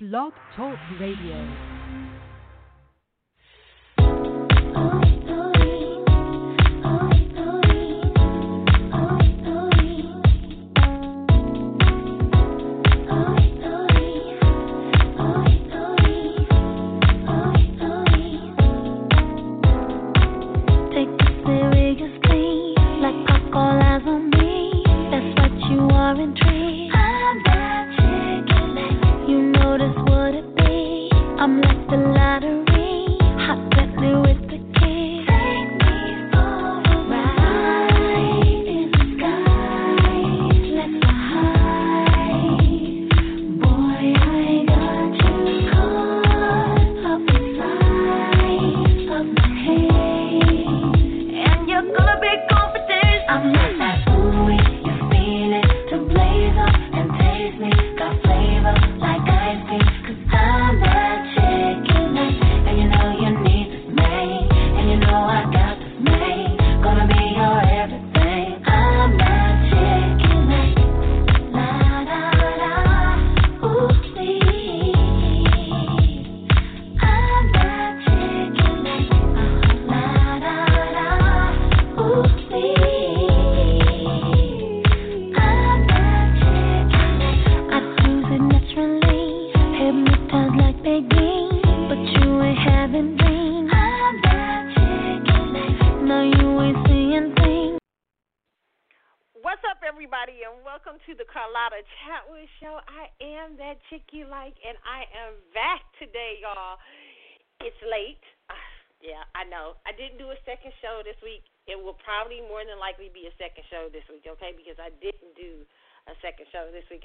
Blog Talk Radio.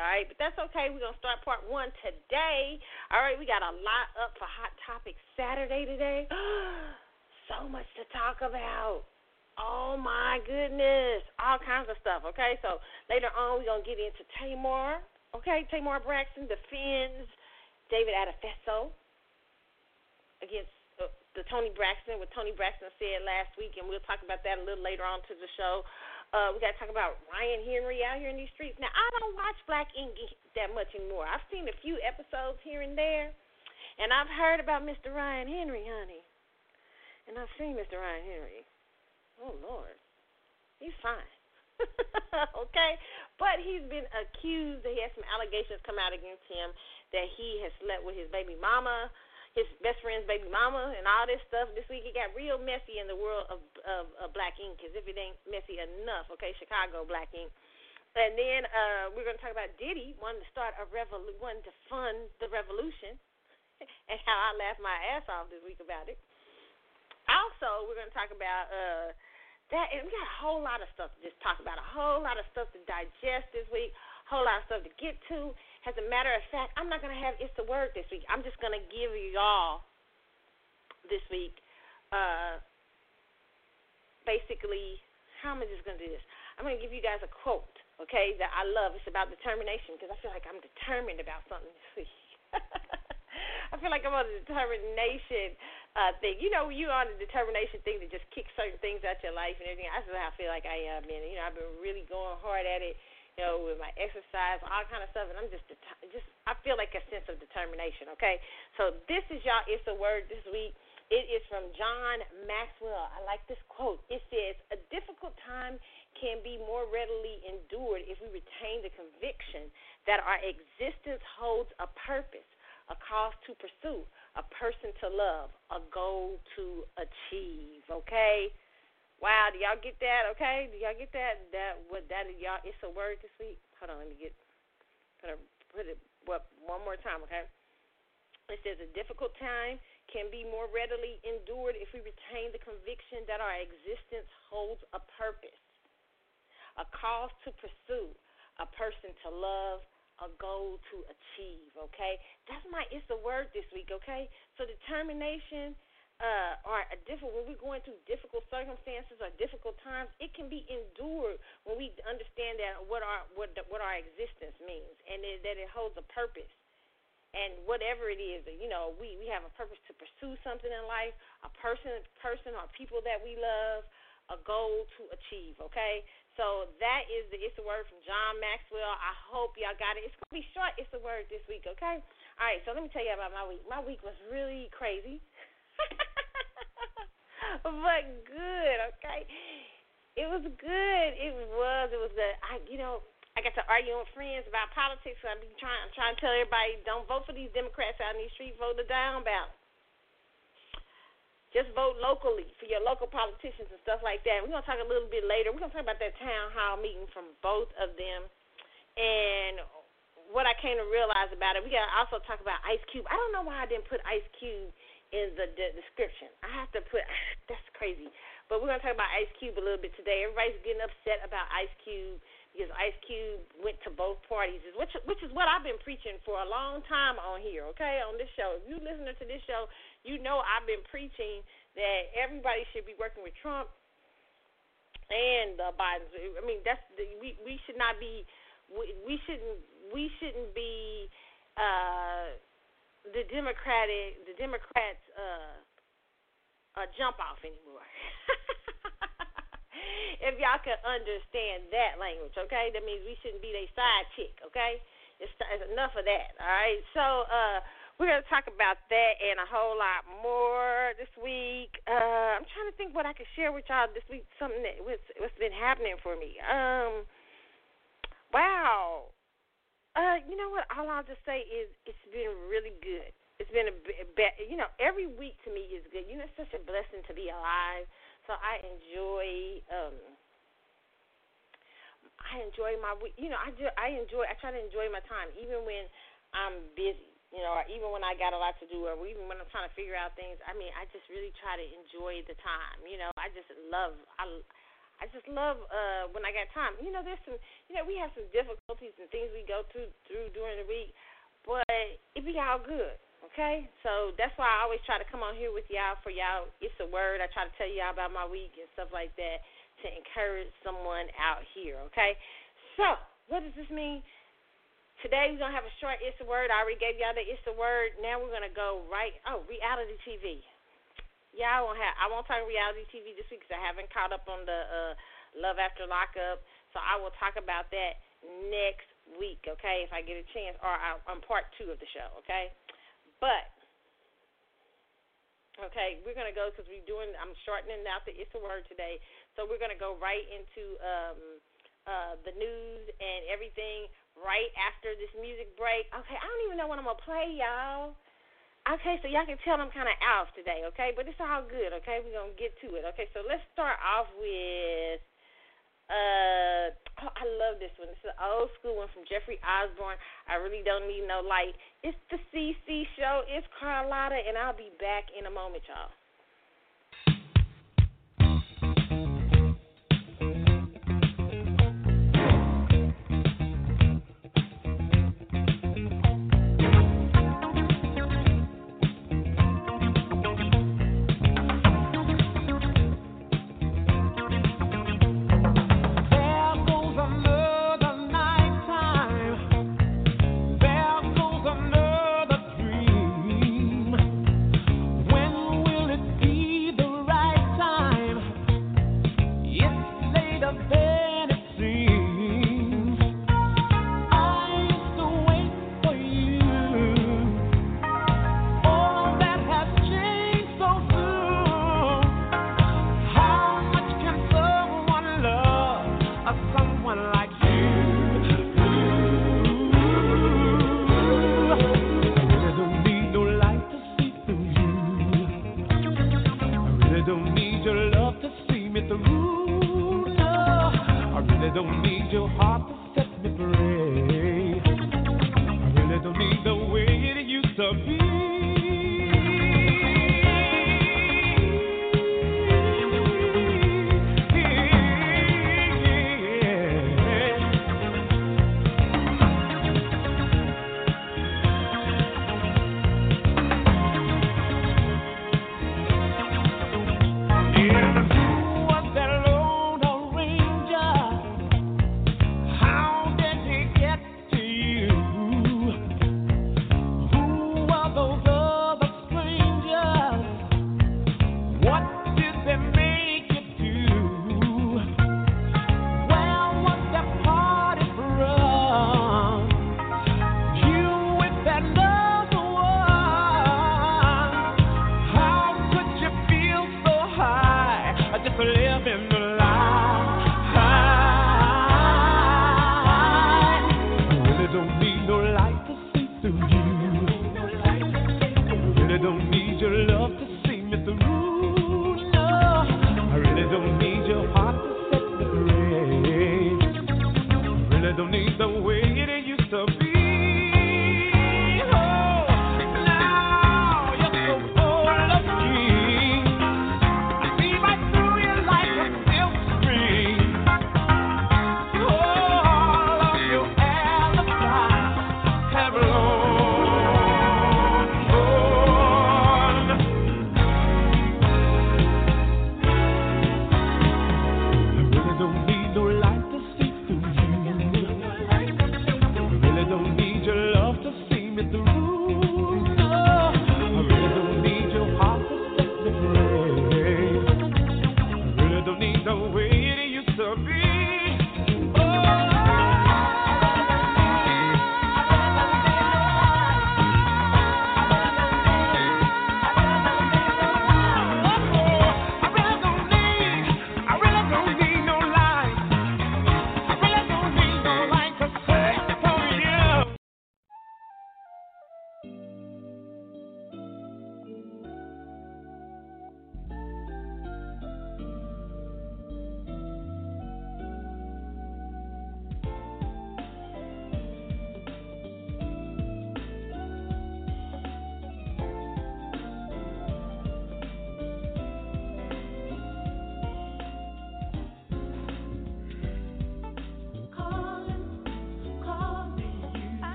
All right? But that's okay. We're going to start part one today. All right, we got a lot up for Hot Topic Saturday today. so much to talk about. Oh my goodness. All kinds of stuff. Okay, so later on we're gonna get into Tamar. Okay, Tamar Braxton defends David Adefeso against uh, the Toni Braxton, what Toni Braxton said last week, and we'll talk about that a little later on to the show. Uh, we got to talk about Ryan Henry out here in these streets. Now, I don't watch Black Ink that much anymore. I've seen a few episodes here and there, and I've heard about Mr. Ryan Henry, honey. And I've seen Mr. Ryan Henry. Oh Lord, he's fine. okay, but he's been accused. He has some allegations come out against him that he has slept with his baby mama, his best friend's baby mama, and all this stuff. This week it got real messy in the world of of, of Black Ink, as if it ain't messy enough. Okay, Chicago Black Ink. And then uh, we're going to talk about Diddy wanting to start a revolu- wanting to fund the revolution, and how I laughed my ass off this week about it. Also, we're going to talk about uh, that, and we got a whole lot of stuff to just talk about, a whole lot of stuff to digest this week, a whole lot of stuff to get to. As a matter of fact, I'm not going to have It's the Word this week. I'm just going to give y'all this week uh, basically, how am I just going to do this? I'm going to give you guys a quote, okay, that I love. It's about determination because I feel like I'm determined about something this week. I feel like I'm on a determination uh thing. You know, you on a determination thing to just kick certain things out your life and everything. That's what I feel like I am. And you know, I've been really going hard at it. You know, with my exercise, all kind of stuff, and I'm just det- just I feel like a sense of determination. Okay, so this is y'all. It's a word this week. It is from John Maxwell. I like this quote. It says, "A difficult time can be more readily endured if we retain the conviction that our existence holds a purpose." a cause to pursue, a person to love, a goal to achieve. Okay. Wow, do y'all get that? Okay, do y'all get that? That what that is y'all? It's a word this week. Hold on, let me get. Gonna put it what one more time. Okay. It says a difficult time can be more readily endured if we retain the conviction that our existence holds a purpose, a cause to pursue, a person to love, a goal to achieve, okay? That's my it's a word this week, okay? So determination uh or a different when we're going through difficult circumstances or difficult times, it can be endured when we understand that what our what the, what our existence means and it, that it holds a purpose. And whatever it is, you know, we we have a purpose to pursue something in life, a person person or people that we love, a goal to achieve, okay? So that is the It's a Word from John Maxwell. I hope y'all got it. It's to be short, It's a Word this week, okay? All right, so let me tell you about my week. My week was really crazy, but good. Okay, it was good. It was. It was good. I, you know, I got to argue with friends about politics. So I'm trying. Trying to tell everybody, don't vote for these Democrats out in these streets. Vote the down ballot. Just vote locally for your local politicians and stuff like that. We're gonna talk a little bit later. We're gonna talk about that town hall meeting from both of them, and what I came to realize about it, we got to also talk about Ice Cube. I don't know why I didn't put Ice Cube in the, the description. I have to put that's crazy. But we're gonna talk about Ice Cube a little bit today. Everybody's getting upset about Ice Cube because Ice Cube went to both parties, which which is what I've been preaching for a long time on here. Okay, on this show. If you listening to this show, you know I've been preaching that everybody should be working with Trump and uh, Biden. I mean, that's the, we we should not be we, we shouldn't we shouldn't be uh, the Democratic the Democrats uh, uh, jump off anymore. if y'all can understand that language, okay, that means we shouldn't be their side chick, okay. It's, it's enough of that, all right. So uh, we're gonna talk about that and a whole lot more this week. Uh, I'm trying to think what I could share with y'all this week. Something that what's, what's been happening for me. Um, wow uh, you know what? All I'll just say is it's been really good. It's been a bit, you know, every week to me is good. You know, it's such a blessing to be alive. So I enjoy, um, I enjoy my week. You know, I do, I enjoy. I try to enjoy my time, even when I'm busy. You know, or even when I got a lot to do, or even when I'm trying to figure out things. I mean, I just really try to enjoy the time. You know, I just love. I I just love uh when I got time. You know, there's some you know, we have some difficulties and things we go through through during the week, but it be all good. Okay? So that's why I always try to come on here with y'all for y'all it's a word. I try to tell y'all about my week and stuff like that to encourage someone out here, okay? So, what does this mean? Today we're gonna have a short it's a word. I already gave y'all the it's a word. Now we're gonna go right oh, reality TV. Yeah, I won't have. I won't talk reality TV this week because I haven't caught up on the uh, Love After Lockup. So I will talk about that next week. Okay, if I get a chance, or I, on part two of the show. Okay, but okay, we're gonna go because we're doing. I'm shortening out the it's a word today. So we're gonna go right into um, uh, the news and everything right after this music break. Okay, I don't even know what I'm gonna play, y'all. Okay, so y'all can tell I'm kind of off today, okay? But it's all good, okay? We're going to get to it, okay? So let's start off with, uh, oh, I love this one. It's an old school one from Jeffrey Osborne. I really don't need no light. It's the CC show. It's Carlotta, and I'll be back in a moment, y'all.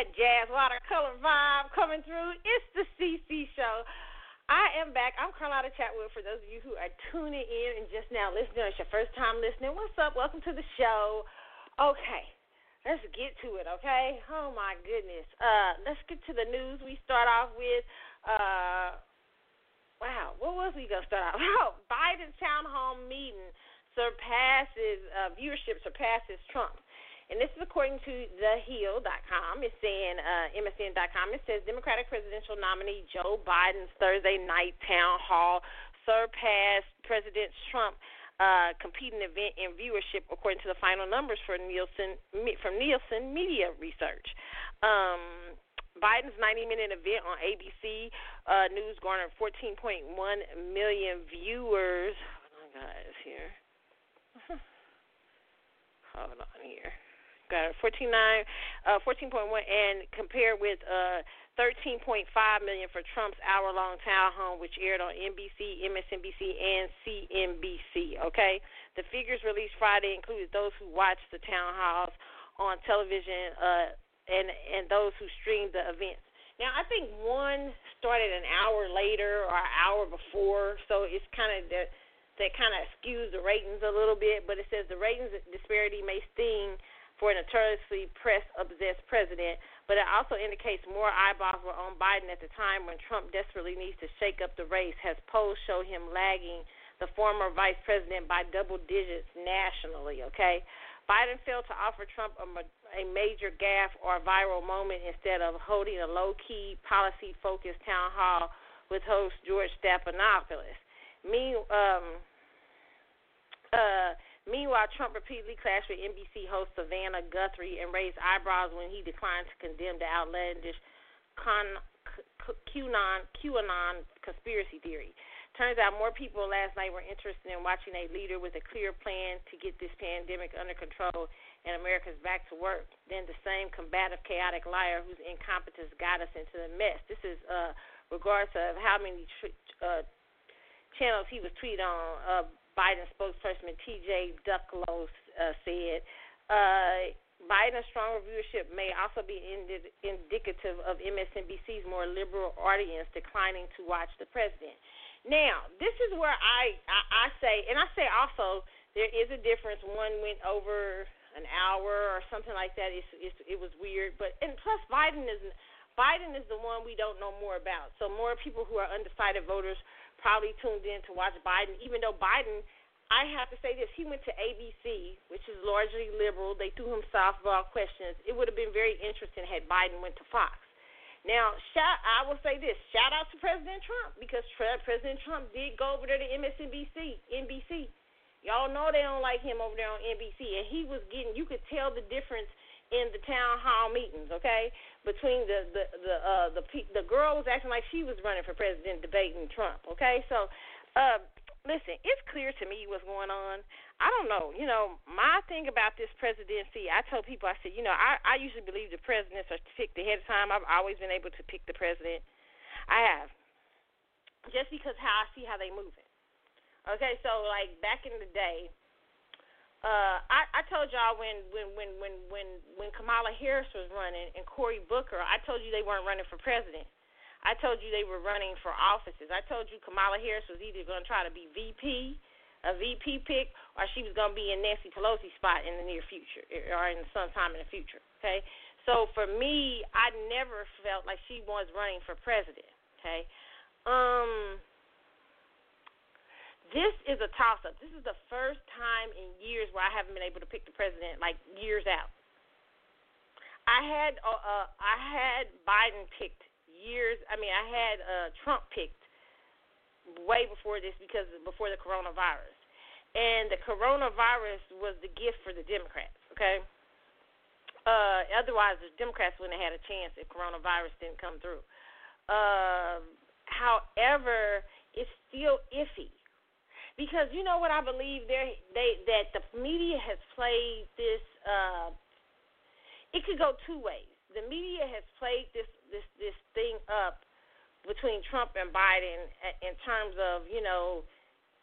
That jazz watercolor vibe coming through. It's the CC show. I am back. I'm Carlotta Chatwood. For those of you who are tuning in and just now listening, it's your first time listening. What's up? Welcome to the show. Okay, let's get to it. Okay. Oh my goodness. Uh, let's get to the news. We start off with uh, wow, what was we gonna start off? Oh, Biden's town hall meeting surpasses uh, viewership surpasses Trump. And this is according to TheHill.com. It's saying uh, MSN.com. It says Democratic presidential nominee Joe Biden's Thursday night town hall surpassed President Trump. Uh, competing event in viewership, according to the final numbers for Nielsen from Nielsen Media Research. Um, Biden's 90-minute event on ABC uh, News garnered 14.1 million viewers. Hold on, guys, here. Hold on here. Got 14.9, uh, 14.1, and compared with uh, 13.5 million for Trump's hour-long town hall, which aired on NBC, MSNBC, and CNBC. Okay, the figures released Friday included those who watched the town halls on television, uh, and and those who streamed the events. Now, I think one started an hour later or an hour before, so it's kind of the that kind of skews the ratings a little bit, but it says the ratings disparity may sting for a notoriously press obsessed president, but it also indicates more eyeballs were on Biden at the time when Trump desperately needs to shake up the race, as polls show him lagging the former vice president by double digits nationally, okay? Biden failed to offer Trump a, a major gaffe or viral moment instead of holding a low key, policy focused town hall with host George Stephanopoulos. Me, um, uh, meanwhile, Trump repeatedly clashed with NBC host Savannah Guthrie and raised eyebrows when he declined to condemn the outlandish QAnon, QAnon conspiracy theory. Turns out more people last night were interested in watching a leader with a clear plan to get this pandemic under control and America's back to work than the same combative, chaotic liar whose incompetence got us into the mess. This is uh, regardless of how many tr- uh, channels he was tweeted on. Uh, Biden spokesperson T.J. Ducklo uh, said. Uh, Biden's stronger viewership may also be indi- indicative of MSNBC's more liberal audience declining to watch the president. Now, this is where I, I, I say, and I say also there is a difference. One went over an hour or something like that. It's, it's, it was weird, but and plus Biden is Biden is the one we don't know more about. So more people who are undecided voters probably tuned in to watch Biden, even though Biden, I have to say this, he went to ABC, which is largely liberal. They threw him softball questions. It would have been very interesting had Biden went to Fox. Now, shout, I will say this: shout out to President Trump because President Trump did go over there to MSNBC, NBC. Y'all know they don't like him over there on NBC, and he was getting. You could tell the difference in the town hall meetings. Okay, between the the the uh, the the girl was acting like she was running for president, debating Trump. Okay, so uh, listen, it's clear to me what's going on. I don't know. You know, my thing about this presidency, I told people, I said, you know, I I usually believe the presidents are picked ahead of time. I've always been able to pick the president. I have, just because how I see how they moving. Okay, so like back in the day, uh, I, I told y'all when when when when when when Kamala Harris was running and Cory Booker, I told you they weren't running for president. I told you they were running for offices. I told you Kamala Harris was either going to try to be VP, a VP pick, or she was going to be in Nancy Pelosi's spot in the near future or in sometime in the future. Okay, so for me, I never felt like she was running for president. Okay, um this is a toss up. This is the first time in years where I haven't been able to pick the president like years out. I had uh, uh I had Biden picked years. I mean, I had uh Trump picked way before this because before the coronavirus. And the coronavirus was the gift for the Democrats, okay? Uh otherwise the Democrats wouldn't have had a chance if coronavirus didn't come through. Uh however, it's still iffy because you know what I believe there they that the media has played this uh it could go two ways. The media has played this this this thing up between Trump and Biden in terms of, you know,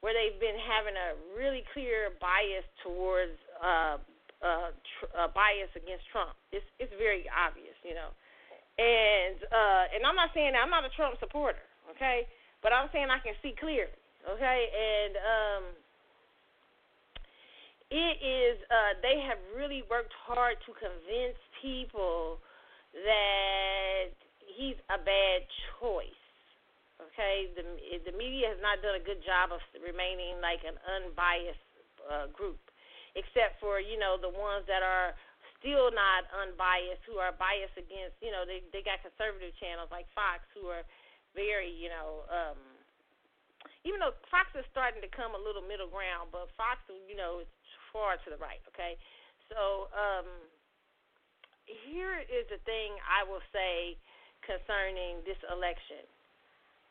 where they've been having a really clear bias towards uh, uh, tr- uh, bias against Trump. It's it's very obvious, you know. And uh, and I'm not saying that I'm not a Trump supporter, okay, but I'm saying I can see clearly, okay, and um, it is uh, they have really worked hard to convince people that he's a bad choice. Okay, the the media has not done a good job of remaining like an unbiased uh, group, except for you know the ones that are still not unbiased, who are biased against you know they they got conservative channels like Fox who are very you know um even though Fox is starting to come a little middle ground, but Fox you know is far to the right. Okay, so um here is the thing I will say concerning this election.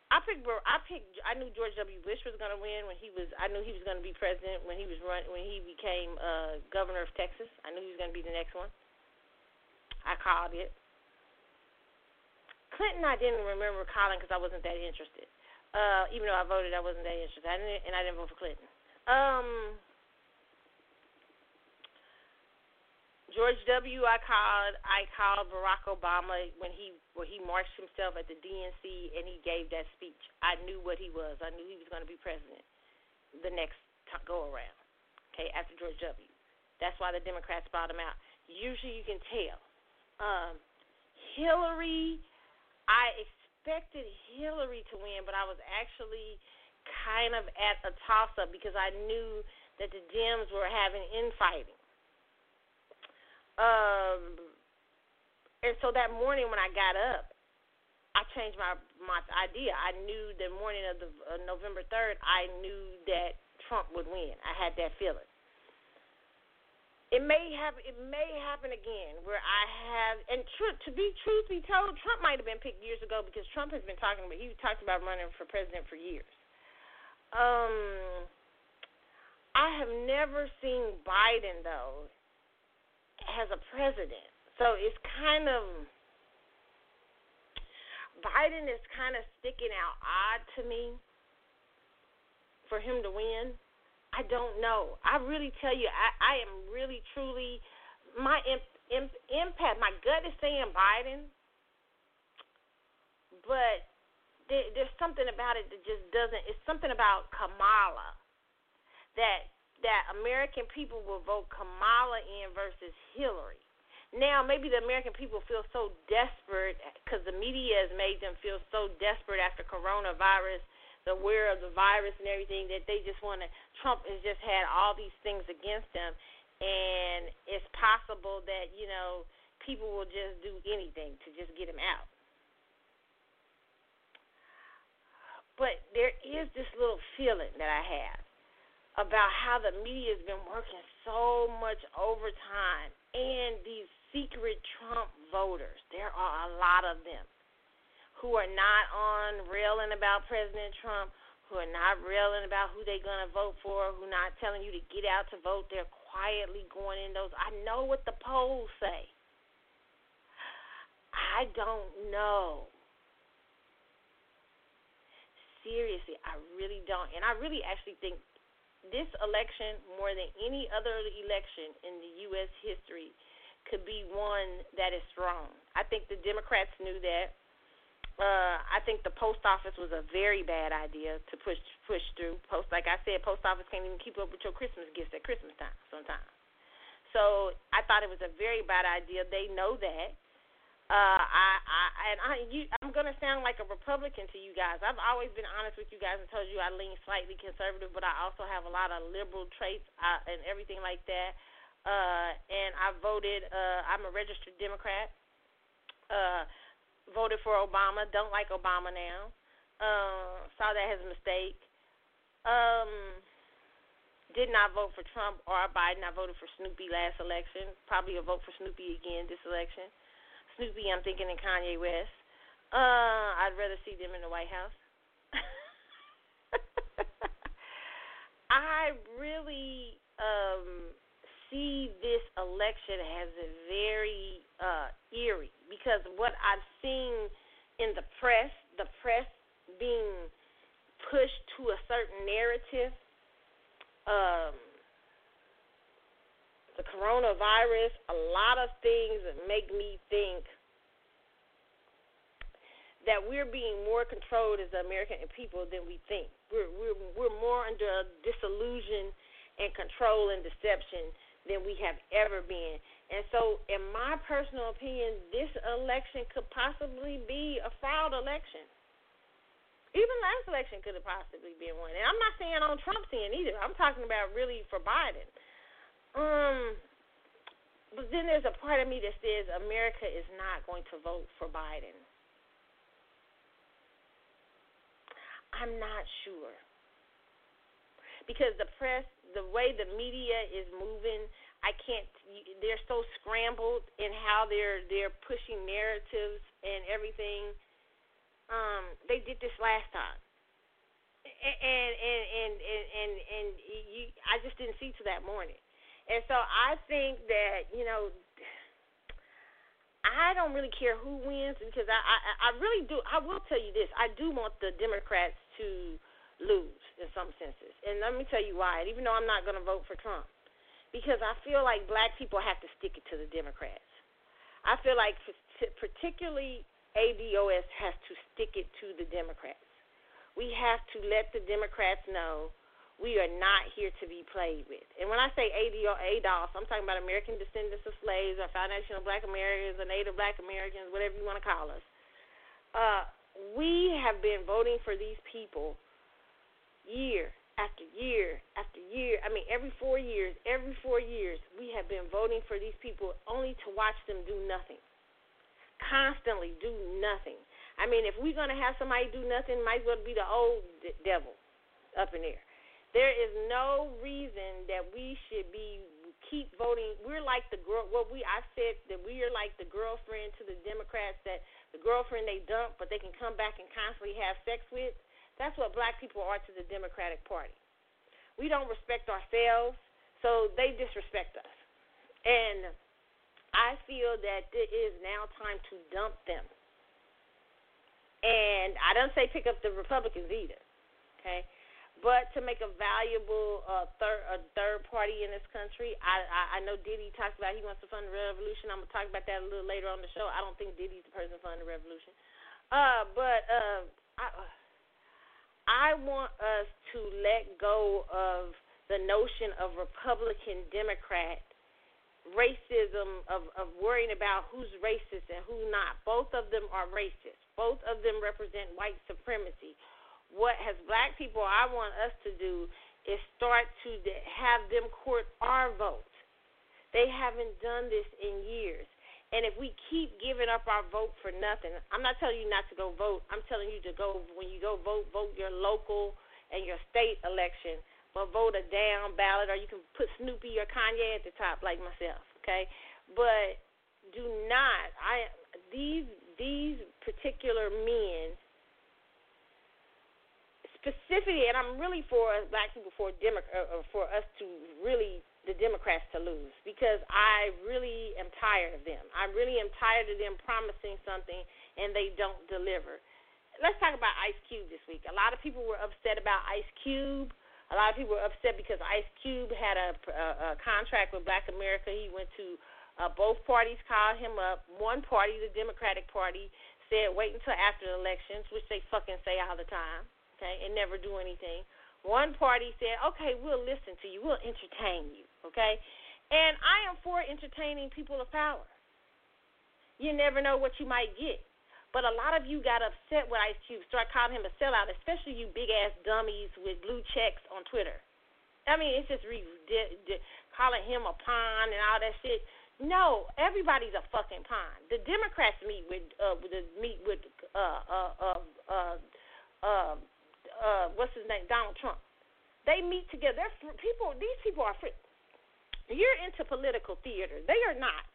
I picked. I picked. I knew George W. Bush was going to win when he was. I knew he was going to be president when he was run when he became uh, governor of Texas. I knew he was going to be the next one. I called it. Clinton, I didn't remember calling because I wasn't that interested. Uh, even though I voted, I wasn't that interested. I didn't, and I didn't vote for Clinton. Um, George W. I called I called Barack Obama when he when he marched himself at the DNC and he gave that speech. I knew what he was. I knew he was going to be president the next t- go around. Okay, after George W. That's why the Democrats bought him out. Usually you can tell. Um, Hillary, I expected Hillary to win, but I was actually kind of at a toss up because I knew that the Dems were having infighting. Um, and so that morning when I got up, I changed my my idea. I knew the morning of the uh, November third, I knew that Trump would win. I had that feeling. It may have it may happen again where I have and truth to be truth be told, Trump might have been picked years ago because Trump has been talking about he talked about running for president for years. Um I have never seen Biden though as a president. So it's kind of Biden is kind of sticking out odd to me for him to win. I don't know. I really tell you, I, I am really truly my imp, imp, impact. My gut is saying Biden, but there, there's something about it that just doesn't. It's something about Kamala that that American people will vote Kamala in versus Hillary. Now, maybe the American people feel so desperate because the media has made them feel so desperate after coronavirus, aware of the virus and everything, that they just want to. Trump has just had all these things against him, and it's possible that you know people will just do anything to just get him out. But there is this little feeling that I have about how the media has been working so much overtime and these secret Trump voters. There are a lot of them who are not on railing about President Trump, who are not railing about who they're going to vote for, who not telling you to get out to vote. They're quietly going in those. I know what the polls say. I don't know. Seriously, I really don't. And I really actually think this election, more than any other election in the U.S. history, could be one that is strong. I think the Democrats knew that. Uh, I think the post office was a very bad idea to push push through. Post, like I said, post office can't even keep up with your Christmas gifts at Christmas time sometimes. So I thought it was a very bad idea. They know that. Uh, I, I and I, you, I'm gonna sound like a Republican to you guys. I've always been honest with you guys and told you I lean slightly conservative, but I also have a lot of liberal traits uh, and everything like that. Uh, and I voted. Uh, I'm a registered Democrat. Uh, voted for Obama. Don't like Obama now. Uh, saw that as a mistake. Um, did not vote for Trump or Biden. I voted for Snoopy last election. Probably a vote for Snoopy again this election. Snoopy, I'm thinking, in Kanye West. Uh, I'd rather see them in the White House. I really um, see this election as a very uh, eerie because what I've seen in the press, the press being pushed to a certain narrative. Um, the coronavirus, a lot of things that make me think that we're being more controlled as the American people than we think. We're we're we're more under disillusion and control and deception than we have ever been. And so, in my personal opinion, this election could possibly be a fraud election. Even last election could have possibly been one. And I'm not saying on Trump's end either. I'm talking about really for Biden. Um, but then there's a part of me that says America is not going to vote for Biden. I'm not sure. Because the press, the way the media is moving, I can't. They're so scrambled in how they're they're pushing narratives and everything. Um, they did this last time, and and and and and, and you, I just didn't see to that morning, and so I think that you know. I don't really care who wins because I, I I really do. I will tell you this: I do want the Democrats to lose in some senses, and let me tell you why. Even though I'm not going to vote for Trump, because I feel like black people have to stick it to the Democrats. I feel like particularly ADOS has to stick it to the Democrats. We have to let the Democrats know we are not here to be played with. And when I say ADOS, I'm talking about American descendants of slaves or Foundation of Black Americans or Native Black Americans, whatever you want to call us. Uh, we have been voting for these people year after year after year. I mean, every four years, every four years, we have been voting for these people only to watch them do nothing. Constantly do nothing. I mean, if we're going to have somebody do nothing, might as well be the old d- devil up in there. There is no reason that we should be keep voting. We're like the girl. What we I said that we are like the girlfriend to the Democrats that the girlfriend they dump, but they can come back and constantly have sex with. That's what black people are to the Democratic Party. We don't respect ourselves, so they disrespect us. And I feel that it is now time to dump them. And I don't say pick up the Republicans either, okay? But to make a valuable uh, third a third party in this country, I, I I know Diddy talks about he wants to fund the revolution. I'm gonna talk about that a little later on the show. I don't think Diddy's the person funding the revolution. Uh, but uh, I I want us to let go of the notion of Republican Democrat racism of, of worrying about who's racist and who's not. Both of them are racist. Both of them represent white supremacy. What has black people I want us to do is start to have them court our vote. They haven't done this in years. And if we keep giving up our vote for nothing, I'm not telling you not to go vote. I'm telling you to go when you go vote, vote your local and your state election, but vote a down ballot, or you can put Snoopy or Kanye at the top, like myself. Okay, but do not. I these these particular men specifically, and I'm really for black people for Demo- uh, uh, for us to really the Democrats to lose because I really am tired of them. I really am tired of them promising something and they don't deliver. Let's talk about Ice Cube this week. A lot of people were upset about Ice Cube. A lot of people were upset because Ice Cube had a, a, a contract with Black America. He went to uh, both parties called him up. One party, the Democratic Party, said wait until after the elections, which they fucking say all the time, okay, and never do anything. One party said, okay, we'll listen to you, we'll entertain you okay? And I am for entertaining people of power. You never know what you might get. But a lot of you got upset with Ice Cube, start calling him a sellout, especially you big ass dummies with blue checks on Twitter. I mean, it's just re- de- de- calling him a pawn and all that shit. No, everybody's a fucking pawn. The Democrats meet with uh with the, meet with uh uh uh uh uh, uh what's his name Donald Trump. They meet together. They're people. These people are free. You're into political theater. They are not.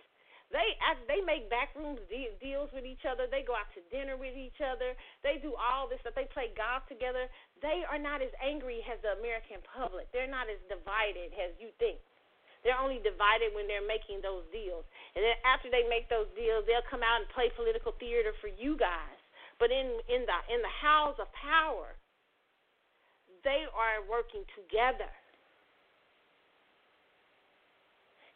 They they make backroom deals with each other. They go out to dinner with each other. They do all this stuff. They play golf together. They are not as angry as the American public. They're not as divided as you think. They're only divided when they're making those deals. And then after they make those deals, they'll come out and play political theater for you guys. But in in the in the house of power, they are working together.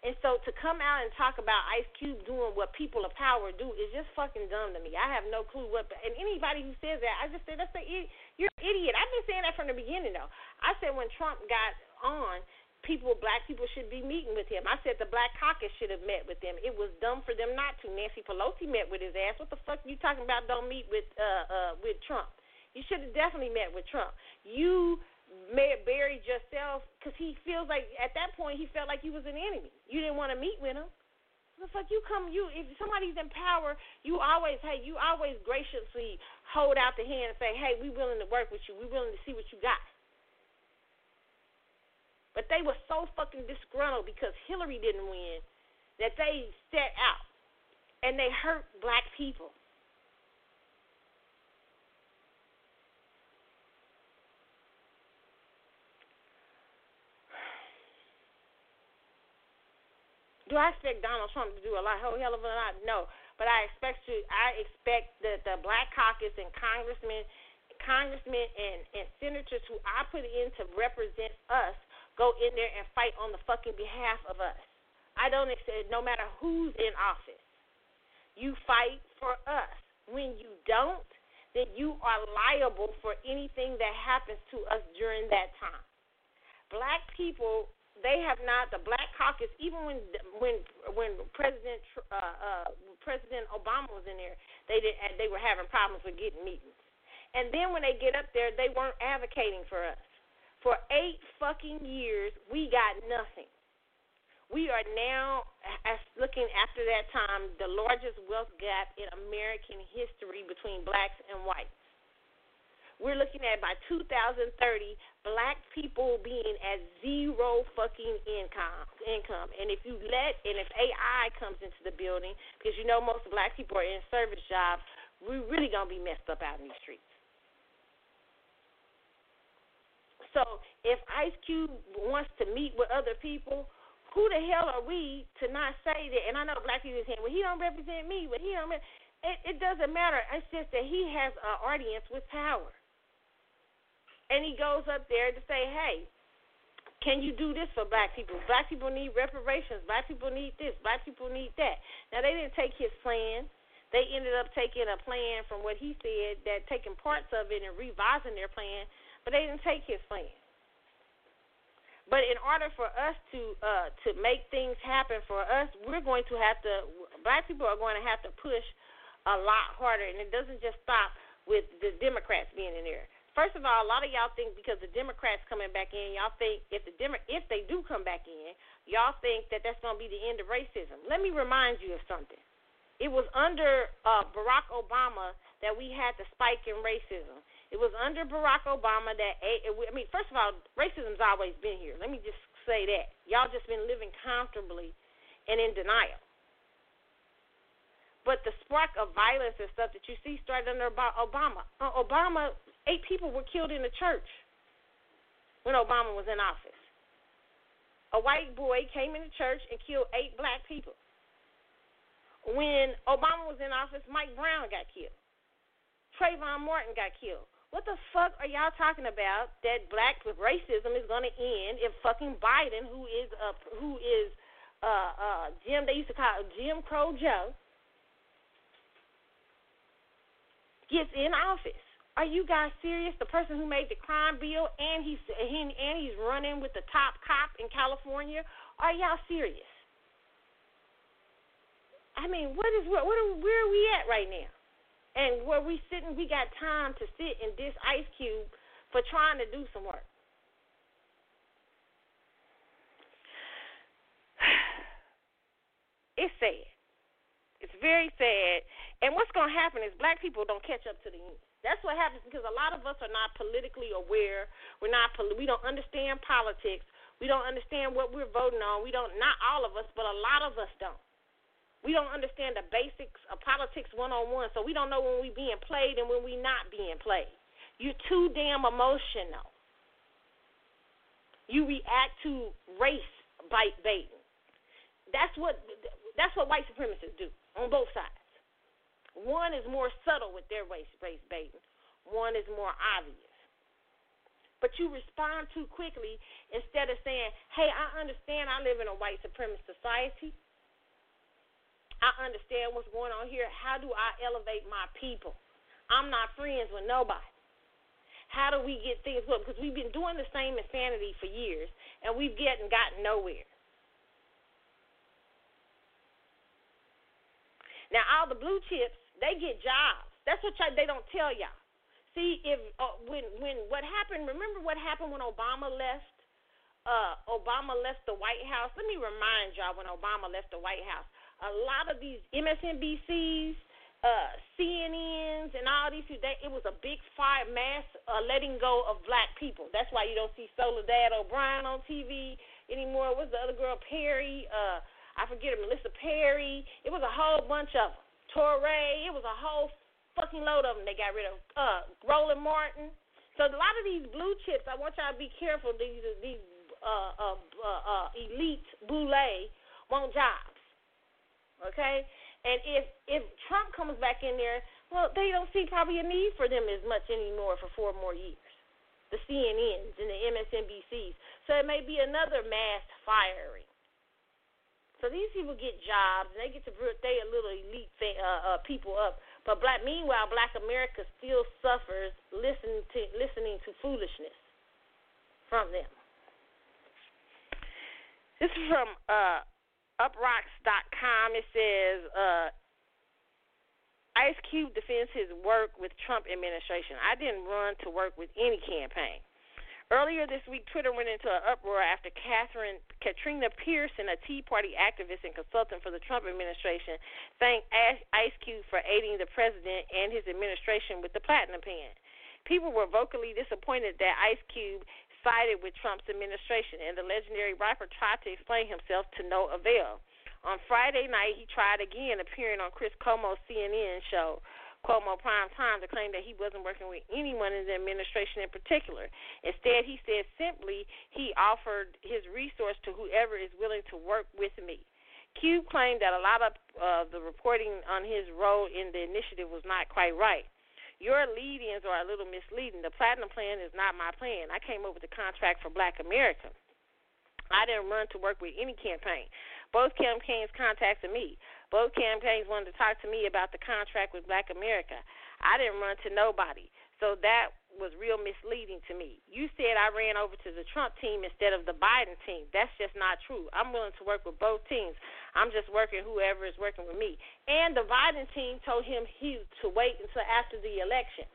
And so to come out and talk about Ice Cube doing what people of power do is just fucking dumb to me. I have no clue what. And anybody who says that, I just say that's the you're an idiot. I've been saying that from the beginning though. I said when Trump got on, people, black people should be meeting with him. I said the Black Caucus should have met with him. It was dumb for them not to. Nancy Pelosi met with his ass. What the fuck are you talking about? Don't meet with uh uh with Trump. You should have definitely met with Trump. You buried yourself because he feels like at that point he felt like you was an enemy. You didn't want to meet with him. The fuck you come you if somebody's in power, you always hey you always graciously hold out the hand and say hey we willing to work with you, we willing to see what you got. But they were so fucking disgruntled because Hillary didn't win that they set out and they hurt black people. Do I expect Donald Trump to do a lot, whole hell of a lot? No, but I expect to. I expect that the Black Caucus and congressmen, congressmen and and senators who I put in to represent us go in there and fight on the fucking behalf of us. I don't expect no matter who's in office, you fight for us. When you don't, then you are liable for anything that happens to us during that time. Black people they have not the Black Caucus. Even when when when President uh, uh, President Obama was in there, they did they were having problems with getting meetings. And then when they get up there, they weren't advocating for us. For eight fucking years, we got nothing. We are now, looking after that time, the largest wealth gap in American history between blacks and whites. We're looking at by 2030, black people being at zero fucking income. Income, and if you let, and if AI comes into the building, because you know most black people are in service jobs, we're really gonna be messed up out in these streets. So if Ice Cube wants to meet with other people, who the hell are we to not say that? And I know black people are saying, well, he don't represent me, but he don't. It, it doesn't matter. It's just that he has an audience with power and he goes up there to say, hey, can you do this for black people? Black people need reparations. Black people need this. Black people need that. Now, they didn't take his plan. They ended up taking a plan from what he said, that taking parts of it and revising their plan, but they didn't take his plan. But in order for us to uh, to make things happen for us, we're going to have to. Black people are going to have to push a lot harder, and it doesn't just stop with the Democrats being in there. First of all, a lot of y'all think because the Democrats coming back in, y'all think if the Demo- if they do come back in, y'all think that that's going to be the end of racism. Let me remind you of something. It was under uh, Barack Obama that we had the spike in racism. It was under Barack Obama that I mean, first of all, racism's always been here. Let me just say that y'all just been living comfortably and in denial. But the spark of violence and stuff that you see started under Obama. Uh, Obama Eight people were killed in the church when Obama was in office. A white boy came in the church and killed eight black people. When Obama was in office, Mike Brown got killed. Trayvon Martin got killed. What the fuck are y'all talking about that black racism is going to end if fucking Biden, who is a who is uh uh Jim they used to call Jim Crow Joe, gets in office? Are you guys serious? The person who made the crime bill and he's he, and he's running with the top cop in California. Are y'all serious? I mean, what is what? What are, where are we at right now? And where we sitting, we got time to sit in this ice cube for trying to do some work. It's sad. It's very sad. And what's going to happen is black people don't catch up to the end. That's what happens because a lot of us are not politically aware. We're not. We don't understand politics. We don't understand what we're voting on. We don't. Not all of us, but a lot of us don't. We don't understand the basics of politics one on one, so we don't know when we're being played and when we're not being played. You're too damn emotional. You react to race bite baiting. That's what that's what white supremacists do on both sides. One is more subtle with their race baiting. One is more obvious. but you respond too quickly instead of saying, "Hey, I understand. I live in a white supremacist society. I understand what's going on here. How do I elevate my people? I'm not friends with nobody. How do we get things up? Because we've been doing the same insanity for years, and we've getting gotten nowhere. Now, all the blue chips, they get jobs. That's what they don't tell y'all. See, if uh, when when what happened? Remember what happened when Obama left? Uh, Obama left the White House. Let me remind y'all when Obama left the White House. A lot of these MSNBCs, uh, CNNs, and all these they, it was a big fire mass uh, letting go of black people. That's why you don't see Soledad O'Brien on TV anymore. What's the other girl? Perry. Uh, I forget her. Melissa Perry. It was a whole bunch of them. Touré. It was a whole fucking load of them they got rid of. Uh, Roland Martin. So a lot of these blue chips, I want y'all to be careful. These these uh, uh, uh, uh, elite boule want jobs, okay? And if if Trump comes back in there, well, they don't see probably a need for them as much anymore for four more years. The CNNs and the MSNBCs. So it may be another mass firing. So these people get jobs and they get to they a little elite thing, uh, uh, people up but black, meanwhile, Black America still suffers listening to listening to foolishness from them. This is from uh, uproxx.com. It says uh, Ice Cube defends his work with Trump administration. I didn't run to work with any campaign. Earlier this week, Twitter went into an uproar after Catherine Katrina Pierson, a Tea Party activist and consultant for the Trump administration, thanked Ice Cube for aiding the president and his administration with the platinum plan. People were vocally disappointed that Ice Cube sided with Trump's administration, and the legendary rapper tried to explain himself to no avail. On Friday night, he tried again, appearing on Chris Cuomo's CNN show. Cuomo prime time to claim that he wasn't working with anyone in the administration in particular. Instead, he said simply he offered his resource to whoever is willing to work with me. Cube claimed that a lot of uh, the reporting on his role in the initiative was not quite right. Your lead ins are a little misleading. The platinum plan is not my plan. I came up with the contract for black America. I didn't run to work with any campaign. Both campaigns contacted me. Both campaigns wanted to talk to me about the contract with Black America. I didn't run to nobody. So that was real misleading to me. You said I ran over to the Trump team instead of the Biden team. That's just not true. I'm willing to work with both teams. I'm just working whoever is working with me. And the Biden team told him he to wait until after the election.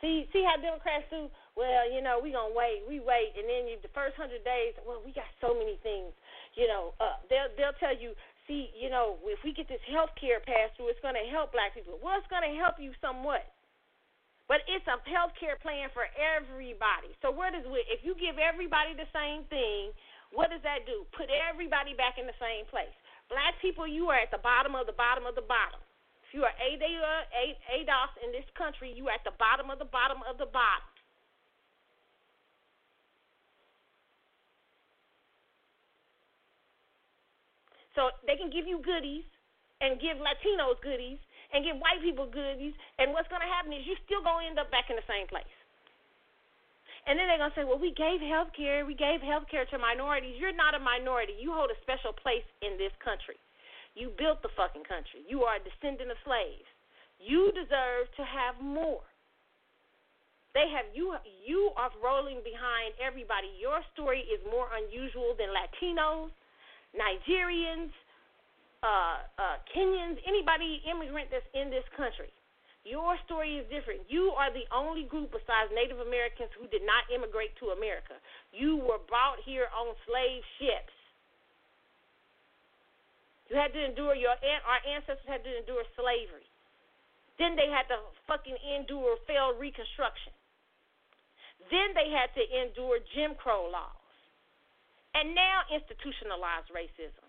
See, see how Democrats do. Well, you know, we gonna wait. We wait, and then you, the first hundred days. Well, we got so many things. You know, uh, they'll they'll tell you see, you know, if we get this health care passed through, it's going to help black people. Well, it's going to help you somewhat. But it's a health care plan for everybody. So what is it? If you give everybody the same thing, what does that do? Put everybody back in the same place. Black people, you are at the bottom of the bottom of the bottom. If you are ADOS in this country, you are at the bottom of the bottom of the bottom. So they can give you goodies and give Latinos goodies and give white people goodies, and what's going to happen is you're still going to end up back in the same place. And then they're going to say, well, we gave health care. We gave health care to minorities. You're not a minority. You hold a special place in this country. You built the fucking country. You are a descendant of slaves. You deserve to have more. They have you you are rolling behind everybody. Your story is more unusual than Latinos, Nigerians, uh, uh, Kenyans, anybody immigrant that's in this country. Your story is different. You are the only group besides Native Americans who did not immigrate to America. You were brought here on slave ships. You had to endure your our ancestors had to endure slavery. Then they had to fucking endure failed reconstruction. Then they had to endure Jim Crow laws and now institutionalized racism.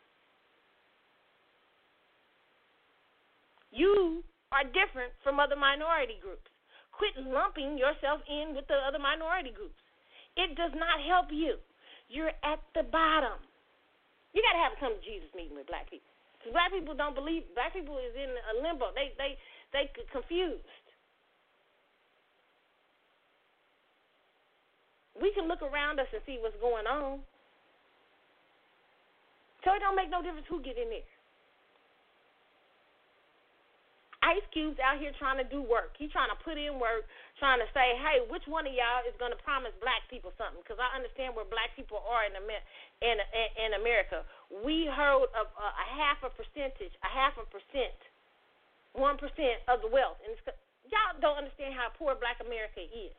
You are different from other minority groups. Quit lumping yourself in with the other minority groups. It does not help you. You're at the bottom. You got to have a come to Jesus meeting with black people. Because black people don't believe, black people is in a limbo. They, they, they confused. We can look around us and see what's going on. So it don't make no difference who get in there. Ice Cube's out here trying to do work. He's trying to put in work, trying to say, hey, which one of y'all is going to promise black people something? Because I understand where black people are in, in, in, America. We hold a, a, a half a percentage, a half a percent, 1% of the wealth. And y'all don't understand how poor black America is.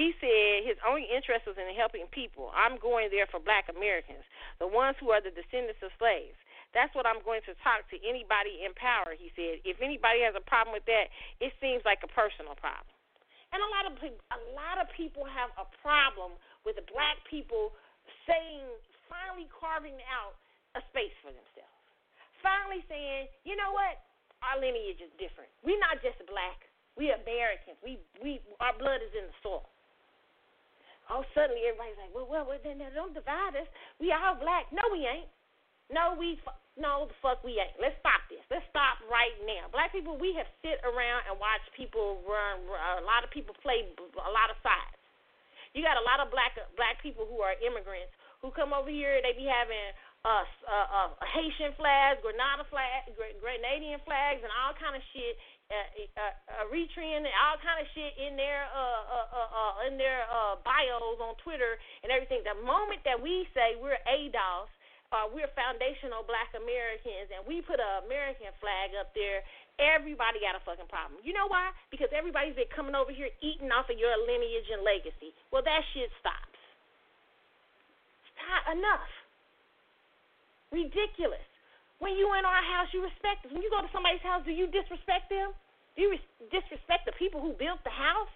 He said his only interest was in helping people. I'm going there for black Americans, the ones who are the descendants of slaves. That's what I'm going to talk to anybody in power, he said. If anybody has a problem with that, it seems like a personal problem. And a lot of a lot of people have a problem with the black people saying finally carving out a space for themselves. Finally saying, "You know what? Our lineage is different. We're not just black. We Americans. We we our blood is in the soil." Oh, suddenly everybody's like, well, well, well then don't divide us. We all black. No, we ain't. No, we no the fuck we ain't. Let's stop this. Let's stop right now. Black people, we have sit around and watched people run. A lot of people play a lot of sides. You got a lot of black black people who are immigrants who come over here. They be having uh, uh, uh, Haitian flags, Grenada flag, Grenadian flags, and all kind of shit uh, uh, Eritrean and all kind of shit in their uh, uh, uh, uh, in their uh, bios on Twitter and everything. The moment that we say we're ADOS, uh, we're foundational Black Americans, and we put an American flag up there, everybody got a fucking problem. You know why? Because everybody's been coming over here eating off of your lineage and legacy. Well, that shit stops. Stop enough. Ridiculous. When you in our house, you respect us. When you go to somebody's house, do you disrespect them? Do you res- disrespect the people who built the house?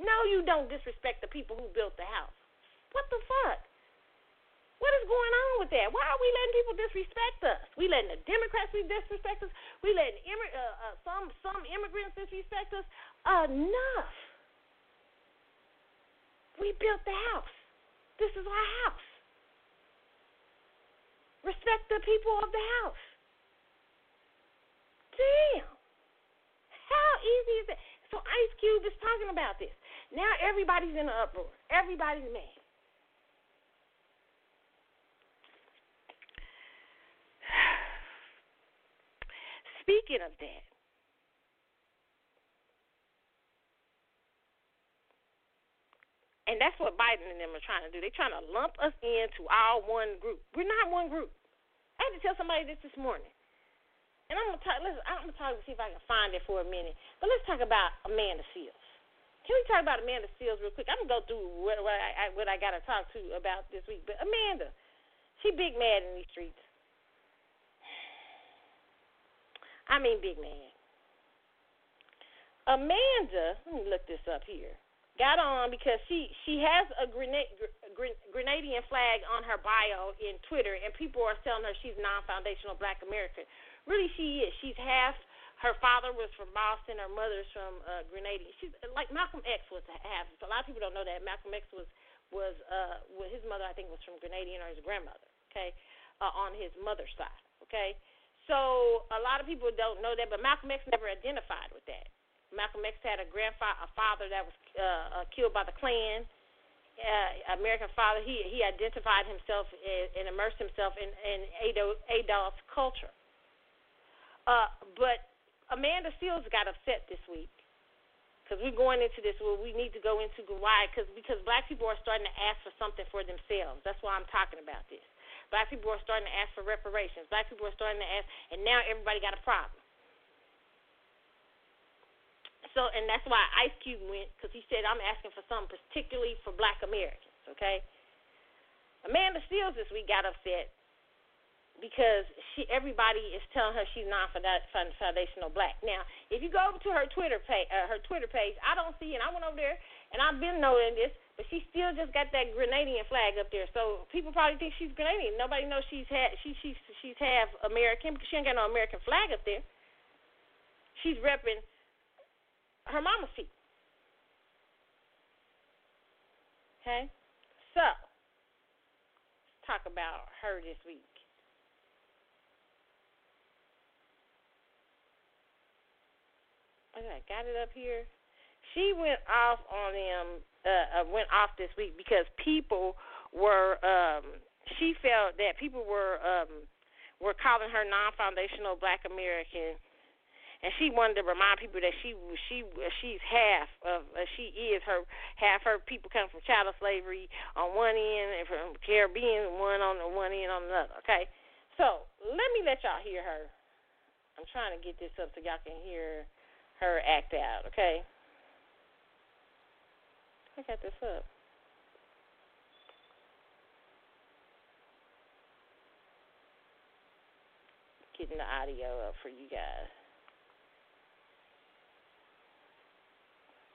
No, you don't disrespect the people who built the house. What the fuck? What is going on with that? Why are we letting people disrespect us? We letting the Democrats disrespect us. We letting uh, uh, some some immigrants disrespect us. Enough. We built the house. This is our house. Respect the people of the house. Damn. How easy is that? So Ice Cube is talking about this. Now everybody's in an uproar. Everybody's mad. Speaking of that, And that's what Biden and them are trying to do. They're trying to lump us into all one group. We're not one group. I had to tell somebody this this morning. And I'm gonna talk. Listen, I'm gonna talk to see if I can find it for a minute. But let's talk about Amanda Seales. Can we talk about Amanda Seales real quick? I'm gonna go through what, what I what I got to talk to about this week. But Amanda, she big mad in these streets. I mean, big mad. Amanda, let me look this up here got on because she she has a grenade, Grenadian flag on her bio in Twitter, and people are telling her she's non-foundational Black American. Really, she is. She's half. Her father was from Boston. Her mother's from uh, Grenada. She's like Malcolm X was half. A lot of people don't know that Malcolm X was was uh well, his mother I think was from Grenadian or his grandmother. Okay, uh, on his mother's side. Okay, so a lot of people don't know that, but Malcolm X never identified with that. Malcolm X had a grandfather, a father that was uh, uh, killed by the Klan. Uh, American father. He he identified himself and, and immersed himself in in ADOS culture. Uh, but Amanda Seales got upset this week because we're going into this. Well, we need to go into why because because black people are starting to ask for something for themselves. That's why I'm talking about this. Black people are starting to ask for reparations. Black people are starting to ask, and now everybody got a problem so, and that's why Ice Cube went because he said I'm asking for something particularly for Black Americans. Okay. Amanda Seales this week got upset because she everybody is telling her she's not foundational black. Now, if you go over to her Twitter page, uh, her Twitter page, I don't see, and I went over there and I've been noting this, but she still just got that Grenadian flag up there. So people probably think she's Grenadian. Nobody knows she's had she she's she's half American because she ain't got no American flag up there. She's repping her mama's feet. Okay? So, let's talk about her this week. Okay, got it up here. She went off on them. Uh, uh, went off this week because people were. Um, she felt that people were um, were calling her non-foundational Black American and she wanted to remind people that she she she's half of uh, she is her half her people come from chattel slavery on one end and from Caribbean one on the one end on another. Okay, so let me let y'all hear her. I'm trying to get this up so y'all can hear her act out. Okay, I got this up. Getting the audio up for you guys.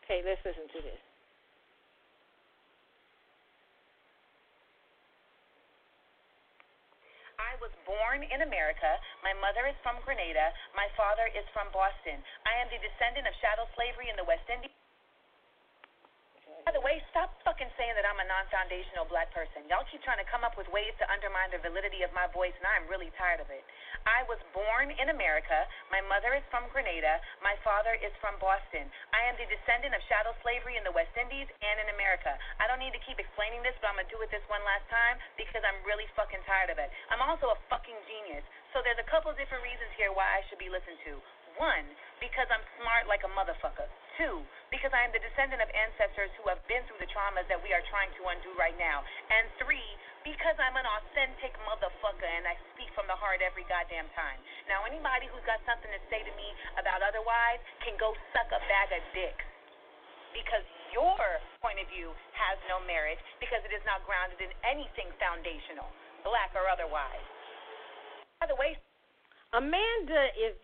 Okay, let's listen to this. I was born in America. My mother is from Grenada. My father is from Boston. I am the descendant of chattel slavery in the West Indies. By the way, stop fucking saying that I'm a non-foundational black person. Y'all keep trying to come up with ways to undermine the validity of my voice, and I'm really tired of it. I was born in America. My mother is from Grenada. My father is from Boston. I am the descendant of chattel slavery in the West Indies and in America. I don't need to keep explaining this, but I'm gonna do it this one last time because I'm really fucking tired of it. I'm also a fucking genius. So there's a couple different reasons here why I should be listened to. One, because I'm smart like a motherfucker. Two, because I am the descendant of ancestors who have been through the traumas that we are trying to undo right now. And three, because I'm an authentic motherfucker and I speak from the heart every goddamn time. Now, anybody who's got something to say to me about otherwise can go suck a bag of dicks. Because your point of view has no merit because it is not grounded in anything foundational, black or otherwise. By the way, Amanda is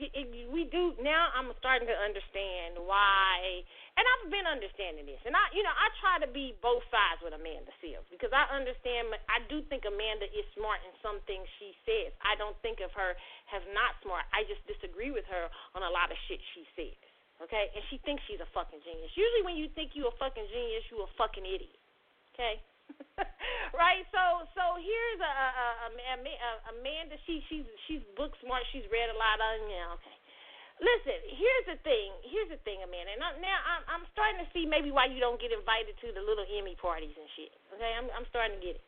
we do now I'm starting to understand why and I've been understanding this and I you know I try to be both sides with Amanda Seales because I understand I do think Amanda is smart in some things she says. I don't think of her as not smart. I just disagree with her on a lot of shit she says. Okay? And she thinks she's a fucking genius. Usually when you think you a fucking genius, you a fucking idiot. Okay? right? So so here's a, a, a, a Amanda. She she's she's book smart. She's read a lot of you know. Listen, here's the thing. Here's the thing, Amanda. And now I'm I'm starting to see maybe why you don't get invited to the little Emmy parties and shit. Okay, I'm I'm starting to get it.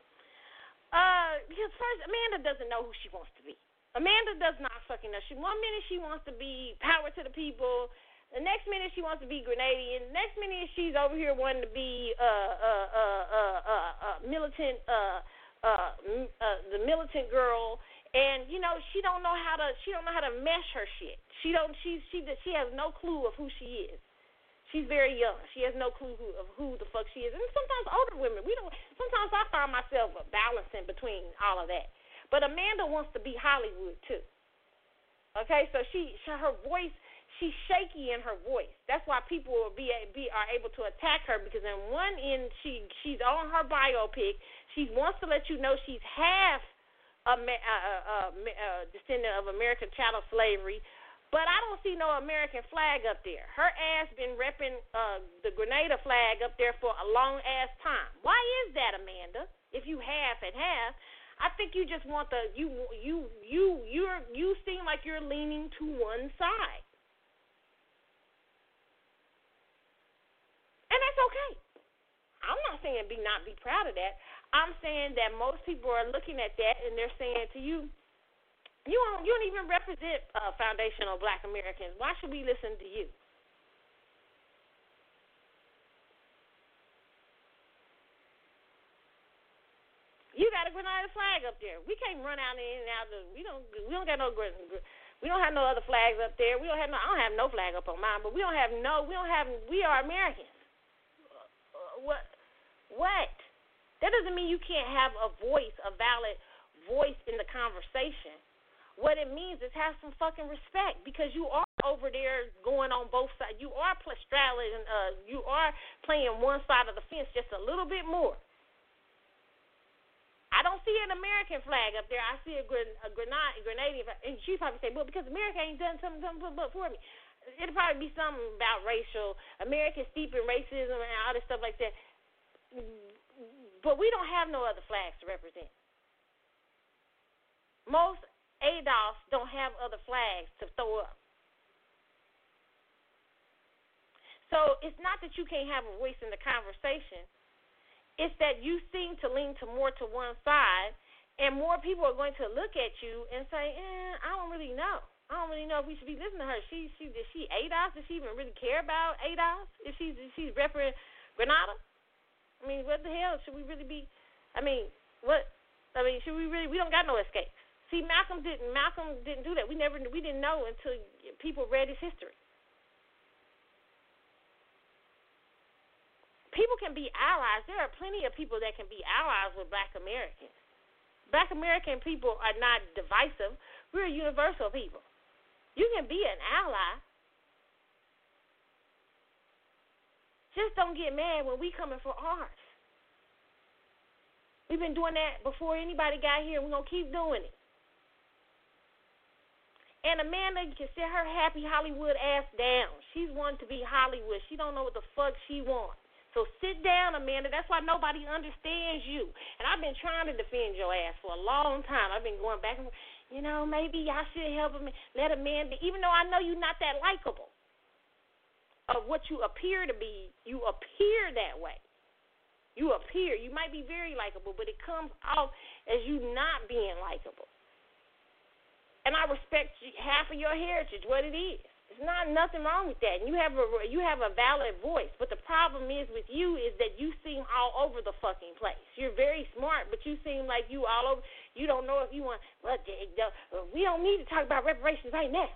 Uh, because first Amanda doesn't know who she wants to be. Amanda does not fucking know. She one minute she wants to be power to the people. The next minute she wants to be Grenadian. The next minute she's over here wanting to be uh uh uh uh uh, uh militant uh uh, uh the militant girl and you know she don't know how to she don't know how to mesh her shit. She don't she she she has no clue of who she is. She's very young. She has no clue who, of who the fuck she is. And sometimes older women, we don't. Sometimes I find myself balancing between all of that. But Amanda wants to be Hollywood too. Okay, so she, she her voice she's shaky in her voice. That's why people will be, be are able to attack her because in one end she she's on her biopic. She wants to let you know she's half a, a, a, a descendant of American chattel slavery, but I don't see no American flag up there. Her ass been repping uh, the Grenada flag up there for a long ass time. Why is that, Amanda? If you half and half. I think you just want the you you you you're you seem like you're leaning to one side. And that's okay. I'm not saying be not be proud of that. I'm saying that most people are looking at that and they're saying to you, you don't you don't even represent uh, foundational Black Americans. Why should we listen to you? You got a Grenada flag up there. We can't run out in and out. Of, we don't. We don't got no. We don't have no other flags up there. We don't have no. I don't have no flag up on mine. But we don't have no. We don't have. We are Americans what? What? That doesn't mean you can't have a voice, a valid voice in the conversation. What it means is have some fucking respect because you are over there going on both sides. You are straddling, uh, you are playing one side of the fence just a little bit more. I don't see an American flag up there. I see a, a Grenada, Grenadian, and she probably say, "Well, because America ain't done something, something for me." It'll probably be something about racial American steep in racism and all this stuff like that. But we don't have no other flags to represent. Most ADOS don't have other flags to throw up. So it's not that you can't have a voice in the conversation. It's that you seem to lean to more to one side, and more people are going to look at you and say, eh, I don't really know. I don't really know if we should be listening to her. She she did she ADOS? Does she even really care about ADOS? If she's if she's repping Grenada? I mean, what the hell should we really be? I mean, what? I mean, should we really? We don't got no escape. See, Malcolm didn't. Malcolm didn't do that. We never. We didn't know until people read his history. People can be allies. There are plenty of people that can be allies with Black Americans. Black American people are not divisive. We're universal people. You can be an ally. Just don't get mad when we coming for ours. We've been doing that before anybody got here. We're gonna keep doing it. And Amanda can sit her happy Hollywood ass down. She's wanting to be Hollywood. She don't know what the fuck she wants. So sit down, Amanda. That's why nobody understands you. And I've been trying to defend your ass for a long time. I've been going back and forth you know, maybe y'all should help him, let a man be. Even though I know you're not that likable, of what you appear to be, you appear that way. You appear. You might be very likable, but it comes off as you not being likable. And I respect half of your heritage, what it is. There's not nothing wrong with that. And you have a you have a valid voice. But the problem is with you is that you seem all over the fucking place. You're very smart, but you seem like you all over. You don't know if you want. Well, we don't need to talk about reparations right now.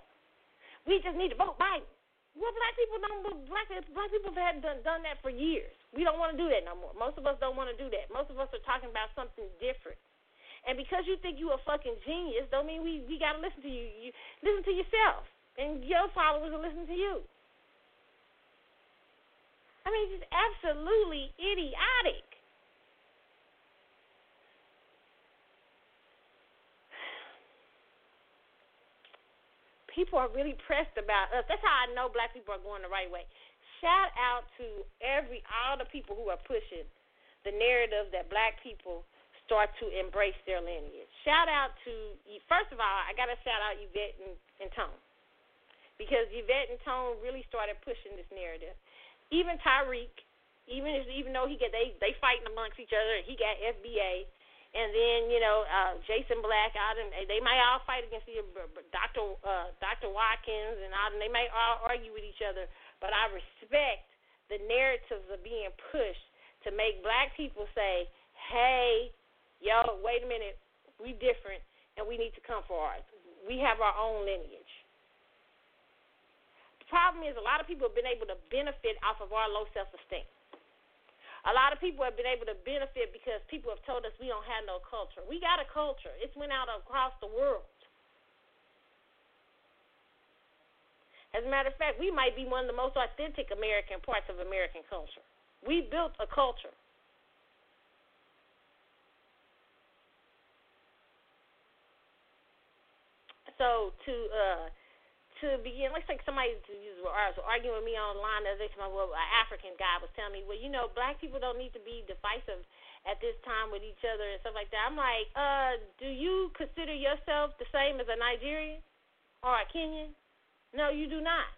We just need to vote Biden. Well, black people don't. Black black people have done done that for years. We don't want to do that no more. Most of us don't want to do that. Most of us are talking about something different. And because you think you a fucking genius, don't mean we we gotta listen to you. You listen to yourself and your followers will listen to you. I mean, just absolutely idiotic. People are really pressed about us. That's how I know black people are going the right way. Shout out to every all the people who are pushing the narrative that black people start to embrace their lineage. Shout out to first of all, I gotta shout out Yvette and, and Tone because Yvette and Tone really started pushing this narrative. Even Tariq, even if, even though he get they they fighting amongst each other, he got FBA, and then you know uh, Jason Black out and they might all fight against the Dr. Uh, Dr. Watkins and all, and they might all argue with each other. But I respect the narratives are being pushed to make black people say, "Hey, yo, wait a minute, we different, and we need to come for ours. We have our own lineage." The problem is a lot of people have been able to benefit off of our low self esteem. A lot of people have been able to benefit because people have told us we don't have no culture. We got a culture. It's went out across the world. As a matter of fact, we might be one of the most authentic American parts of American culture. We built a culture. So to uh, to begin, let's say somebody was arguing with me online the other day. Well, an African guy was telling me, well, you know, black people don't need to be divisive at this time with each other and stuff like that. I'm like, uh, do you consider yourself the same as a Nigerian or a Kenyan? No, you do not.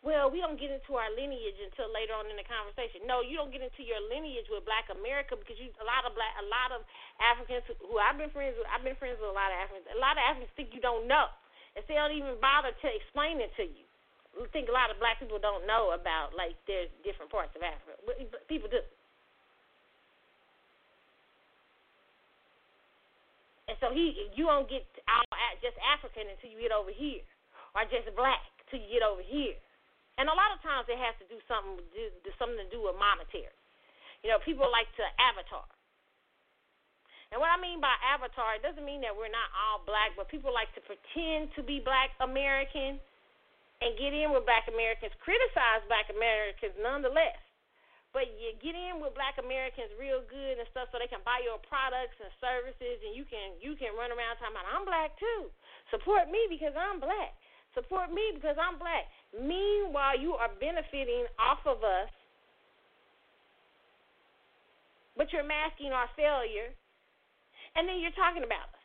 Well, we don't get into our lineage until later on in the conversation. No, you don't get into your lineage with Black America because you a lot of black a lot of Africans who I've been friends with I've been friends with a lot of Africans. A lot of Africans think you don't know. And they don't even bother to explain it to you. I think a lot of black people don't know about like there's different parts of Africa. People do. And so he, you don't get out just African until you get over here, or just black till you get over here. And a lot of times it has to do something do, something to do with monetary. You know, people like to avatar. And what I mean by avatar, it doesn't mean that we're not all black, but people like to pretend to be black American and get in with black Americans, criticize black Americans nonetheless. But you get in with black Americans real good and stuff so they can buy your products and services and you can you can run around talking about I'm black too. Support me because I'm black. Support me because I'm black. Meanwhile, you are benefiting off of us, but you're masking our failure, and then you're talking about us.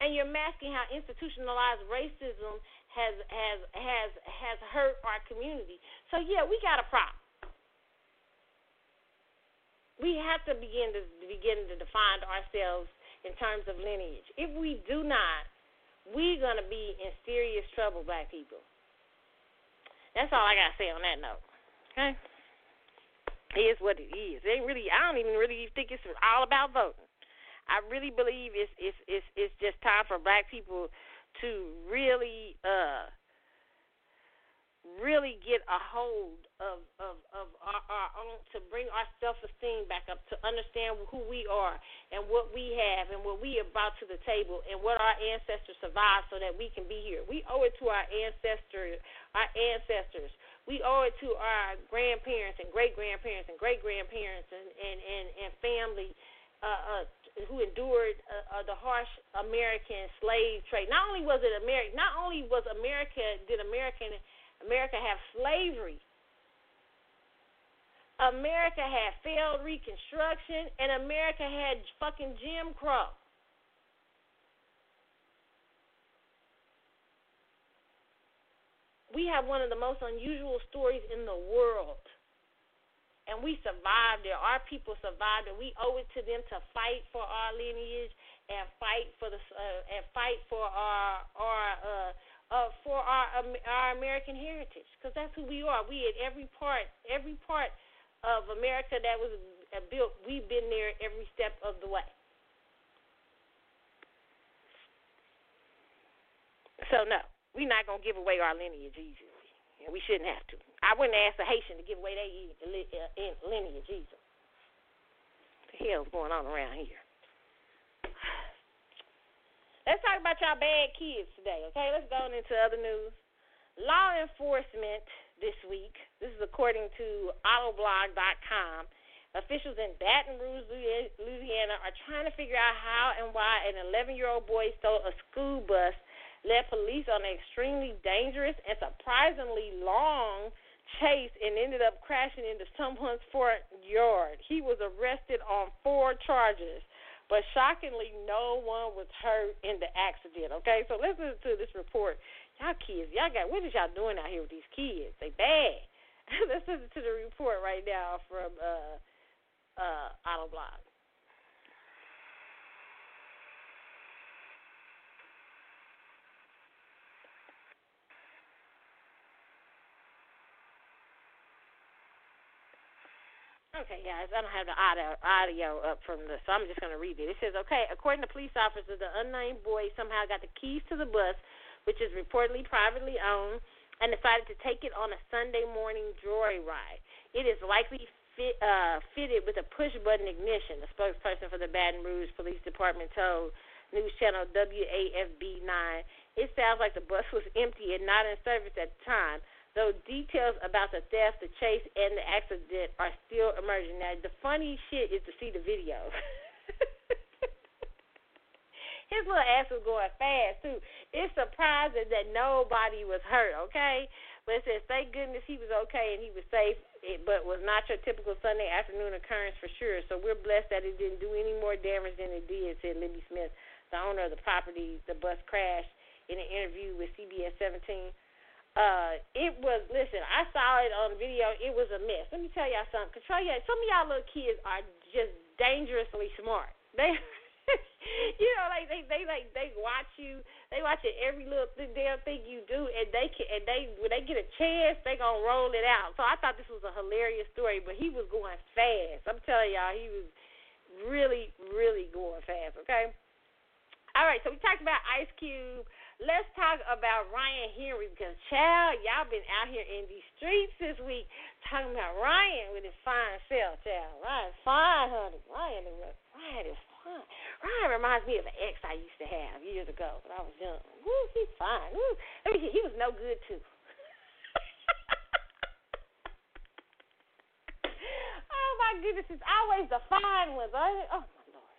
and you're masking how institutionalized racism has has has has hurt our community. So yeah, we got a problem. We have to begin to begin to define ourselves in terms of lineage. If we do not, we're gonna be in serious trouble, black people. That's all I gotta say on that note. Okay? It is what it is. It ain't really I don't even really think it's all about voting. I really believe it's it's it's it's just time for black people to really uh really get a hold of of of our, our own to bring our self esteem back up to understand who we are and what we have and what we brought to the table and what our ancestors survived so that we can be here. We owe it to our ancestors our ancestors. We owe it to our grandparents and great grandparents and great grandparents and and and, and family uh, uh, who endured uh, uh, the harsh American slave trade. Not only was it America, not only was America did American America had slavery. America had failed Reconstruction, and America had fucking Jim Crow. We have one of the most unusual stories in the world and we survived it. Our people survived it. We owe it to them to fight for our lineage and fight for the uh, and fight for our our uh, uh, for our um, our American heritage because that's who we are. We at every part every part of America that was uh, built. We've been there every step of the way. So no, we're not gonna give away our lineage easily, and we shouldn't have to. I wouldn't ask a Haitian to give away their uh, lineage either. What the hell's going on around here? Let's talk about y'all bad kids today, okay? Let's go into other news. Law enforcement this week, this is according to Autoblog.com, officials in Baton Rouge, Louisiana are trying to figure out how and why an 11 year old boy stole a school bus, led police on an extremely dangerous and surprisingly long chase and ended up crashing into someone's front yard. He was arrested on four charges, but shockingly, no one was hurt in the accident. Okay, so listen to this report. Y'all kids, y'all got what is y'all doing out here with these kids? They bad. listen to the report right now from uh uh Autoblog. Okay, guys, I don't have the audio, up from the, so I'm just going to read it. It says, okay, according to police officers, the unnamed boy somehow got the keys to the bus, which is reportedly privately owned, and decided to take it on a Sunday morning joyride. It is likely fit, uh, fitted with a push button ignition. The spokesperson for the Baton Rouge Police Department told news channel WAFB 9 it sounds like the bus was empty and not in service at the time though details about the theft, the chase, and the accident are still emerging. Now, the funny shit is to see the video. His little ass was going fast too. It's surprising that nobody was hurt. Okay, but it says thank goodness he was okay and he was safe. But was not your typical Sunday afternoon occurrence for sure. So we're blessed that it didn't do any more damage than it did," said Libby Smith, the owner of the property. The bus crashed in an interview with CBS 17. Uh, it was listen. I saw it on video. It was a mess. Let me tell y'all something. Control y'all. Some of y'all little kids are just dangerously smart. They, you know, like they they like they watch you. They watch it every little damn thing you do, and they can and they when they get a chance, they gonna roll it out. So I thought this was a hilarious story, but he was going fast. I'm telling y'all, he was really really going fast. Okay. All right, so we talked about Ice Cube Let's talk about Ryan Henry because, child, y'all been out here in these streets this week talking about Ryan with his fine self, child. Ryan fine, honey. Ryan is, Ryan is fine. Ryan reminds me of an ex I used to have years ago when I was young. Woo, he's fine. Woo. He was no good, too. oh, my goodness. It's always the fine ones. Oh, my Lord.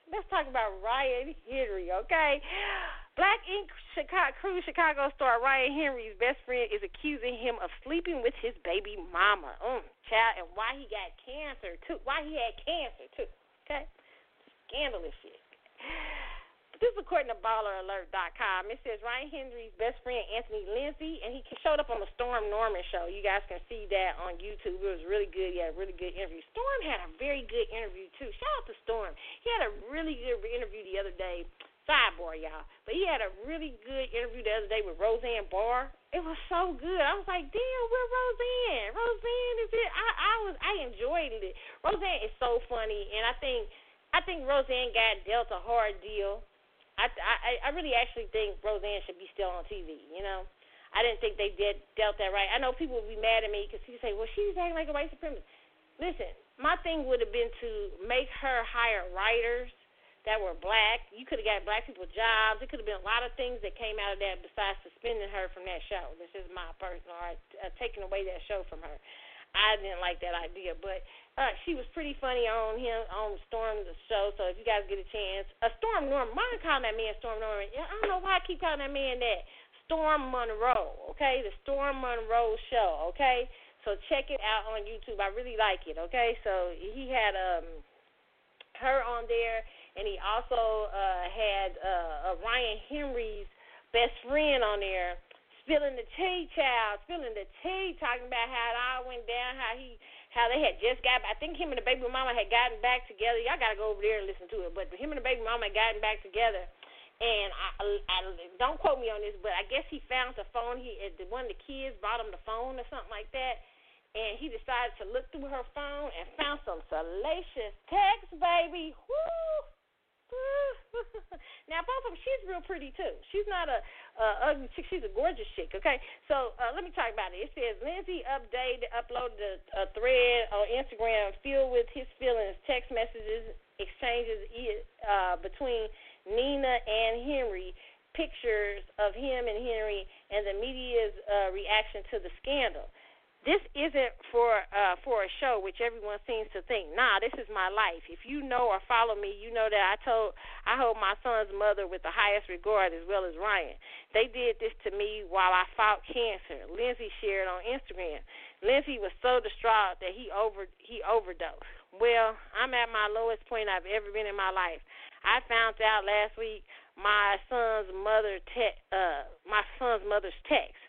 Let's talk about Ryan Henry, okay? Black Ink Chicago, Crew Chicago star Ryan Henry's best friend is accusing him of sleeping with his baby mama. Mm, child, and why he got cancer too. Why he had cancer too. Okay, scandalous shit. This is according to BallerAlert.com. It says Ryan Henry's best friend Anthony Lindsay, and he showed up on the Storm Norman show. You guys can see that on YouTube. It was really good. He had a really good interview. Storm had a very good interview too. Shout out to Storm. He had a really good interview the other day. Sidebar, y'all. But he had a really good interview the other day with Roseanne Barr. It was so good. I was like, damn, where Roseanne? Roseanne is it? I, I was I enjoyed it. Roseanne is so funny, and I think I think Roseanne got dealt a hard deal I, I I really actually think Roseanne should be still on TV. You know, I didn't think they did dealt that right. I know people would be mad at me because he say, "Well, she's acting like a white supremacist." Listen, my thing would have been to make her hire writers that were black. You could have got black people jobs. It could have been a lot of things that came out of that besides suspending her from that show. This is my personal, or uh, taking away that show from her. I didn't like that idea, but uh, she was pretty funny on him on Storm the show. So if you guys get a chance, uh, Storm Norman, mine calling that man Storm Norman. I don't know why I keep calling that man that. Storm Monroe, okay, the Storm Monroe show, okay. So check it out on YouTube. I really like it, okay. So he had um her on there, and he also uh had uh, uh Ryan Henry's best friend on there spilling the tea, child, spilling the tea, talking about how it all went down, how he, how they had just got. I think him and the baby mama had gotten back together. Y'all gotta go over there and listen to it. But him and the baby mama had gotten back together, and I, I, don't quote me on this, but I guess he found the phone. He, the one of the kids brought him the phone or something like that. And he decided to look through her phone and found some salacious text, baby. Woo! now both of them, she's real pretty too. She's not a uh, ugly chick. She's a gorgeous chick. Okay, so uh, let me talk about it. It says Lindsay updated, uploaded a, a thread on Instagram filled with his feelings, text messages, exchanges uh, between Nina and Henry, pictures of him and Henry, and the media's uh, reaction to the scandal this isn't for uh for a show which everyone seems to think nah this is my life. If you know or follow me you know that i told i hold my son's mother with the highest regard as well as ryan. They did this to me while i fought cancer. Lindsay shared on instagram. Lindsay was so distraught that he over he overdosed. Well i'm at my lowest point i've ever been in my life. I found out last week my son's mother te- uh my son's mother's text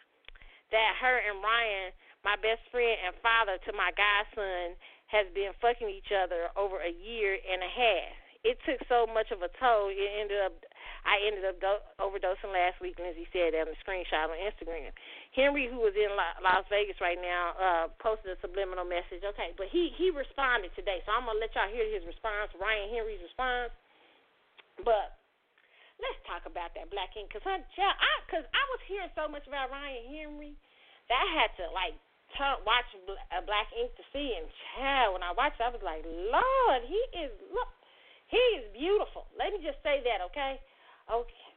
that her and ryan my best friend and father to my godson has been fucking each other over a year and a half. It took so much of a toll. It ended up, I ended up do- overdosing last week. Lindsay said on the screenshot on Instagram. Henry, who was in Las Vegas right now, uh, posted a subliminal message. Okay, but he he responded today, so I'm gonna let y'all hear his response, Ryan Henry's response. But let's talk about that black ink, cause I, cause I was hearing so much about Ryan Henry that I had to like turn, watch a uh, Black Ink to see him. Child, when I watched, I was like, Lord, he is look, he is beautiful. Let me just say that, okay? Okay,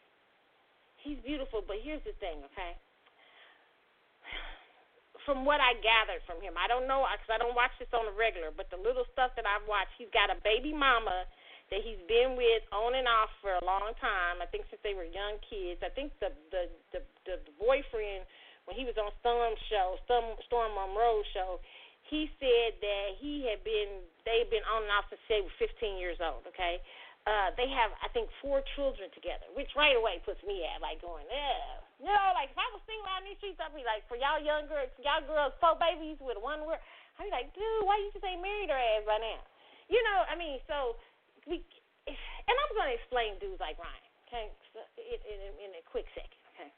he's beautiful, but here's the thing, okay? From what I gathered from him, I don't know because I don't watch this on the regular, but the little stuff that I've watched, he's got a baby mama that he's been with on and off for a long time. I think since they were young kids. I think the the the, the boyfriend when he was on Storm show, Storm, Storm Monroe show, he said that he had been they've been on and off since they were 15 years old. Okay, uh, they have I think four children together, which right away puts me at like going, yeah, you know, like if I was single out in these streets, I'd be like, for y'all young girls, y'all girls, four babies with one word, I'd be like, dude, why you just ain't married her ass by now? You know, I mean, so we, and I'm gonna explain dudes like Ryan, okay, in, in, in a quick second, okay,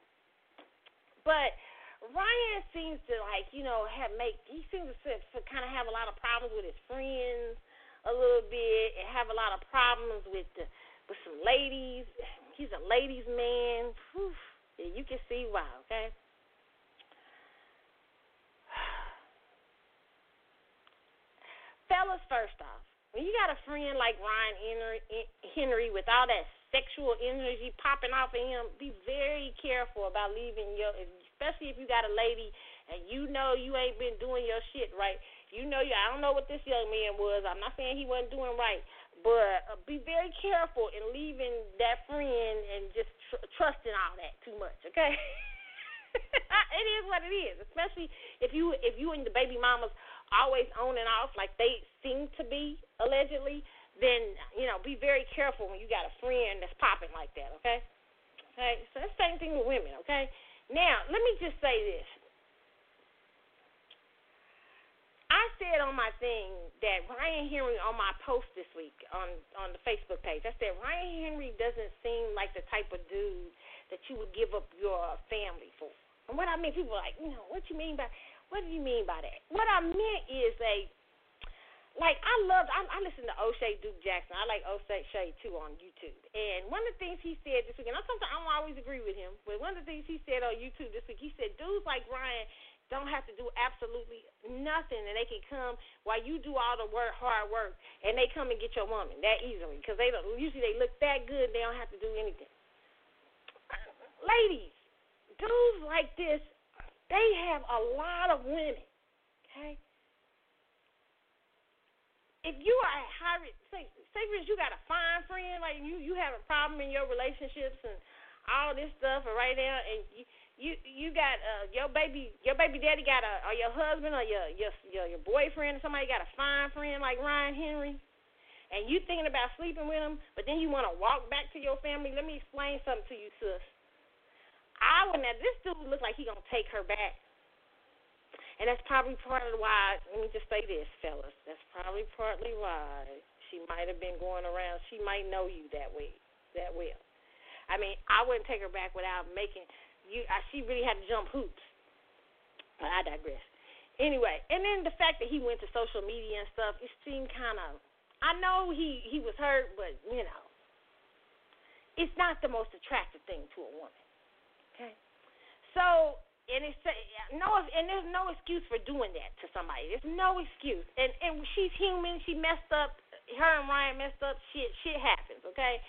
but Ryan seems to like you know have make he seems to, to kind of have a lot of problems with his friends a little bit have a lot of problems with the, with some ladies. He's a ladies man. Whew. Yeah, you can see why. Okay. Fellas, first off, when you got a friend like Ryan Henry with all that sexual energy popping off of him, be very careful about leaving your especially if you got a lady and you know you ain't been doing your shit right. You know, I don't know what this young man was. I'm not saying he wasn't doing right, but uh, be very careful in leaving that friend and just tr- trusting all that too much. Okay. it is what it is, especially if you if you and the baby mamas always on and off like they seem to be allegedly. then you know be very careful when you got a friend that's popping like that. Okay. Okay. So that's the same thing with women. Okay. Now let me just say this. I said on my thing that Ryan Henry on my post this week on on the Facebook page. I said Ryan Henry doesn't seem like the type of dude that you would give up your family for. And what I mean, people are like, you know, what you mean by what do you mean by that? What I meant is a like I love I, I listen to O'Shea Duke Jackson. I like O'Shea too on YouTube. And one of the things he said this week, and I sometimes I don't always agree with him, but one of the things he said on YouTube this week, he said dudes like Ryan don't have to do absolutely nothing, and they can come while you do all the work, hard work, and they come and get your woman that easily because they don't. Usually they look that good, they don't have to do anything. Ladies, dudes like this, they have a lot of women. Okay. If you are a high, say, say for you got a fine friend, like you, you have a problem in your relationships and all this stuff, right now, and you you you got uh your baby your baby daddy got a or your husband or your your your, your boyfriend or somebody got a fine friend like Ryan Henry and you thinking about sleeping with him, but then you want to walk back to your family. Let me explain something to you, sis. I would now this dude looks like he gonna take her back. And that's probably part of why let me just say this, fellas. That's probably partly why she might have been going around she might know you that way that well. I mean, I wouldn't take her back without making you I, she really had to jump hoops. But I digress. Anyway, and then the fact that he went to social media and stuff, it seemed kind of. I know he he was hurt, but you know, it's not the most attractive thing to a woman. Okay, so and it's uh, no and there's no excuse for doing that to somebody. There's no excuse, and and she's human. She messed up. Her and Ryan messed up. Shit, shit happens. Okay,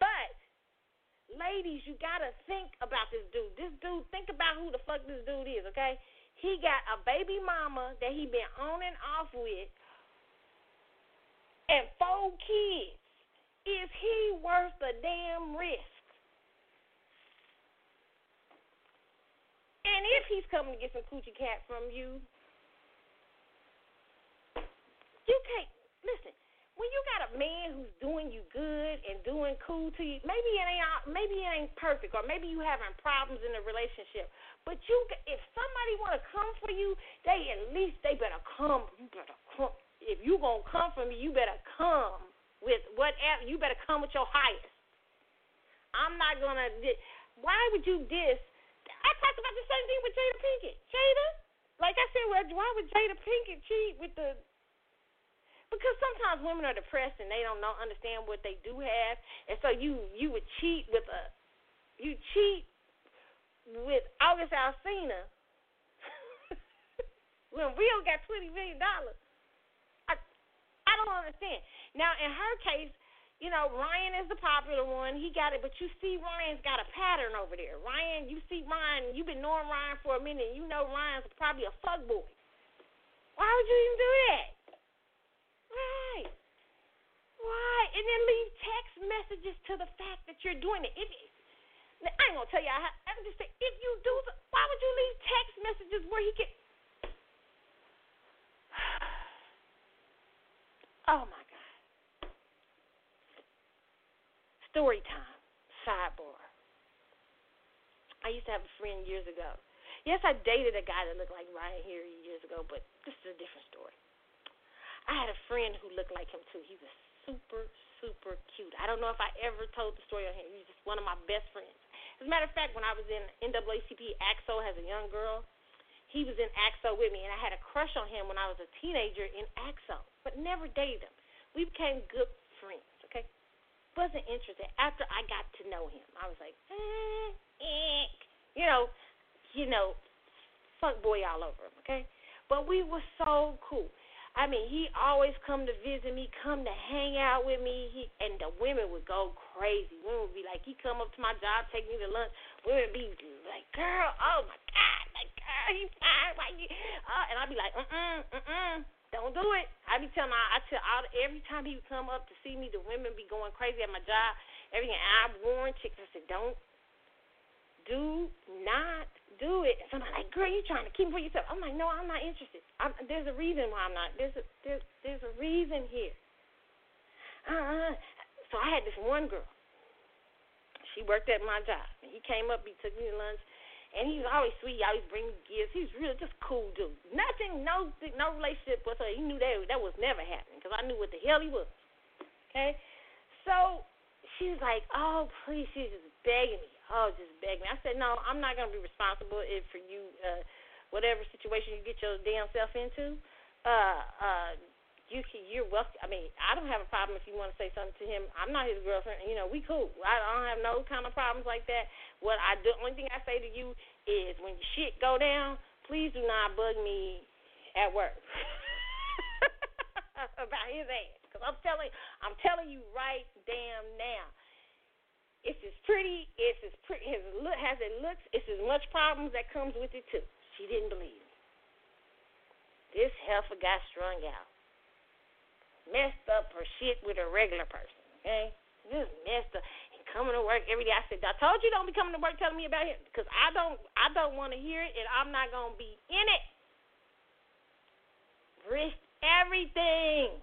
but ladies, you gotta think about this dude. This dude, think about who the fuck this dude is, okay? He got a baby mama that he been on and off with, and four kids. Is he worth the damn risk? And if he's coming to get some coochie cat from you, you can't listen when you got a man who's doing you good and doing cool to you, maybe it ain't maybe it ain't perfect, or maybe you having problems in the relationship. But you, if somebody want to come for you, they at least they better come. You better come. If you gonna come for me, you better come with whatever. You better come with your highest. I'm not gonna. Why would you diss? I talked about the same thing with Jada Pinkett. Jada, like I said, why would Jada Pinkett cheat with the because sometimes women are depressed and they don't know understand what they do have, and so you you would cheat with a you cheat with August Alsina when Rio got twenty million dollars. I I don't understand. Now in her case, you know Ryan is the popular one. He got it, but you see Ryan's got a pattern over there. Ryan, you see Ryan. You've been knowing Ryan for a minute. You know Ryan's probably a fuck boy. Why would you even do that? Why? Why? And then leave text messages to the fact that you're doing it. If I ain't gonna tell you. I'm just saying, if you do, why would you leave text messages where he can? Oh my God. Story time. Sidebar. I used to have a friend years ago. Yes, I dated a guy that looked like Ryan here years ago, but this is a different story. I had a friend who looked like him too. He was super, super cute. I don't know if I ever told the story on him. He's just one of my best friends. As a matter of fact, when I was in NAACP ACT-SO as a young girl, he was in ACT-SO with me, and I had a crush on him when I was a teenager in ACT-SO, but never dated him. We became good? Wasn't interested. After I got to know him, I was like, eh, eh, you know, you know, fuck boy all over him, okay? But we were so cool. I mean, he always come to visit me, come to hang out with me. He and the women would go crazy. Women would be like, he come up to my job, take me to lunch. Women be like, girl, oh my god, like girl, he fine, why you? Uh, and I'd be like, mm mm, mm mm, don't do it. I be telling, I, I tell all every time he would come up to see me, the women be going crazy at my job. Everything I warn chicks, I said, don't, do not do it. And somebody's like, girl, you trying to keep for yourself. I'm like, no, I'm not interested. I'm, there's a reason why I'm not. There's a, there's, there's a reason here. Uh-uh. So I had this one girl. She worked at my job. And he came up, he took me to lunch. And he was always sweet. He always bring gifts. He was really just cool dude. Nothing, no, no relationship her. He knew that that was never happening because I knew what the hell he was. Okay, so she was like, "Oh, please," she was just begging me. Oh, just begging me. I said, "No, I'm not gonna be responsible if for you, uh, whatever situation you get your damn self into. Uh, uh, you can, you're welcome. I mean, I don't have a problem if you want to say something to him. I'm not his girlfriend. You know, we cool. I don't have no kind of problems like that. What I do, only thing I say to you is when shit go down, please do not bug me at work about his ass. Cause I'm telling, I'm telling you right damn now. It's as pretty, it's as pretty, his look, as it looks, it's as much problems that comes with it too. She didn't believe me. This heifer got strung out messed up her shit with a regular person, okay? Just messed up and coming to work every day. I said, I told you don't be coming to work telling me about it because I don't, I don't want to hear it and I'm not gonna be in it. Risked everything,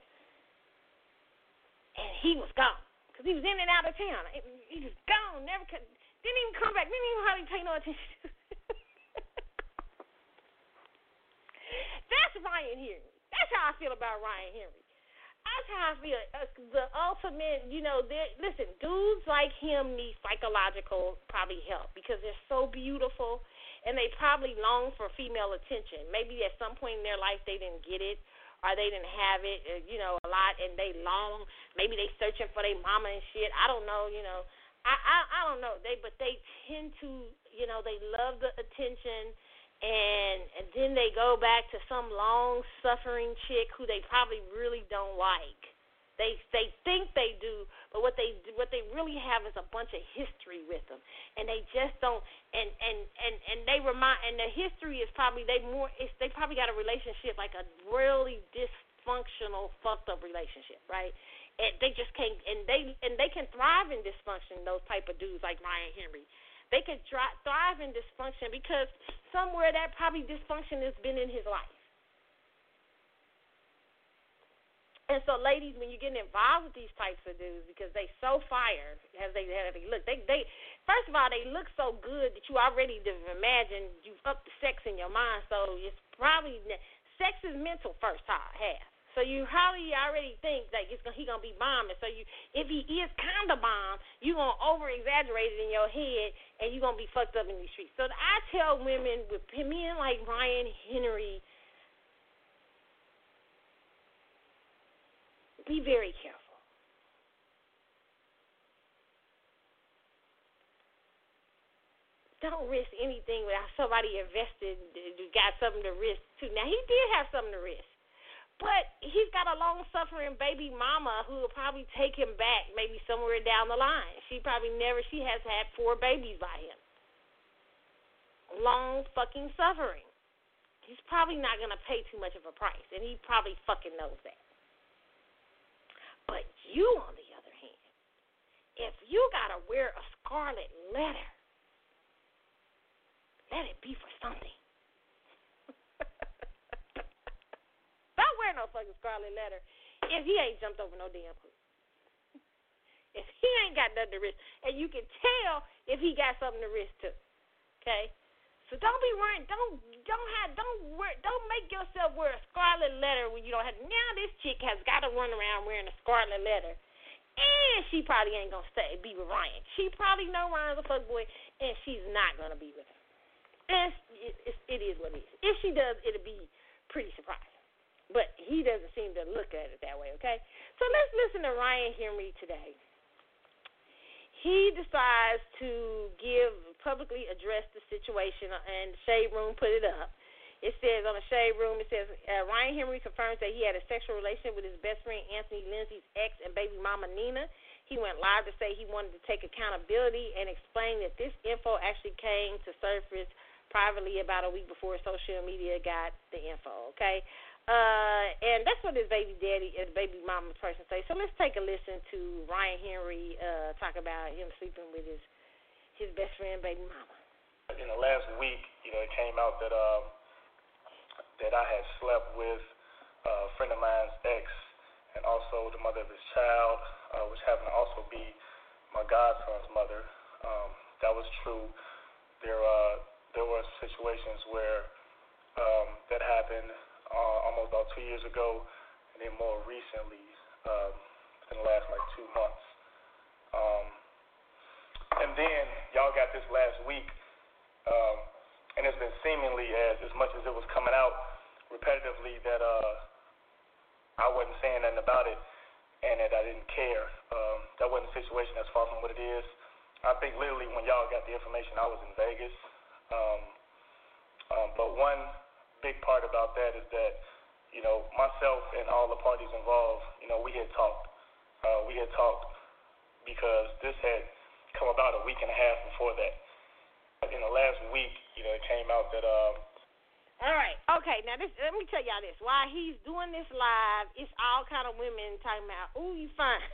and he was gone because he was in and out of town. He was gone, never could, didn't even come back, didn't even hardly pay no attention. That's Ryan Henry. That's how I feel about Ryan Henry. That's how I feel. Uh, the ultimate, you know, listen, dudes like him need psychological probably help because they're so beautiful and they probably long for female attention. Maybe at some point in their life they didn't get it or they didn't have it, uh, you know, a lot and they long. Maybe they searching for their mama and shit. I don't know, you know. I I I don't know. They but they tend to, you know, they love the attention and and then they go back to some long suffering chick who they probably really don't like. They they think they do, but what they what they really have is a bunch of history with them, and they just don't. And and and and they remind. And the history is probably they more. It's, they probably got a relationship like a really dysfunctional, fucked up relationship, right? And they just can't. And they and they can thrive in dysfunction. Those type of dudes like Ryan Henry they could thrive in dysfunction because somewhere that probably dysfunction has been in his life. And so, ladies, when you're getting involved with these types of dudes, because they so fire as they as they look, they they first of all they look so good that you already imagine you've upped the sex in your mind. So it's probably sex is mental first half. So you probably already think that it's gonna, he gonna be bombing. So you, if he is kind of bomb, you gonna over exaggerate it in your head, and you gonna be fucked up in these streets. So I tell women with men like Ryan Henry, be very careful. Don't risk anything without somebody invested, got something to risk too. Now he did have something to risk. But he's got a long suffering baby mama who will probably take him back maybe somewhere down the line. She probably never she has had four babies by him. Long fucking suffering. He's probably not gonna pay too much of a price, and he probably fucking knows that. But you, on the other hand, if you gotta wear a scarlet letter, let it be for something. Don't wear no fucking scarlet letter if he ain't jumped over no damn hoop. If he ain't got nothing to risk, and you can tell if he got something to risk too. Okay, so don't be wearing, don't don't have, don't wear, don't make yourself wear a scarlet letter when you don't have. Now this chick has got to run around wearing a scarlet letter, and she probably ain't gonna stay be with Ryan. She probably know Ryan's a fuck boy, and she's not gonna be with him. And it, it, it is what it is. If she does, it'll be pretty surprising. But he doesn't seem to look at it that way, okay? So let's listen to Ryan Henry today. He decides to give publicly address the situation, and Shade Room put it up. It says on the Shade Room, it says uh, Ryan Henry confirms that he had a sexual relationship with his best friend Anthony Lindsay's ex and baby mama Nina. He went live to say he wanted to take accountability and explain that this info actually came to surface privately about a week before social media got the info. Okay, uh, and that's what his baby daddy, his baby mama person say. So let's take a listen to Ryan Henry uh, talk about him sleeping with his his best friend, baby mama. in the last week, you know, it came out that um, that I had slept with uh, a friend of mine's ex, and also the mother of his child, uh, which happened to also be my godson's mother. Um, that was true. There, uh, there were situations where um, that happened uh, almost about two years ago, and then more recently, um, in the last like two months. Um, and then y'all got this last week, um, and it's been seemingly as as much as it was coming out repetitively that uh, I wasn't saying nothing about it and that I didn't care. Um, that wasn't a situation that's far from what it is. I think literally when y'all got the information, I was in Vegas. Um, um, but one big part about that is that, you know, myself and all the parties involved, you know, we had talked. Uh, we had talked because this had come about a week and a half before that. In the last week, you know, it came out that. Uh, all right. Okay. Now this. Let me tell y'all this. While he's doing this live, it's all kind of women talking about, "Ooh, you fine."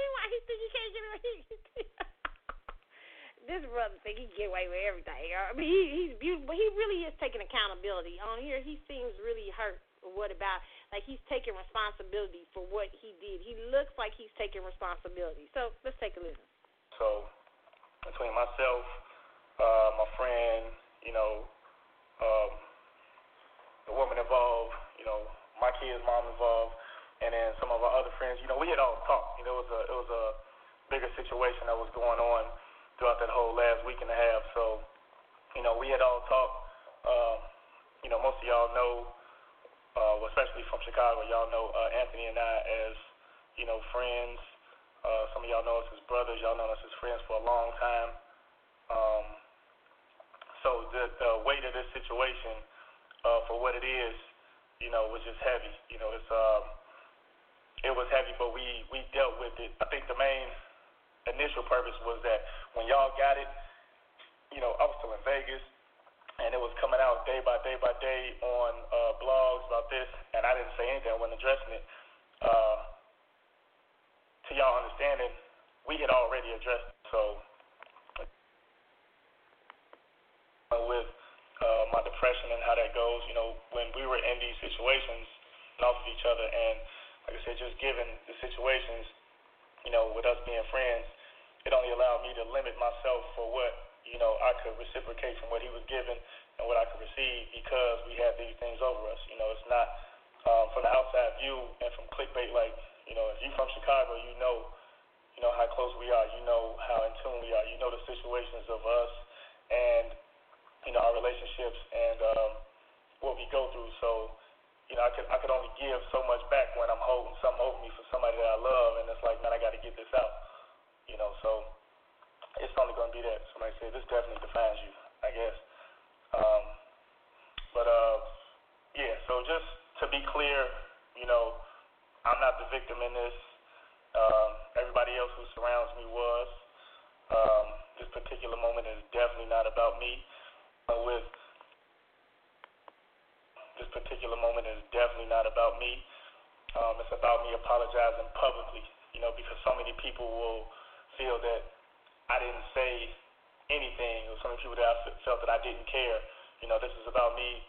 See why he think he can't get away? this brother think he get away with everything. I mean, he, he's beautiful. He really is taking accountability. On here, he seems really hurt. What about like he's taking responsibility for what he did? He looks like he's taking responsibility. So let's take a listen. So between myself, uh, my friend you know, um, the woman involved, you know, my kid's mom involved, and then some of our other friends. You know, we had all talked. You know, it was a it was a bigger situation that was going on throughout that whole last week and a half. So, you know, we had all talked. Uh, you know, most of y'all know, uh, especially from Chicago, y'all know uh, Anthony and I as, you know, friends. Uh, some of y'all know us as brothers. Y'all know us as friends for a long time. Um, so the, the weight of this situation, uh, for what it is, you know, was just heavy. You know, it's um, it was heavy, but we we dealt with it. I think the main initial purpose was that when y'all got it, you know, I was still in Vegas, and it was coming out day by day by day on uh, blogs about this, and I didn't say anything. I wasn't addressing it. Uh, to y'all understanding, we had already addressed it, so with uh, my depression and how that goes. You know, when we were in these situations, off of each other, and like I said, just given the situations, you know, with us being friends, it only allowed me to limit myself for what you know I could reciprocate from what he was giving and what I could receive because we had these things over us. You know, it's not um, from the outside view and from clickbait. Like, you know, if you from Chicago, you know, you know how close we are. You know how in tune we are. You know the situations of us and you know, our relationships and um, what we go through. So, you know, I could I could only give so much back when I'm holding something over me for somebody that I love, and it's like, man, I got to get this out. You know, so it's only going to be that. Somebody said this definitely defines you, I guess. Um, but uh, yeah. So just to be clear, you know, I'm not the victim in this. Um, everybody else who surrounds me was. Um, this particular moment is definitely not about me with this particular moment is definitely not about me. Um, it's about me apologizing publicly, you know, because so many people will feel that I didn't say anything, or so many people that I felt that I didn't care. You know, this is about me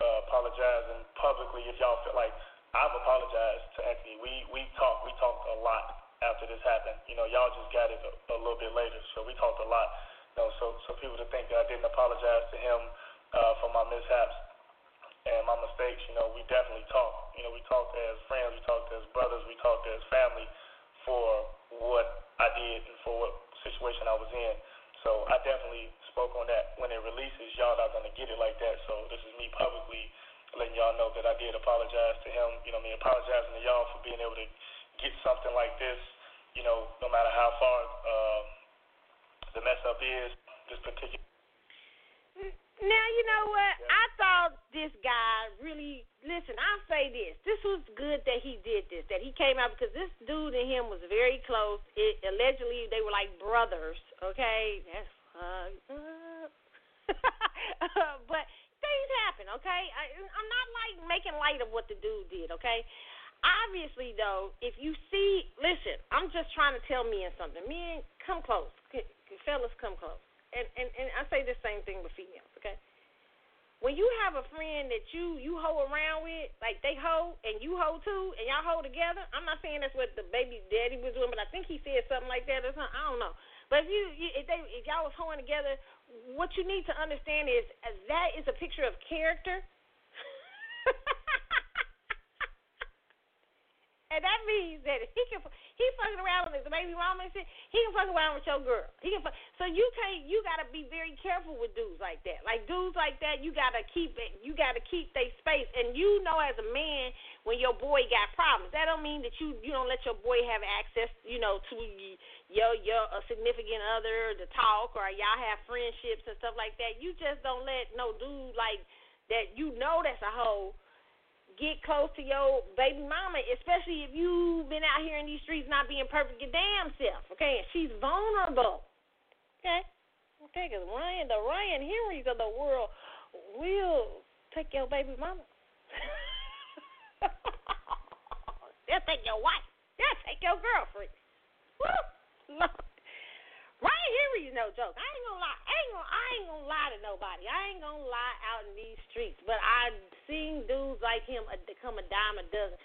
uh, apologizing publicly. If y'all feel like I've apologized to Anthony, we we talked we talked a lot after this happened. You know, y'all just got it a, a little bit later, so we talked a lot. You know, so so people to think that I didn't apologize to him uh, for my mishaps and my mistakes. You know, we definitely talked. You know, we talked as friends, we talked as brothers, we talked as family for what I did and for what situation I was in. So I definitely spoke on that. When it releases, y'all not gonna get it like that. So this is me publicly letting y'all know that I did apologize to him. You know, me apologizing to y'all for being able to get something like this. You know, no matter how far. Uh, the mess up is this particular. Now you know what? I thought this guy really. Listen, I'll say this. This was good that he did this. That he came out because this dude and him was very close. It, allegedly, they were like brothers. Okay, that's fucked up. but things happen. Okay, I, I'm not like making light of what the dude did. Okay, obviously though, if you see, listen, I'm just trying to tell me and something. Me and come close fellas, come close. And, and and I say the same thing with females, okay? When you have a friend that you you hoe around with, like they hoe and you hoe too, and y'all hoe together. I'm not saying that's what the baby daddy was doing, but I think he said something like that or something. I don't know. But if you, if they if y'all was hoeing together, what you need to understand is uh, that is a picture of character. And that means that he can he fucking around with his baby mama and shit. He can fuck around with your girl. He can fuck, so you can't you gotta be very careful with dudes like that. Like dudes like that, you gotta keep it. You gotta keep their space. And you know as a man when your boy got problems, that don't mean that you you don't let your boy have access, you know, to your your a significant other to talk or y'all have friendships and stuff like that. You just don't let no dude like that you know that's a hoe get close to your baby mama, especially if you've been out here in these streets not being perfect your damn self. Okay, and she's vulnerable. Okay, okay, because Ryan, the Ryan Henrys of the world will take your baby mama. They'll take your wife. They'll take your girlfriend. Woo! Ryan Henry is no joke. I ain't gonna lie. I ain't gonna. I ain't gonna lie to nobody. I ain't gonna lie out in these streets. But I've seen dudes like him become a dime a dozen.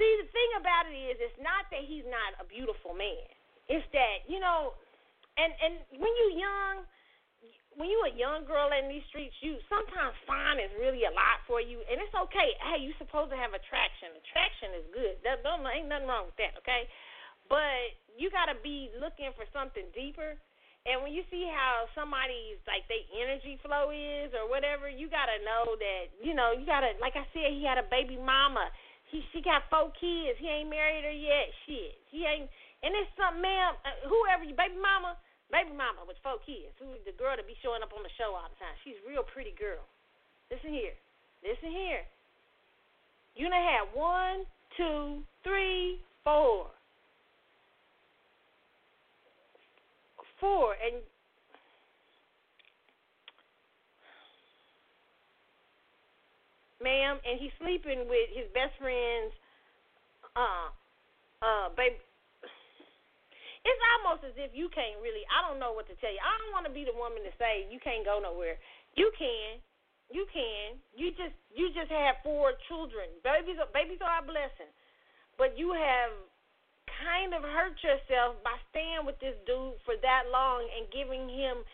See, the thing about it is, it's not that he's not a beautiful man. It's that you know, and and when you young, when you a young girl in these streets, you sometimes fine is really a lot for you, and it's okay. Hey, you supposed to have attraction. Attraction is good. That don't ain't nothing wrong with that. Okay, but you got to be looking for something deeper. And when you see how somebody's like their energy flow is or whatever, you gotta know that you know you gotta like I said, he had a baby mama. He she got four kids. He ain't married her yet. Shit, he ain't. And it's something, ma'am. Uh, whoever you baby mama, baby mama with four kids. Who the girl to be showing up on the show all the time? She's a real pretty girl. Listen here, listen here. You done had one, two, three, four. Four, and ma'am, and he's sleeping with his best friend's uh uh baby. It's almost as if you can't really. I don't know what to tell you. I don't want to be the woman to say you can't go nowhere. You can, you can. You just you just have four children. Babies, babies are a blessing, but you have kind of hurt yourself by staying with this dude for that long and giving him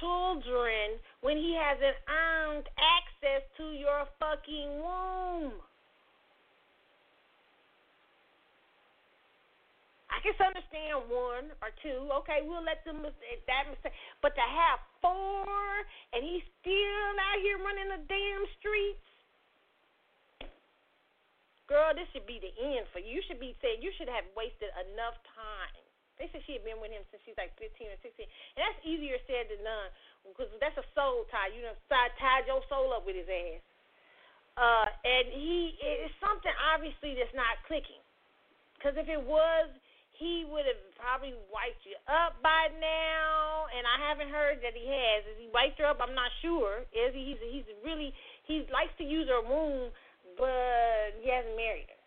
children when he hasn't earned access to your fucking womb. I can understand one or two. Okay, we'll let them that mistake. But to have four and he's still out here running the damn streets Girl, this should be the end for you. You should be saying you should have wasted enough time. They said she had been with him since she's like 15 or 16, and that's easier said than done because that's a soul tie. You know, tied your soul up with his ass. Uh, and he it's something obviously that's not clicking. Because if it was, he would have probably wiped you up by now. And I haven't heard that he has. Is he wiped her up? I'm not sure. Is he? He's he's really he likes to use her womb but he hasn't married her.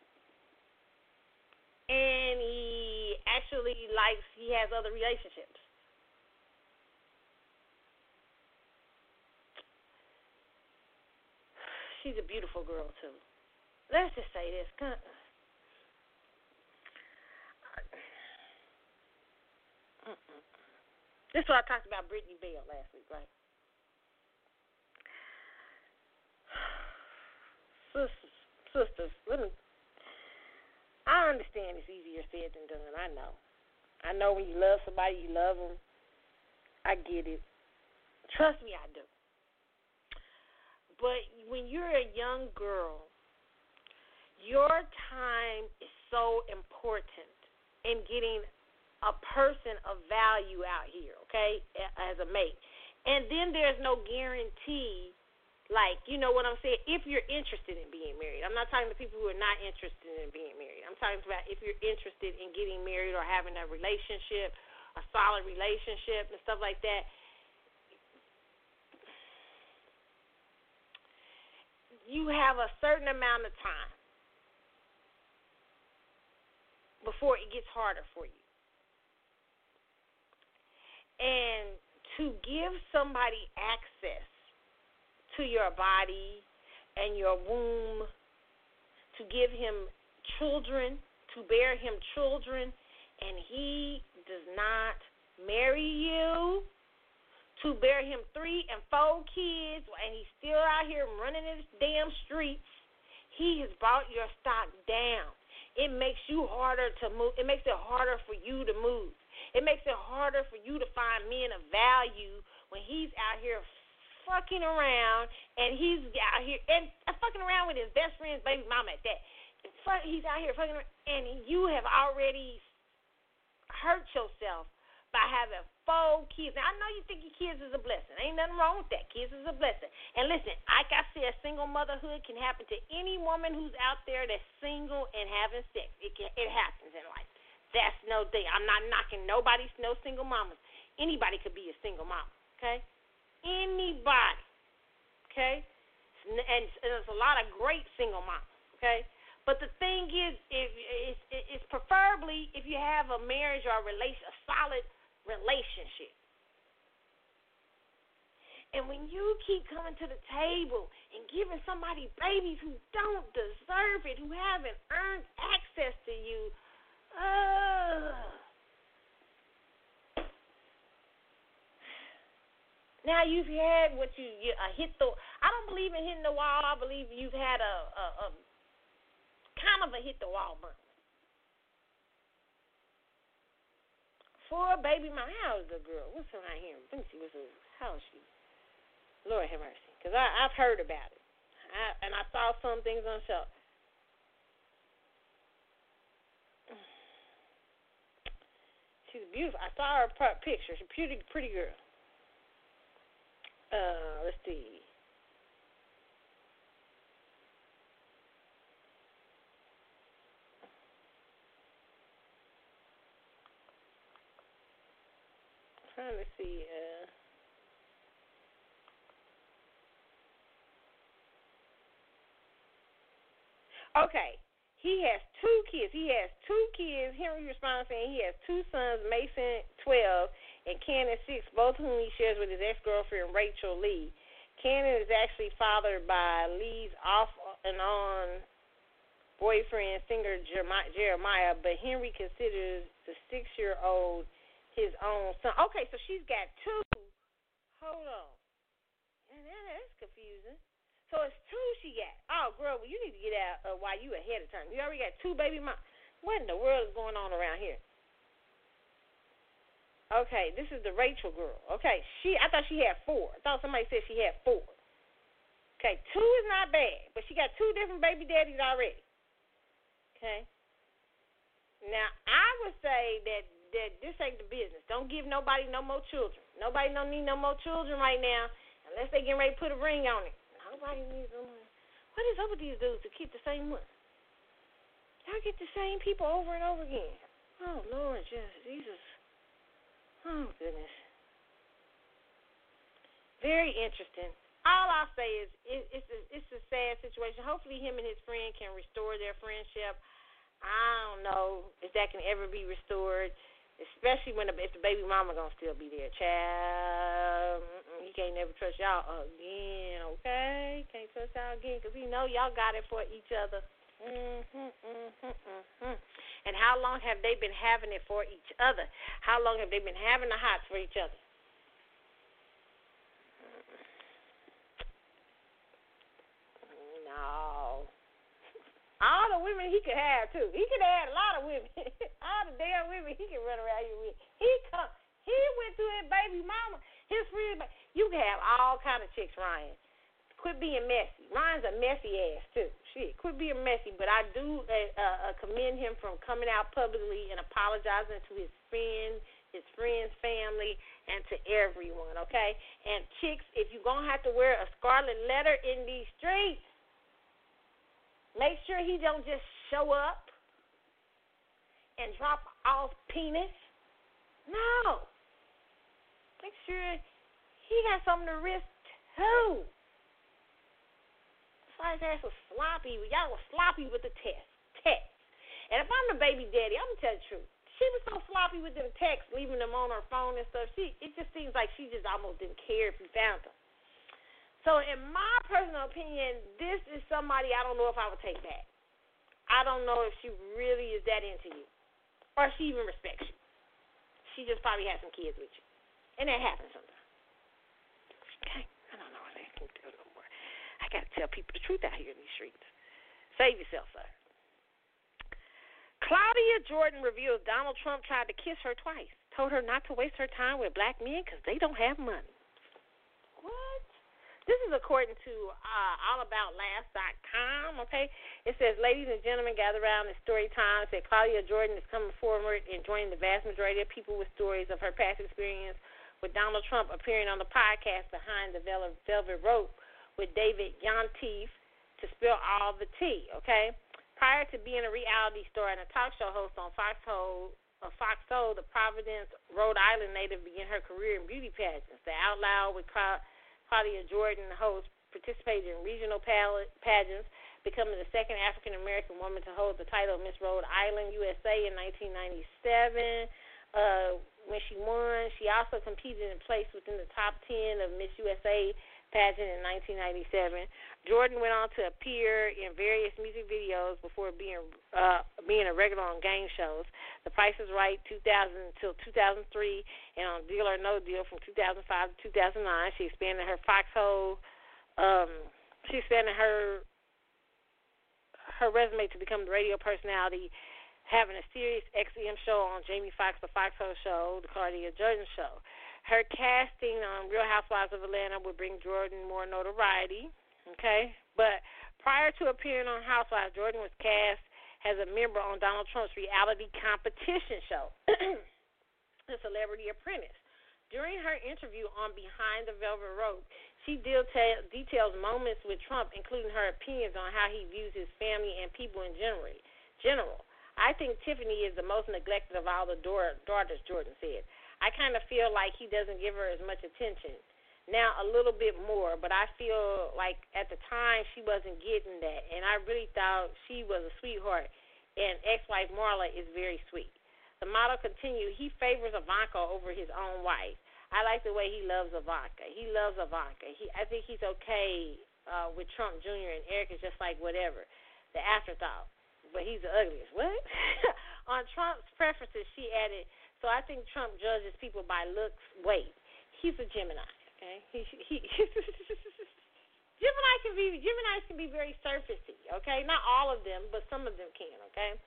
And he actually likes, he has other relationships. She's a beautiful girl, too. Let's just say this. Uh, this is what I talked about Brittany Bell last week, right? Sisters, sisters, let me. I understand it's easier said than done. I know. I know when you love somebody, you love them. I get it. Trust me, I do. But when you're a young girl, your time is so important in getting a person of value out here, okay, as a mate. And then there's no guarantee like, you know what I'm saying? If you're interested in being married, I'm not talking to people who are not interested in being married. I'm talking about if you're interested in getting married or having a relationship, a solid relationship, and stuff like that. You have a certain amount of time before it gets harder for you. And to give somebody access to your body and your womb, to give him children, to bear him children, and he does not marry you, to bear him three and four kids, and he's still out here running in damn streets, he has brought your stock down. It makes you harder to move. It makes it harder for you to move. It makes it harder for you to find men of value when he's out here fucking around and he's out here and fucking around with his best friend's baby mama at that. He's out here fucking around, and you have already hurt yourself by having four kids. Now, I know you think your kids is a blessing. Ain't nothing wrong with that. Kids is a blessing. And listen, like I said, single motherhood can happen to any woman who's out there that's single and having sex. It can, it happens in life. That's no thing. I'm not knocking nobody's no single mamas. Anybody could be a single mom. Okay, anybody. Okay, and, there's a lot of great single moms. Okay, but the thing is, if it's, it's preferably if you have a marriage or a relation, a solid relationship. And when you keep coming to the table and giving somebody babies who don't deserve it, who haven't earned access to you, uh, now you've had what you, you uh, hit the. I don't believe in hitting the wall. I believe you've had a, a, a kind of a hit the wall. For a baby my how is the girl? What's her name here? Let me see. What's her, how is she? Lord have mercy. Because I've heard about it. I, and I saw some things on show. She's beautiful. I saw her picture. She's a pretty, pretty girl. Uh, let's see. trying to see. Uh, okay, he has two kids. He has two kids. Henry responds saying he has two sons, Mason, 12, and Cannon, 6, both whom he shares with his ex girlfriend, Rachel Lee. Cannon is actually fathered by Lee's off and on boyfriend, singer Jeremiah, but Henry considers the six year old his own son. Okay, so she's got two. Hold on. And that's confusing. So it's two she got. Oh, girl, well, you need to get out uh, while you ahead of time. You already got two baby mom. What in the world is going on around here? Okay, this is the Rachel girl. Okay, she. I thought she had four. I thought somebody said she had four. Okay, two is not bad, but she got two different baby daddies already. Okay. Now I would say that that this ain't the business. Don't give nobody no more children. Nobody don't need no more children right now unless they getting ready to put a ring on it. Nobody needs no more. What is up with these dudes to keep the same one? Y'all get the same people over and over again. Oh Lord, Jesus. Oh goodness. Very interesting. All I'll say is it, it's a, it's a sad situation. Hopefully, him and his friend can restore their friendship. I don't know if that can ever be restored especially when the, if the baby mama gonna still be there. Child, he can't never trust y'all again. Okay, can't trust y'all again because he know y'all got it for each other. Mm-hmm, mm-hmm, mm-hmm. And how long have they been having it for each other? How long have they been having the hots for each other? No. All the women he could have too. He could have had a lot of women. All the damn women he could run around here with. He come. He went to his baby mama, his friend. You can have all kind of chicks, Ryan. Quit being messy. Ryan's a messy ass too. Shit, quit being messy. But I do uh, uh, commend him from coming out publicly and apologizing to his friends, his friends' family, and to everyone. Okay. And chicks, if you're gonna have to wear a scarlet letter in these streets Make sure he don't just show up and drop off penis. No. Make sure he got something to risk too. That's ass was sloppy. Y'all was sloppy with the test. Test. And if I'm the baby daddy, I'm gonna tell the truth. she was so sloppy with them texts, leaving them on her phone and stuff. She it just seems like she just almost didn't care if you found them. So in my personal opinion, this is somebody I don't know if I would take back. I don't know if she really is that into you, or she even respects you. She just probably has some kids with you, and that happens sometimes. Okay, I don't know what I can do no more. I gotta tell people the truth out here in these streets. Save yourself, sir. Claudia Jordan reveals Donald Trump tried to kiss her twice. Told her not to waste her time with black men because they don't have money. What? This is according to uh, allaboutLast.com. Okay, it says, "Ladies and gentlemen, gather around. It's story time." It said Claudia Jordan is coming forward and joining the vast majority of people with stories of her past experience with Donald Trump appearing on the podcast Behind the Velvet Rope with David Yontef to spill all the tea. Okay, Prior to being a reality star and a talk show host on Fox uh, Fox the Providence, Rhode Island native began her career in beauty pageants. The Out Loud with Claudia Jordan, host, participated in regional pageants, becoming the second African American woman to hold the title of Miss Rhode Island, USA in 1997. Uh, when she won, she also competed and placed within the top 10 of Miss USA pageant in 1997. Jordan went on to appear in various music videos before being uh, being a regular on game shows. The Price is Right 2000 until 2003, and on Deal or No Deal from 2005 to 2009. She expanded her foxhole. Um, she expanded her her resume to become the radio personality, having a Sirius XM show on Jamie Foxx, the Foxhole Show, the Claudia Jordan Show. Her casting on Real Housewives of Atlanta would bring Jordan more notoriety. Okay, but prior to appearing on Housewives, Jordan was cast as a member on Donald Trump's reality competition show, The Celebrity Apprentice. During her interview on Behind the Velvet Rope, she detail, details moments with Trump, including her opinions on how he views his family and people in general. General, I think Tiffany is the most neglected of all the daughters, Jordan said. I kind of feel like he doesn't give her as much attention. Now a little bit more, but I feel like at the time she wasn't getting that, and I really thought she was a sweetheart. And ex-wife Marla is very sweet. The model continued. He favors Ivanka over his own wife. I like the way he loves Ivanka. He loves Ivanka. He, I think he's okay uh, with Trump Jr. and Eric is just like whatever, the afterthought. But he's the ugliest. What? On Trump's preferences, she added, so I think Trump judges people by looks. Wait, he's a Gemini. Okay, he he. Gemini can be Gemini can be very surfacey. Okay, not all of them, but some of them can. Okay.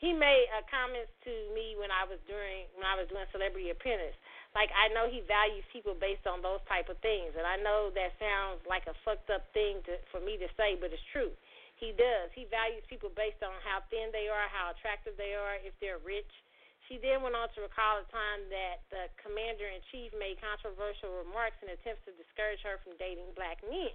He made uh, comments to me when I was during when I was doing Celebrity Apprentice. Like I know he values people based on those type of things, and I know that sounds like a fucked up thing to, for me to say, but it's true. He does. He values people based on how thin they are, how attractive they are, if they're rich, she then went on to recall a time that the commander in chief made controversial remarks in attempts to discourage her from dating black men.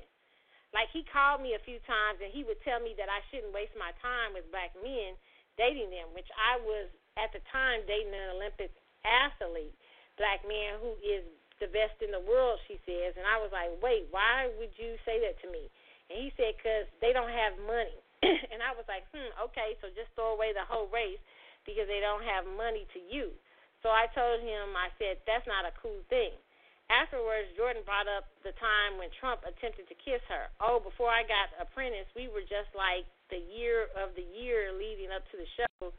Like he called me a few times and he would tell me that I shouldn't waste my time with black men dating them, which I was at the time dating an Olympic athlete, black man who is the best in the world, she says. And I was like, wait, why would you say that to me? And he said, because they don't have money. and I was like, hmm, okay, so just throw away the whole race because they don't have money to use. So I told him, I said, that's not a cool thing. Afterwards, Jordan brought up the time when Trump attempted to kiss her. Oh, before I got Apprentice, we were just like the year of the year leading up to the show.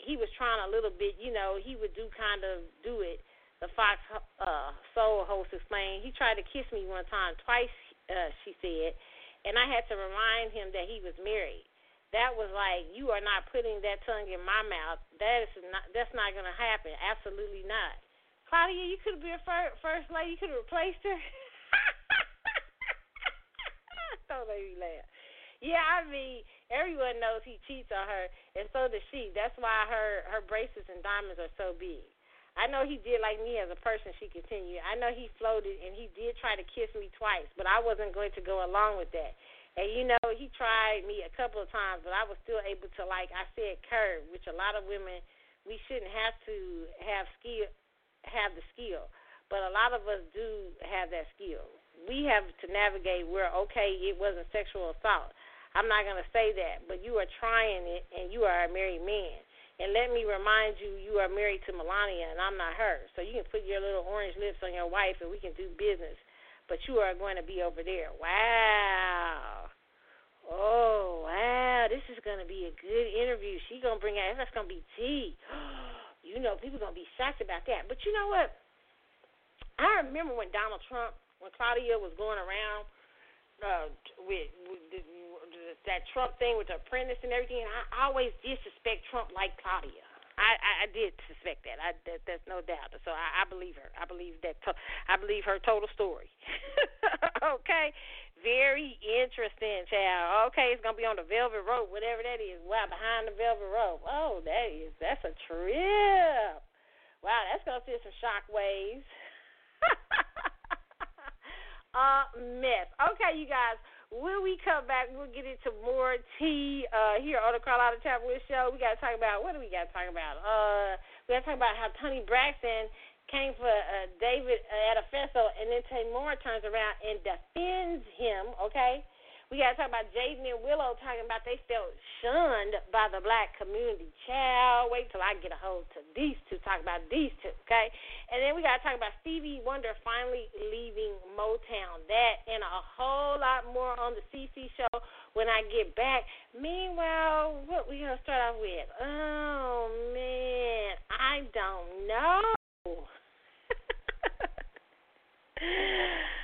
He was trying a little bit, you know, he would do kind of do it. The Fox uh, Soul host explained. He tried to kiss me one time, twice, uh, she said, and I had to remind him that he was married that was like you are not putting that tongue in my mouth. That is not that's not to happen. Absolutely not. Claudia, you could have been first, first lady. You could have replaced her. Don't make me laugh. Yeah, I mean, everyone knows he cheats on her, and so does she. That's why her her bracelets and diamonds are so big. I know he did like me as a person. She continued. I know he floated and he did try to kiss me twice, but I wasn't going to go along with that. And you know, he tried me a couple of times, but I was still able to, like I said, curve, which a lot of women we shouldn't have to have skill, have the skill, but a lot of us do have that skill. We have to navigate where okay, it wasn't sexual assault. I'm not gonna say that, but you are trying it, and you are a married man. And let me remind you, you are married to Melania, and I'm not her. So you can put your little orange lips on your wife, and we can do business. But you are going to be over there. Wow. Oh wow, this is gonna be a good interview. She gonna bring out that's gonna be tea. you know, people gonna be shocked about that. But you know what? I remember when Donald Trump, when Claudia was going around uh, with, with the, that Trump thing with the apprentice and everything, and I always did suspect Trump like Claudia. I, I, I did suspect that. I that, that's no doubt. So I, I believe her. I believe that. To, I believe her total story. okay, very interesting, child. Okay, it's gonna be on the velvet rope, whatever that is. Wow, behind the velvet rope. Oh, that is that's a trip. Wow, that's gonna send some shock waves. a mess. Okay, you guys. When we come back, we'll get into more tea uh, here on the Carlotta Chapwood Show. We got to talk about what do we got to talk about? Uh, we got to talk about how Toni Braxton came for uh, David at a festival, and then Tamar turns around and defends him. Okay, we got to talk about Jaden and Willow talking about they felt shunned by the black community. Child, wait till I get a hold to these two, talk about these two, okay? And then we got to talk about Stevie Wonder finally leaving Motown. That and a whole lot more on the CC show when I get back. Meanwhile, what we going to start off with? Oh, man, I don't know.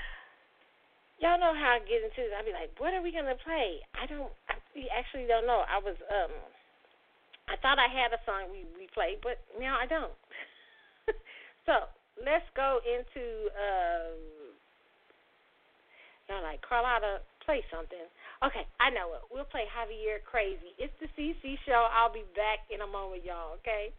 y'all know how I get into this. I'd be like, what are we gonna play? I don't. I actually don't know. I was um. I thought I had a song we we played, but now I don't. so let's go into um. Y'all like Carlotta, play something. Okay, I know it. We'll play Javier Crazy. It's the CC show. I'll be back in a moment, y'all. Okay.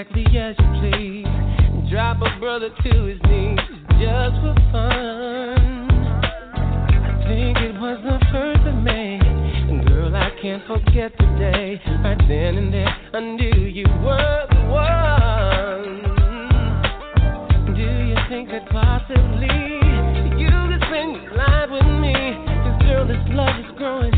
Exactly as you please. Drop a brother to his knees just for fun. I think it was the first of May. And girl, I can't forget the day. Right then and there, I knew you were the one. Do you think that possibly you could spend your life with me? Cause girl, this love is growing.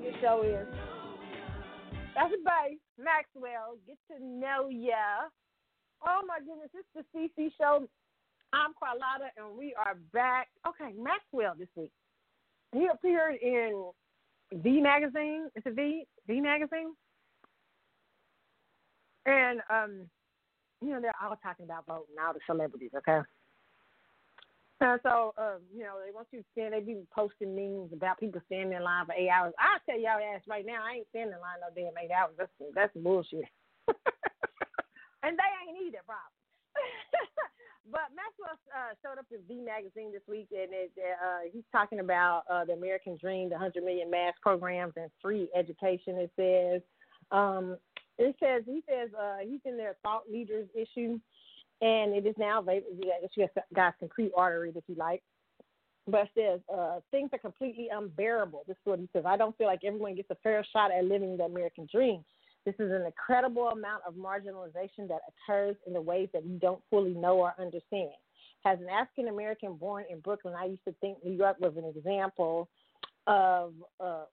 This show is. That's the. Maxwell, get to know ya. Oh my goodness, it's the CC show. I'm Carlotta, and we are back. Okay, Maxwell this week. He appeared in V magazine. It's a V V magazine, and um, you know they're all talking about voting, all the celebrities. Okay. And so, um, you know, they want you to stand. They be posting memes about people standing in line for eight hours. I tell y'all ass right now, I ain't standing in line no damn eight hours. That's that's bullshit. and they ain't either, probably. But Maxwell uh, showed up in V Magazine this week, and it, uh, he's talking about uh, the American Dream, the 100 million mass programs, and free education. It says, um, it says he says uh, he's in their thought leaders issue, and it is now available. I guess you guys can pre-order it if you like. But it says uh, things are completely unbearable. This is what he says. I don't feel like everyone gets a fair shot at living the American dream. This is an incredible amount of marginalization that occurs in the ways that we don't fully know or understand. As an African American born in Brooklyn, I used to think New York was an example of uh,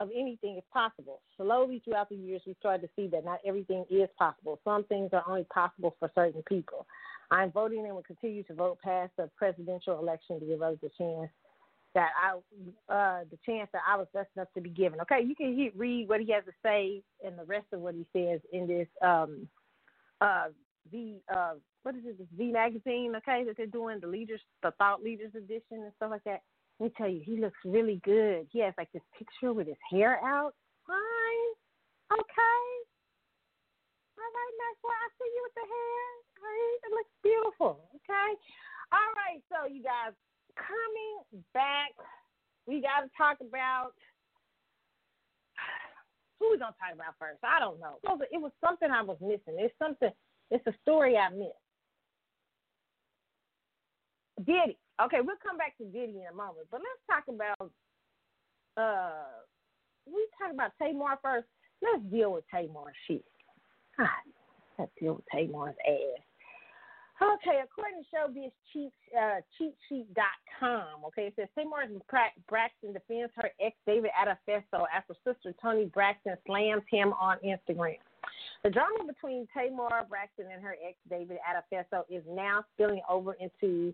of anything is possible. Slowly throughout the years, we started to see that not everything is possible. Some things are only possible for certain people. I'm voting and will continue to vote past the presidential election to give others a chance that I uh the chance that I was blessed enough to be given. Okay, you can read what he has to say and the rest of what he says in this um uh V uh what is it this V magazine, okay, that they're doing the leaders the thought leaders edition and stuff like that. Let me tell you, he looks really good. He has like this picture with his hair out. Fine. Okay. All right, Maxwell, I see you with the hair. All right, it looks beautiful. Okay. All right, so you guys, coming back we got to talk about who we gonna talk about first? I don't know. It was something I was missing. It's something. It's a story I missed. Diddy. Okay, we'll come back to Diddy in a moment, but let's talk about. Uh, we talk about Tamar first. Let's deal with Tamar shit. God, let's deal with Tamar's ass. Okay, according to Showbiz Cheat, uh, okay, it says Tamar Braxton defends her ex David Adefeso after sister Toni Braxton slams him on Instagram. The drama between Tamar Braxton and her ex David Adefeso is now spilling over into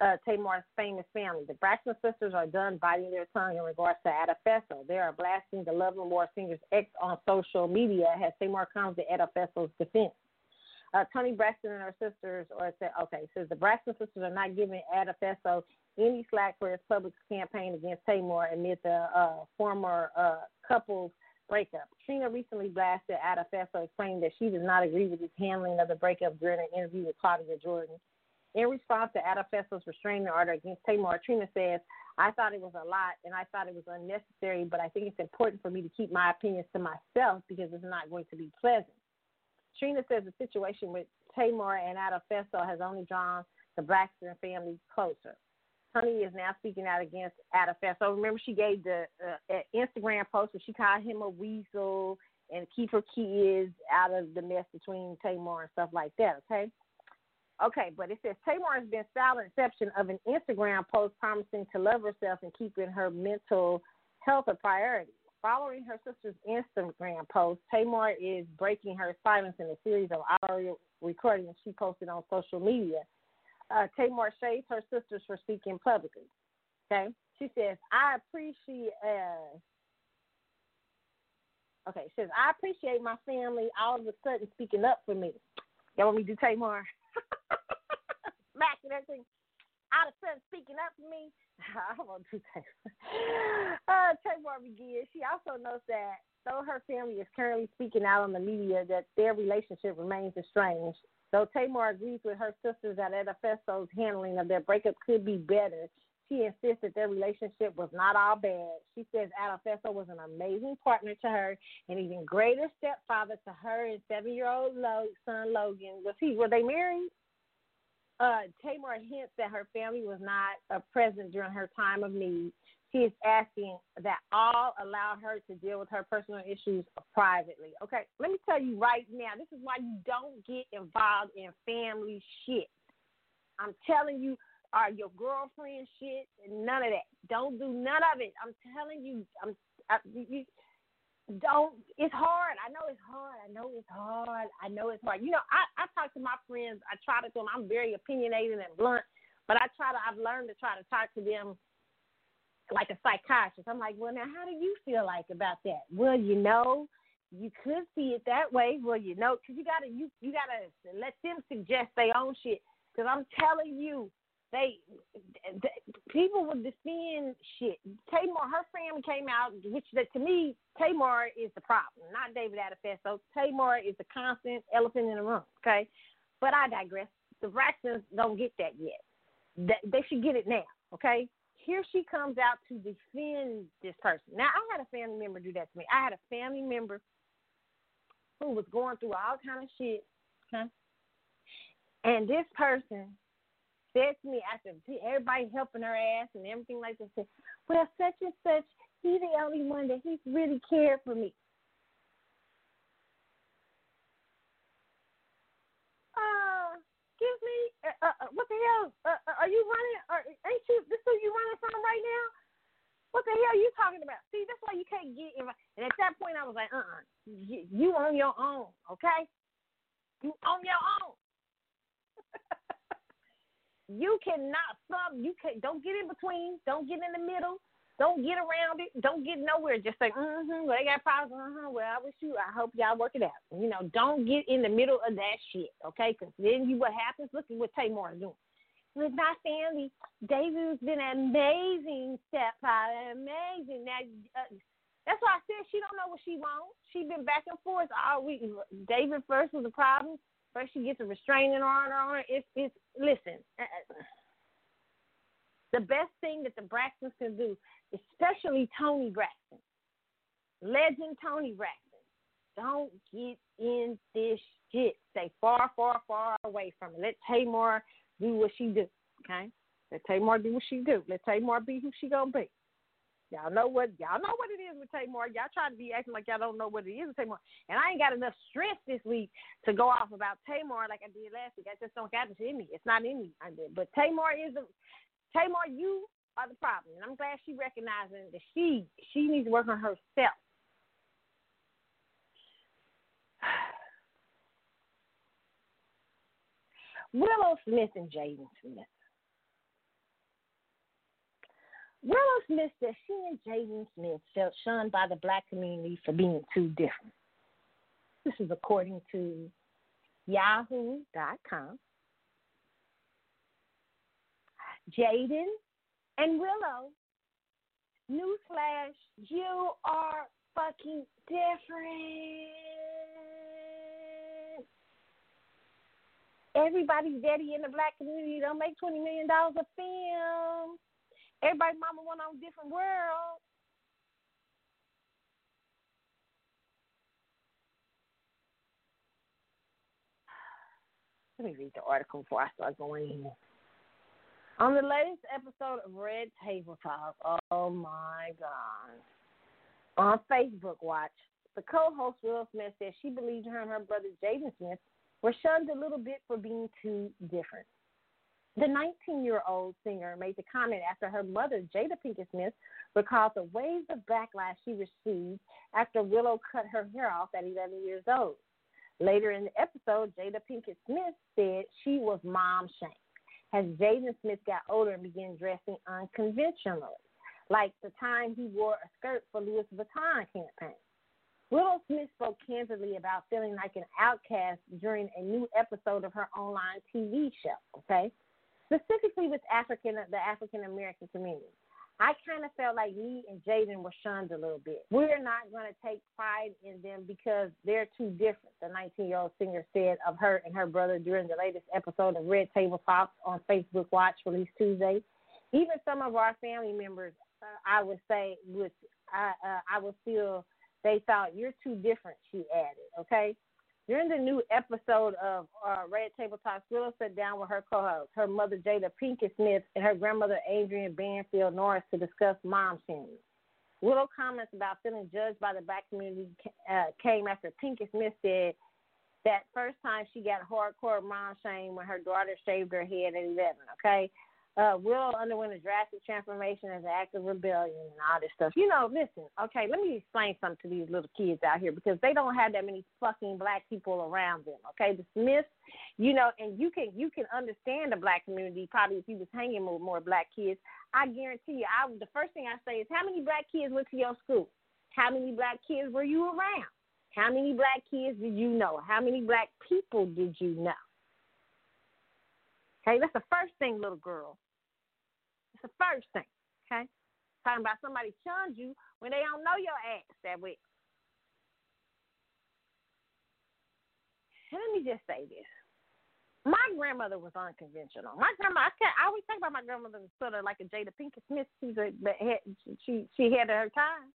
uh, Tamar's famous family. The Braxton sisters are done biting their tongue in regards to Adefeso. They are blasting the Love and War singer's ex on social media as Tamar comes to Adefeso's defense. Uh, Toni Braxton and her sisters, or said, okay, says the Braxton sisters are not giving Adefeso any slack for his public campaign against Tamar amid the uh, former uh, couple's breakup. Trina recently blasted Adefeso, explaining that she does not agree with his handling of the breakup during an interview with Claudia Jordan. In response to Adefeso's restraining order against Tamar, Trina says, I thought it was a lot and I thought it was unnecessary, but I think it's important for me to keep my opinions to myself because it's not going to be pleasant. Trina says the situation with Tamar and Adefeso has only drawn the Braxton family closer. Toni is now speaking out against Adefeso. Remember, she gave the uh, Instagram post where she called him a weasel and keep her kids out of the mess between Tamar and stuff like that. Okay. Okay, but it says Tamar has been silent exception of an Instagram post promising to love herself and keeping her mental health a priority. Following her sister's Instagram post, Tamar is breaking her silence in a series of audio recordings she posted on social media. Uh, Tamar shades her sisters for speaking publicly. Okay, she says, "I appreciate." Uh, okay, she says, "I appreciate my family all of a sudden speaking up for me." Y'all want me to do Tamar? And everything out of sudden speaking up for me. I won't do that. Uh, begins. She also notes that though her family is currently speaking out on the media, that their relationship remains estranged. Though Tamar agrees with her sisters that Adefeso's handling of their breakup could be better, she insists that their relationship was not all bad. She says Adefeso was an amazing partner to her, an even greater stepfather to her and seven-year-old son Logan. Was he? Were they married? Uh, Tamar hints that her family was not uh, present during her time of need. She is asking that all allow her to deal with her personal issues privately. Okay, let me tell you right now, this is why you don't get involved in family shit. I'm telling you, are your girlfriend shit, none of that. Don't do none of it. I'm telling you, I'm I, you, don't it's hard. I know it's hard. I know it's hard. I know it's hard. You know, I, I talk to my friends, I try to them, I'm very opinionated and blunt, but I try to I've learned to try to talk to them like a psychiatrist. I'm like, Well now how do you feel like about that? Well, you know, you could see it that way. Well, you know, because you gotta you you gotta let them suggest their own shit. Because I'm telling you, they, they people would defend shit. Tamar, her family came out, which that to me, Tamar is the problem, not David Adefeso. Tamar is the constant elephant in the room. Okay, but I digress. The Braxtons don't get that yet. They, they should get it now. Okay, here she comes out to defend this person. Now I had a family member do that to me. I had a family member who was going through all kind of shit. Okay, and this person said to me after everybody helping her ass and everything like that, said, well, such and such, he's the only one that he's really cared for me. Uh, excuse me, uh, uh, what the hell? Uh, uh are you running? Or ain't you? This who you running from right now? What the hell are you talking about? See, that's why you can't get. In, and at that point, I was like, uh, uh-uh. you, you on your own, okay? You on your own. You cannot stop. You can don't get in between. Don't get in the middle. Don't get around it. Don't get nowhere. Just say, mm-hmm. Well, they got problems. Uh-huh. Well, I wish you. I hope y'all work it out. You know, don't get in the middle of that shit. Okay? Because then you, what happens? Look at what Tamar is doing. With my family, David's been an amazing stepfather. Amazing. Now, uh, that's why I said she don't know what she wants. She been back and forth all week. David first was a problem. First, she gets a restraining order on her. It's it's listen. Uh, uh, The best thing that the Braxtons can do, especially Toni Braxton, legend Toni Braxton, don't get in this shit. Stay far, far, far away from it. Let Tamar do what she do. Okay? Let Tamar do what she do. Let Tamar be who she gonna be. Y'all know what y'all know what it is with Tamar. Y'all try to be acting like y'all don't know what it is with Tamar. And I ain't got enough strength this week to go off about Tamar like I did last week. I just don't got it in me. It's not in me. I did. But Tamar is a Tamar, you are the problem. And I'm glad she recognizing that she she needs to work on herself. Willow Smith and Jaden Smith. Willow Smith said she and Jaden Smith felt shunned by the black community for being too different. This is according to Yahoo.com. Jaden and Willow, newsflash, you are fucking different. Everybody's daddy in the black community don't make twenty million dollars a film. Everybody mama went on a different world. Let me read the article before I start going in. On the latest episode of Red Table Talk, oh my God. On Facebook Watch, the co host Will Smith said she believed her and her brother Jaden Smith were shunned a little bit for being too different. The 19 year old singer made the comment after her mother, Jada Pinkett Smith, recalled the waves of backlash she received after Willow cut her hair off at 11 years old. Later in the episode, Jada Pinkett Smith said she was mom shamed as Jaden Smith got older and began dressing unconventionally, like the time he wore a skirt for Louis Vuitton campaign. Willow Smith spoke candidly about feeling like an outcast during a new episode of her online TV show, okay? Specifically with African the African American community. I kind of felt like me and Jaden were shunned a little bit. We're not going to take pride in them because they're too different, the 19 year old singer said of her and her brother during the latest episode of Red Table Talks on Facebook Watch released Tuesday. Even some of our family members, uh, I would say, would I, uh, I would feel they thought you're too different. She added, okay. During the new episode of uh, Red Table Talks, Willow sat down with her co-host, her mother Jada Pinkett Smith, and her grandmother Adrienne Banfield Norris to discuss mom shaming. Willow comments about feeling judged by the black community uh, came after Pinkett Smith said that first time she got hardcore mom shame when her daughter shaved her head at 11. Okay, uh, Will underwent a drastic transformation as an act of rebellion and all this stuff. You know, listen, okay, let me explain something to these little kids out here because they don't have that many fucking black people around them. Okay, the Smiths, you know, and you can you can understand the black community probably if you was hanging with more black kids. I guarantee you, I the first thing I say is how many black kids went to your school? How many black kids were you around? How many black kids did you know? How many black people did you know? Okay, that's the first thing, little girl It's the first thing. Okay? Talking about somebody shunned you when they don't know your ass that. And let me just say this. My grandmother was unconventional. My grandma, I, can't, I always think about my grandmother sort of like a Jada Pinkett Smith. She's a, she she had her time.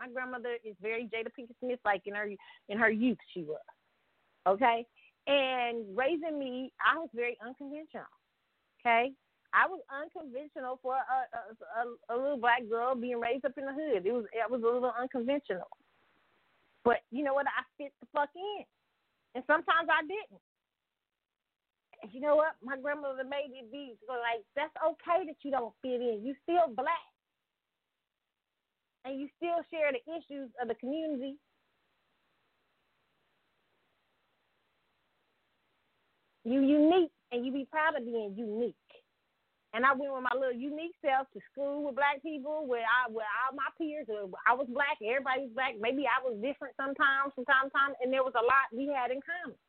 My grandmother is very Jada Pinkett Smith, like in her in her youth she was. Okay, and raising me, I was very unconventional. Okay, I was unconventional for a, a, a, a little black girl being raised up in the hood. It was it was a little unconventional, but you know what? I fit the fuck in, and sometimes I didn't. You know what? My grandmother made it be so like that's okay that you don't fit in. You still black, and you still share the issues of the community. You unique, and you be proud of being unique. And I went with my little unique self to school with black people, where I, where all my peers, I was black, everybody was black. Maybe I was different sometimes, from time to time, and there was a lot we had in common.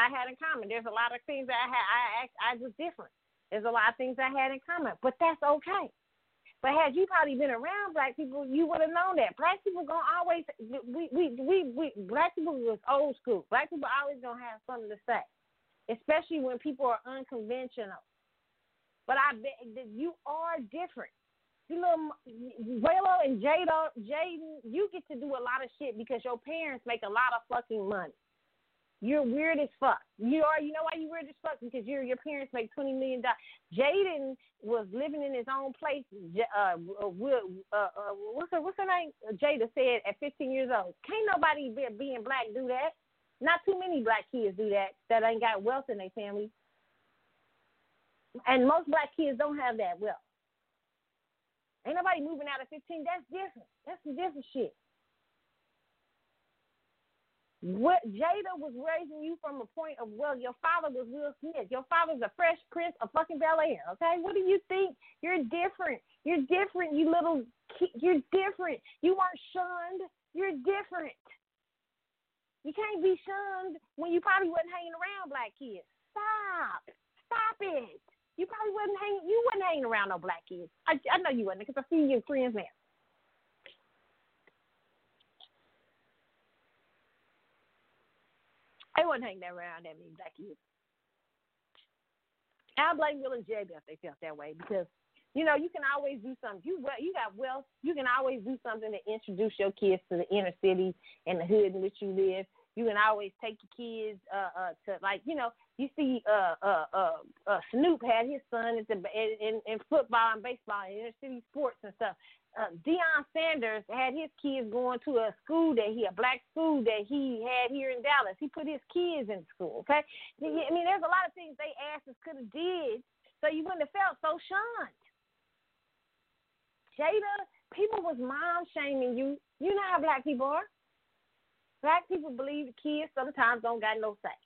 I had in common. There's a lot of things that I had. I I was different. There's a lot of things I had in common, but that's okay. But had you probably been around black people, you would have known that black people gonna always we we we, we black people was old school. Black people always gonna have something to say, especially when people are unconventional. But I bet that you are different. You little Raylo and Jada, Jaden, you get to do a lot of shit because your parents make a lot of fucking money. You're weird as fuck. You are. You know why you're weird as fuck? Because your your parents make twenty million dollars. Jaden was living in his own place. Uh, uh, uh, uh, what's her What's her name? Jada said at fifteen years old. Can't nobody be, being black do that. Not too many black kids do that. That ain't got wealth in their family. And most black kids don't have that wealth. Ain't nobody moving out at 15. That's different. That's some different shit. What Jada was raising you from a point of well, your father was Will Smith. Your father's a fresh prince of fucking Bel Air. Okay, what do you think? You're different. You're different. You little, you're different. You weren't shunned. You're different. You can't be shunned when you probably wasn't hanging around black kids. Stop. Stop it. You probably wasn't hanging. You wasn't hanging around no black kids. I, I know you wasn't because I see your friends now. I wasn't hanging around that many black kids. I blame Will and Jada if they felt that way because you know you can always do something. You well, you got wealth. You can always do something to introduce your kids to the inner city and the hood in which you live. You can always take your kids uh, uh, to like you know you see uh, uh, uh, uh, Snoop had his son in, in, in football and baseball and inner city sports and stuff uh, Deion Sanders had his kids going to a school that he, a black school that he had here in Dallas. He put his kids in school. Okay, I mean, there's a lot of things they asses could have did, so you wouldn't have felt so shunned. Jada, people was mom shaming you. You know how black people are. Black people believe the kids sometimes don't got no say.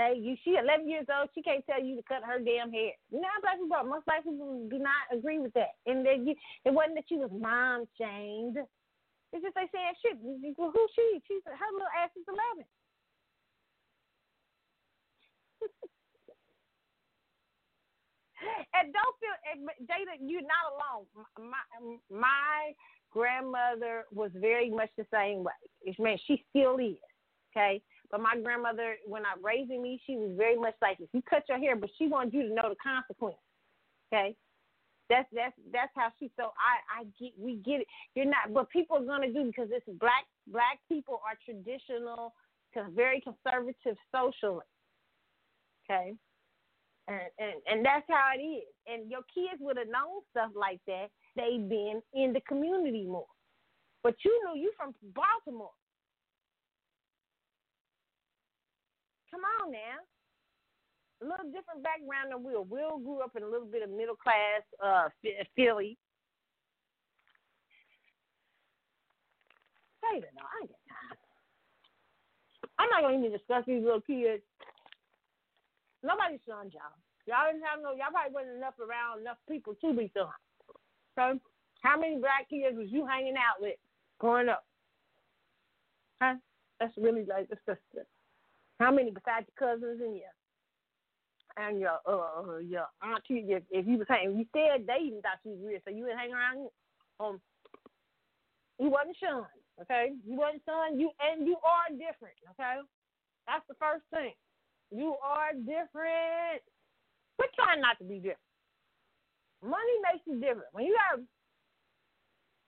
Hey, you she 11 years old. She can't tell you to cut her damn hair. How black people. Most black people do not agree with that. And that you, it wasn't that she was mom shamed. It's just they saying shit. Well, who she? She's her little ass is 11. and don't feel, Jada, you're not alone. My my grandmother was very much the same way. It meant she still is. Okay, but my grandmother, when I raising me, she was very much like, if you cut your hair, but she wanted you to know the consequence. Okay, that's that's that's how she. So I I get we get it. You're not, but people are gonna do because it's black black people are traditional, very conservative socially. Okay, and and and that's how it is. And your kids would have known stuff like that. They've been in the community more. But you know you from Baltimore. Come on now. A little different background than Will. Will grew up in a little bit of middle class uh, Philly. It, no, I ain't got time. I'm not gonna even discuss these little kids. Nobody's son y'all. Y'all didn't have no. Y'all probably wasn't enough around enough people to be son. So, how many black kids was you hanging out with growing up? Huh? That's really like disgusting. How many besides your cousins and your and your uh your auntie? If, if you was hanging, you said still dating, thought you was weird, so you would hang around. Um, you wasn't shunned, okay? You wasn't shunned. You and you are different, okay? That's the first thing. You are different. We're trying not to be different. Money makes you different. When you got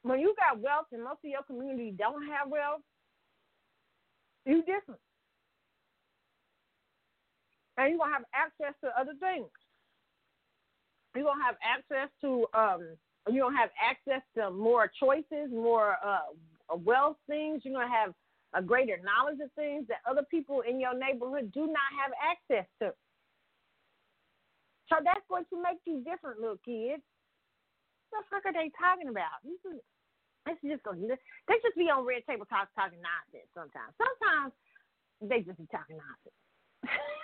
when you got wealth and most of your community don't have wealth, you different and you're gonna have access to other things. You're gonna have access to um, you're gonna have access to more choices, more uh, wealth things. You're gonna have a greater knowledge of things that other people in your neighborhood do not have access to. So that's going to make you different, little kids. What the fuck are they talking about? This is this is just gonna, they just be on red table talk talking nonsense sometimes. Sometimes they just be talking nonsense.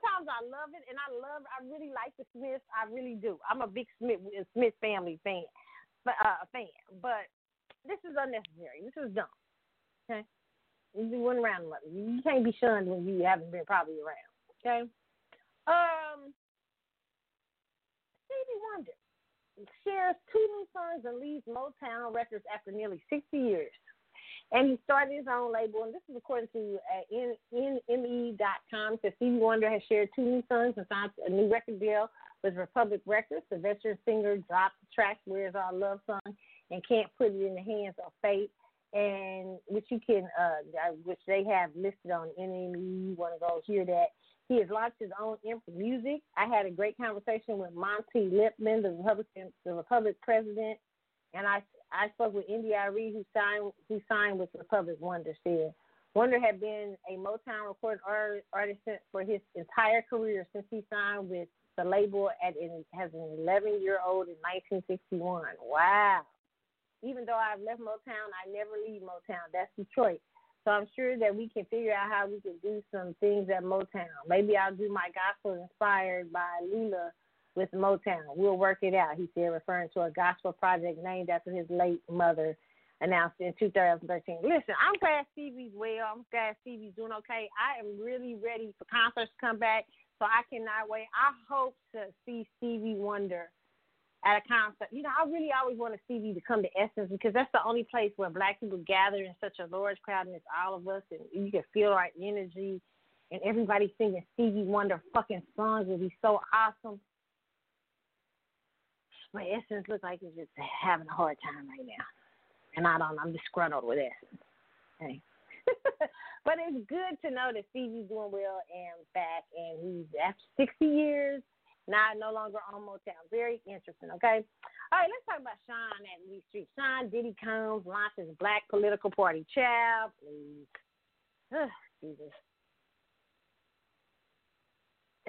sometimes I love it, and I love. I really like the Smiths. I really do. I'm a big Smith Smith family fan, uh, fan. But this is unnecessary. This is dumb. Okay, you run around. You can't be shunned when you haven't been probably around. Okay. Um, Stevie Wonder shares two new songs and leaves Motown Records after nearly 60 years. And he started his own label, and this is according to uh, NME.com. Says Stevie Wonder has shared two new songs and signed a new record deal with Republic Records. The veteran singer dropped the track "Where's Our Love Song" and can't put it in the hands of fate, and which you can, uh, which they have listed on NME. You want to go hear that. He has launched his own imp music. I had a great conversation with Monte Lipman, the Republican, the Republic president, and I I spoke with India Reed, who signed who signed with Republic Wonder. Said Wonder had been a Motown recording artist for his entire career since he signed with the label at has an 11 year old in 1961. Wow. Even though I've left Motown, I never leave Motown. That's Detroit. So I'm sure that we can figure out how we can do some things at Motown. Maybe I'll do my gospel inspired by Lula with Motown. We'll work it out, he said, referring to a gospel project named after his late mother, announced in 2013. Listen, I'm glad Stevie's well. I'm glad Stevie's doing okay. I am really ready for concerts to come back, so I cannot wait. I hope to see Stevie Wonder at a concert. You know, I really always want to Stevie to come to Essence because that's the only place where black people gather in such a large crowd, and it's all of us, and you can feel our energy, and everybody singing Stevie Wonder fucking songs would be so awesome. But Essence looks like it's just having a hard time right now and I don't. I'm disgruntled with Essence. Okay. but it's good to know that Stevie's doing well and back, and he's after 60 years now no longer on Motown. Very interesting. Okay. All right, let's talk about Sean at Lee Street. Sean Diddy Combs launches Black Political Party. Child, please. Ugh, Jesus.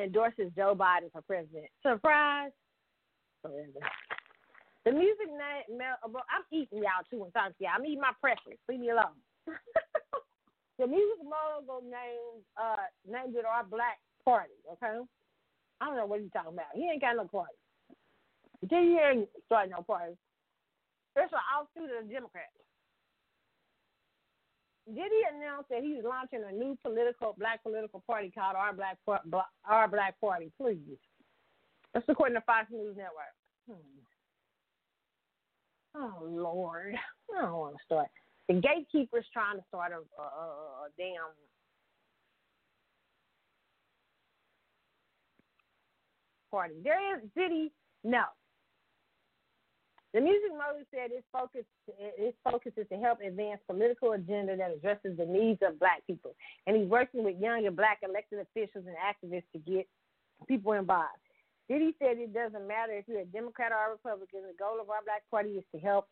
Endorses Joe Biden for president. Surprise. The music name, I'm eating y'all too. And talking to y'all. I'm eating my precious. Leave me alone. the music mogul named uh named it our black party. Okay, I don't know what he's talking about. He ain't got no party. Diddy ain't starting no party. It's an offshoot of the Democrats. Did he announce that he's launching a new political black political party called Our Black Our Black Party? Please. That's according to Fox News Network. Hmm. Oh Lord, I don't want to start. The gatekeeper's trying to start a, a, a damn party. There is city, no. The music mogul said its focus its focus is to help advance political agenda that addresses the needs of black people, and he's working with young and black elected officials and activists to get people involved. Diddy said it doesn't matter if you're a Democrat or a Republican. The goal of our black party is to help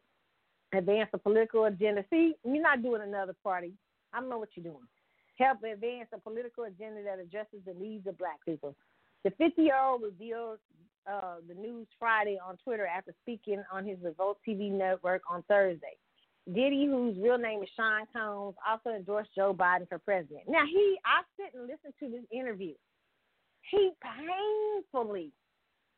advance a political agenda. See, you're not doing another party. I don't know what you're doing. Help advance a political agenda that addresses the needs of black people. The 50 year old revealed uh, the news Friday on Twitter after speaking on his Revolt TV network on Thursday. Diddy, whose real name is Sean Combs, also endorsed Joe Biden for president. Now, he, I sit and listen to this interview. He painfully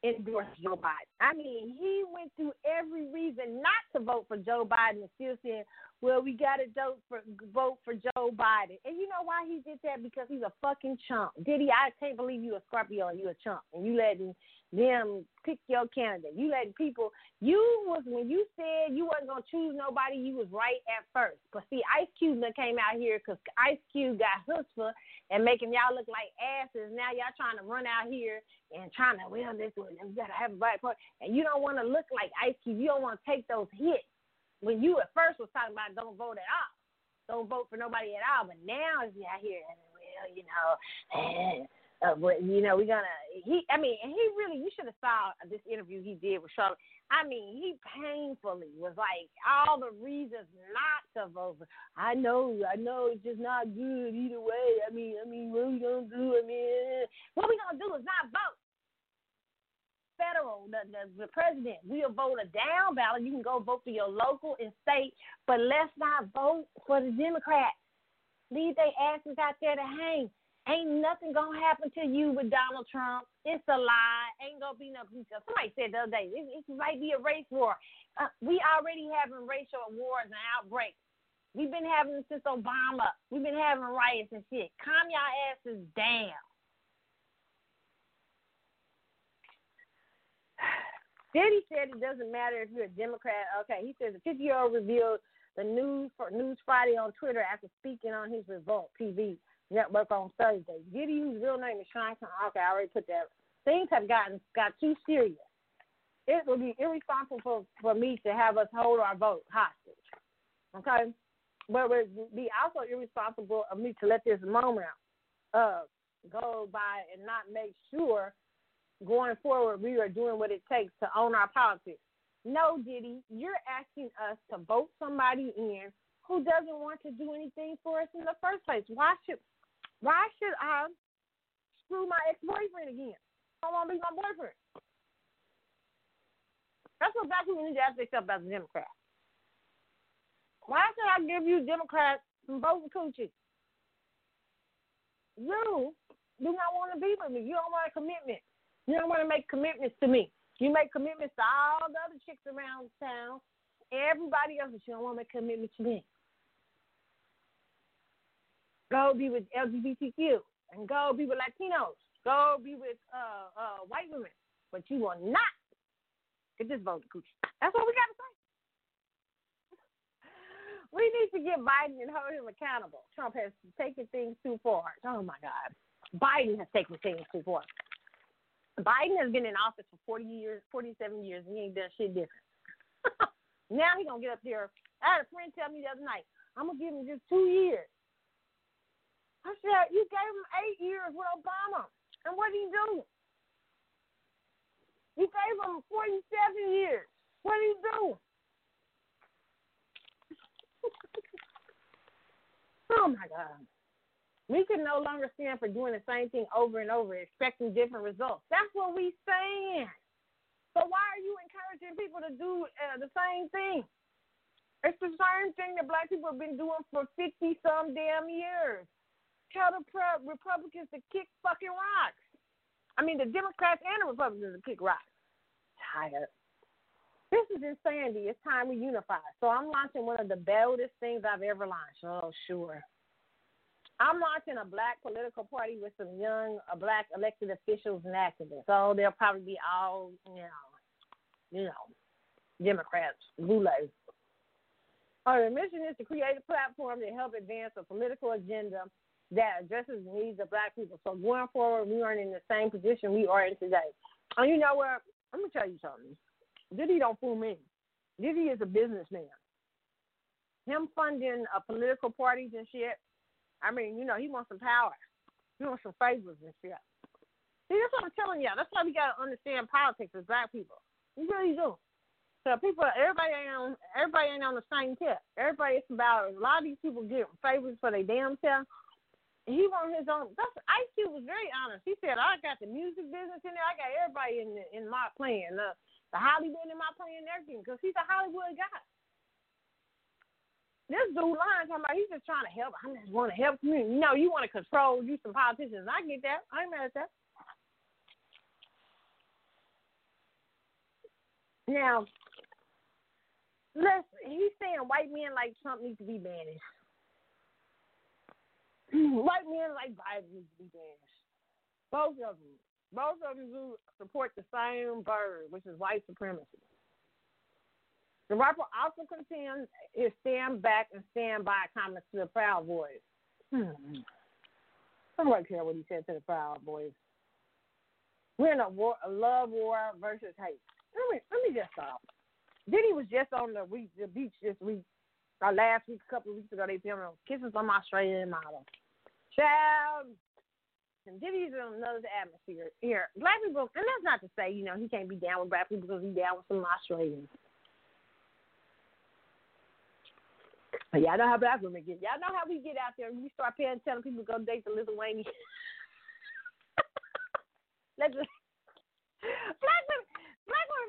endorse Joe Biden. I mean, he went through every reason not to vote for Joe Biden and still said, well, we got to vote for, vote for Joe Biden. And you know why he did that? Because he's a fucking chump. Did he? I can't believe you a Scorpio and you a chump. And you letting them pick your candidate. You letting people, you was, when you said you wasn't to choose nobody, you was right at first. But see, Ice Cube came out here because Ice Cube got chutzpah and making y'all look like asses. Now y'all trying to run out here and trying to, well, this one, we got to have a black party. And you don't want to look like Ice Cube. You don't want to take those hits. When you at first was talking about don't vote at all. Don't vote for nobody at all. But now it's out here and, well, you know, and, uh, you know, we're gonna. He, I mean, and he really. You should have saw this interview he did with Charlotte. I mean, he painfully was like all the reasons not to vote. I know, I know, it's just not good either way. I mean, I mean, what we gonna do? I mean, what we gonna do is not vote. Federal, the, the the president, we'll vote a down ballot. You can go vote for your local and state, but let's not vote for the Democrats. Leave their asses out there to hang. Ain't nothing gonna happen to you with Donald Trump. It's a lie. Ain't gonna be no peace. Somebody said the other day, it, it might be a race war. Uh, we already having racial wars and outbreaks. We've been having them since Obama. We've been having riots and shit. Calm your asses down. Diddy said it doesn't matter if you're a Democrat. Okay, he said a 50 year old revealed the news for News Friday on Twitter after speaking on his Revolt TV network on Thursday. Diddy, whose real name is Sean Okay, I already put that. things have gotten got too serious. It would be irresponsible for, for me to have us hold our vote hostage. Okay? But it would be also irresponsible of me to let this moment uh, go by and not make sure going forward we are doing what it takes to own our politics. No, Diddy, you're asking us to vote somebody in who doesn't want to do anything for us in the first place. Why should why should I screw my ex boyfriend again? I don't want to be my boyfriend. That's what black people need to ask themselves as a Democrat. Why should I give you Democrats some voting coochie? You do not want to be with me. You don't want a commitment. You don't want to make commitments to me. You make commitments to all the other chicks around town, everybody else, but you don't want to make commitments to me. Go be with LGBTQ and go be with Latinos. Go be with uh, uh, white women. But you will not get this vote coochie. That's what we got to say. We need to get Biden and hold him accountable. Trump has taken things too far. Oh my God. Biden has taken things too far. Biden has been in office for 40 years, 47 years, and he ain't done shit different. now he gonna get up there. I had a friend tell me the other night, I'm gonna give him just two years. I said, you gave him eight years with Obama. And what did he do? You gave him 47 years. What did he do? oh my God. We can no longer stand for doing the same thing over and over, expecting different results. That's what we saying. So why are you encouraging people to do uh, the same thing? It's the same thing that black people have been doing for 50 some damn years tell the Republicans to kick fucking rocks. I mean, the Democrats and the Republicans to kick rocks. Tired. This is insanity. It's time we unify. So I'm launching one of the boldest things I've ever launched. Oh, sure. I'm launching a black political party with some young uh, black elected officials and activists. So they'll probably be all, you know, you know, Democrats, boule. Our mission is to create a platform to help advance a political agenda that addresses the needs of black people. So going forward, we aren't in the same position we are in today. And you know what? I'm gonna tell you something. Diddy don't fool me. Diddy is a businessman. Him funding a political parties and shit. I mean, you know, he wants some power. He wants some favors and shit. See, that's what I'm telling y'all. That's why we gotta understand politics as black people. We really do. So people, everybody ain't on, everybody ain't on the same tip. Everybody, it's about a lot of these people get favors for their damn self he want his own. That's Ice Cube was very honest. He said, "I got the music business in there. I got everybody in the, in my plan, the, uh, the Hollywood in my plan, everything, because he's a Hollywood guy." This dude lying talking about he's just trying to help. I just want to help you. No, you want to control you some politicians. I get that. I ain't mad at that. Now, listen, he's saying white men like Trump need to be banished. white men like Biden to be banished. Both of them. Both of them do support the same bird, which is white supremacy. The rapper also contends his stand back and stand by comments to the Proud Boys. Hmm. I don't care what he said to the Proud Boys. We're in a, war, a love war versus hate. Let me let me just stop. Diddy was just on the, week, the beach this week, or last week, a couple of weeks ago. They filmed kisses on my Australian model. Child, and Diddy's in another atmosphere here. Black people, and that's not to say, you know, he can't be down with black people because he's down with some Australians. But y'all know how black women get. Y'all know how we get out there and we start paying, telling people to go date the Lithuanian. Let's just, black women,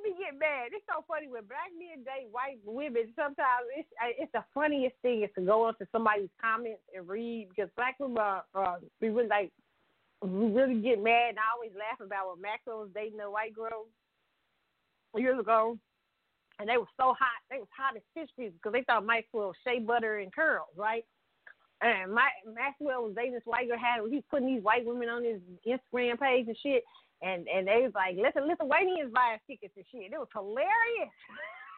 be getting mad. It's so funny when black men date white women. Sometimes it's it's the funniest thing is to go onto somebody's comments and read because black women are, uh, we really like we really get mad and I always laugh about when Maxwell was dating a white girl years ago. And they were so hot. They was hot as fish grease because they thought Maxwell shea butter and curls, right? And my, Maxwell was dating this white girl. Had he was putting these white women on his Instagram page and shit and and they was like, listen, Lithuanians buying tickets and shit. It was hilarious.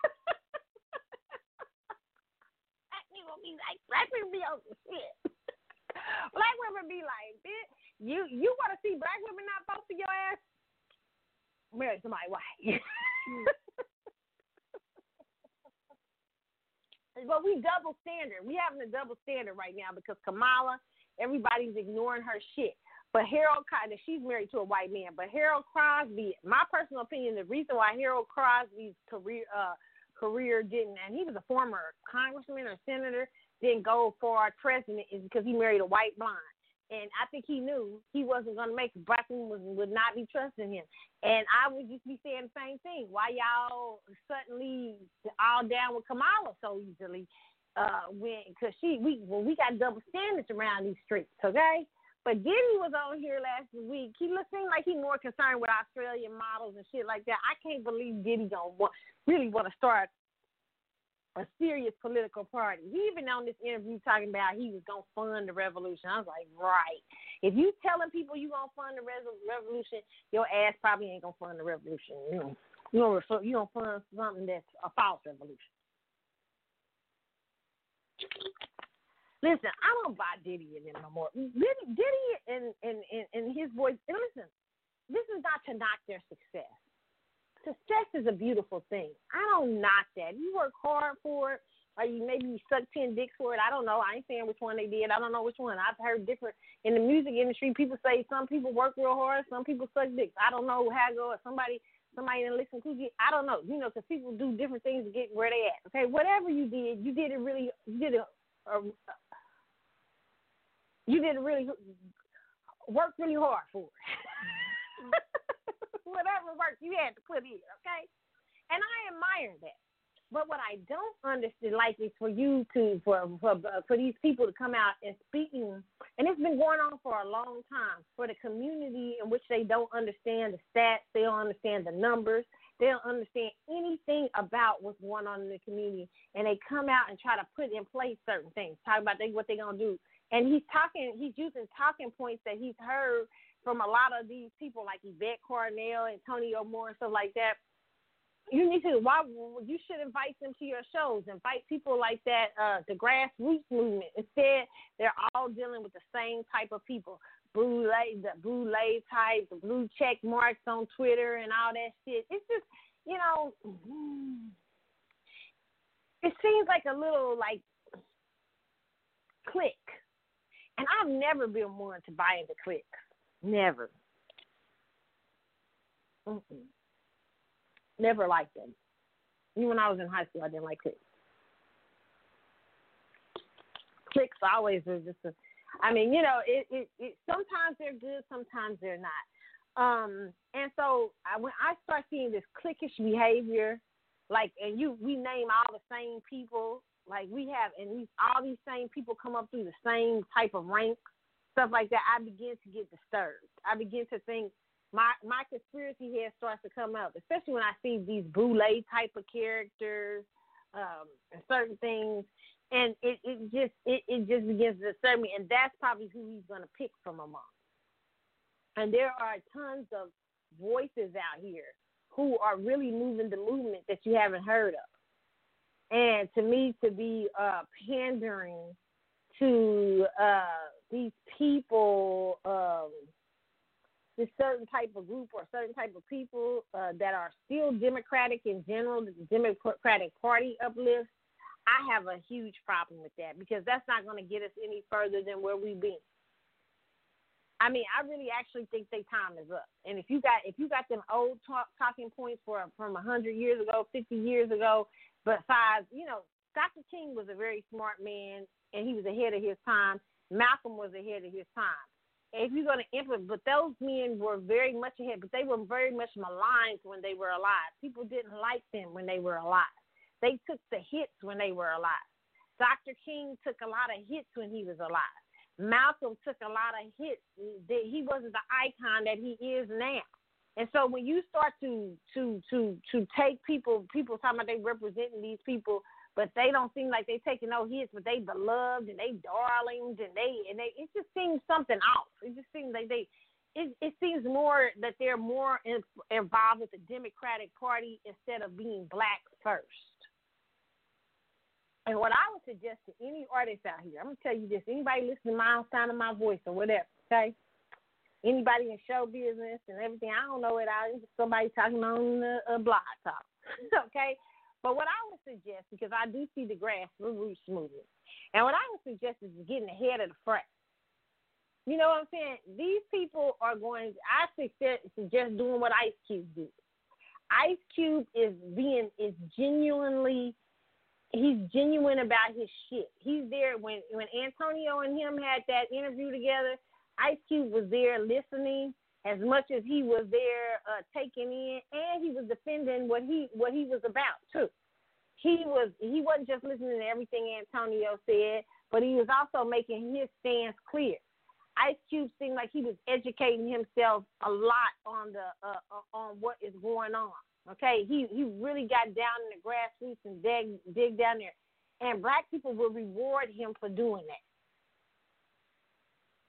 black people be like, black people be on shit. black women be like, bitch, you you want to see black women not posting your ass? marry somebody white. but we double standard. We having a double standard right now because Kamala, everybody's ignoring her shit. But Harold, she's married to a white man. But Harold Crosby, my personal opinion, the reason why Harold Crosby's career uh, career didn't, and he was a former congressman or senator, didn't go for president is because he married a white blonde. And I think he knew he wasn't going to make. Black women would not be trusting him. And I would just be saying the same thing. Why y'all suddenly all down with Kamala so easily? Uh, when because she we when we got double standards around these streets, okay? But Diddy was on here last week. He seemed like he more concerned with Australian models and shit like that. I can't believe Diddy gonna want, really want to start a serious political party. He even on this interview talking about he was gonna fund the revolution. I was like, right. If you telling people you gonna fund the res- revolution, your ass probably ain't gonna fund the revolution. You know, you gonna refer, you gonna fund something that's a false revolution. Listen, I don't buy Diddy and them no more. Diddy, Diddy and, and, and, and his voice. And listen, this is not to knock their success. Success is a beautiful thing. I don't knock that. You work hard for it, or you maybe you suck ten dicks for it. I don't know. I ain't saying which one they did. I don't know which one. I've heard different in the music industry. People say some people work real hard, some people suck dicks. I don't know how it goes. Somebody somebody didn't listen to you. I don't know. You know, because people do different things to get where they at. Okay, whatever you did, you did it really. You did a, you didn't really work really hard for it. Whatever work you had to put in, okay? And I admire that. But what I don't understand, like, is for you to, for, for uh, for these people to come out and speaking, and it's been going on for a long time. For the community in which they don't understand the stats, they don't understand the numbers, they don't understand anything about what's going on in the community, and they come out and try to put in place certain things, talk about they, what they're gonna do and he's talking, he's using talking points that he's heard from a lot of these people like Yvette Carnell, Antonio Moore, and stuff like that. You need to why you should invite them to your shows. Invite people like that, uh, the grassroots movement. Instead, they're all dealing with the same type of people. Blue the blue lay type, the blue check marks on Twitter and all that shit. It's just you know it seems like a little like click and I've never been one to buy into clicks. Never. Mm-mm. Never liked them. Even when I was in high school, I didn't like clicks. Clicks always are just a. I mean, you know, it, it, it sometimes they're good, sometimes they're not. Um, and so I, when I start seeing this cliquish behavior, like, and you, we name all the same people, like we have, and these all these same people come up through the same type of ranks, stuff like that. I begin to get disturbed. I begin to think my my conspiracy head starts to come up, especially when I see these boule type of characters um, and certain things, and it, it just it, it just begins to disturb me, and that's probably who he's going to pick from among. And there are tons of voices out here who are really moving the movement that you haven't heard of. And to me, to be uh, pandering to uh, these people, um, this certain type of group or certain type of people uh, that are still Democratic in general, the Democratic Party uplift, I have a huge problem with that because that's not going to get us any further than where we've been. I mean, I really actually think their time is up. And if you got if you got them old talk, talking points for from a hundred years ago, fifty years ago, besides, you know, Dr. King was a very smart man and he was ahead of his time. Malcolm was ahead of his time. if you're going to implement, but those men were very much ahead, but they were very much maligned when they were alive. People didn't like them when they were alive. They took the hits when they were alive. Dr. King took a lot of hits when he was alive. Malcolm took a lot of hits. He wasn't the icon that he is now. And so when you start to to to to take people, people talking about they representing these people, but they don't seem like they taking no hits, but they beloved and they darlings and they and they it just seems something off. It just seems like they it, it seems more that they're more in, involved with the Democratic Party instead of being black first. And what I would suggest to any artist out here, I'm gonna tell you this: anybody listening to my sound of my voice or whatever, okay? Anybody in show business and everything. I don't know it. I just somebody talking on a, a blog talk. okay. But what I would suggest, because I do see the grass grassroots movement, and what I would suggest is getting ahead of the fray. You know what I'm saying? These people are going. I suggest, suggest doing what Ice Cube did. Ice Cube is being is genuinely he's genuine about his shit. He's there when when Antonio and him had that interview together. Ice Cube was there listening as much as he was there uh, taking in, and he was defending what he what he was about too. He was he wasn't just listening to everything Antonio said, but he was also making his stance clear. Ice Cube seemed like he was educating himself a lot on the uh, uh on what is going on. Okay, he he really got down in the grassroots and dig dig down there, and black people will reward him for doing that.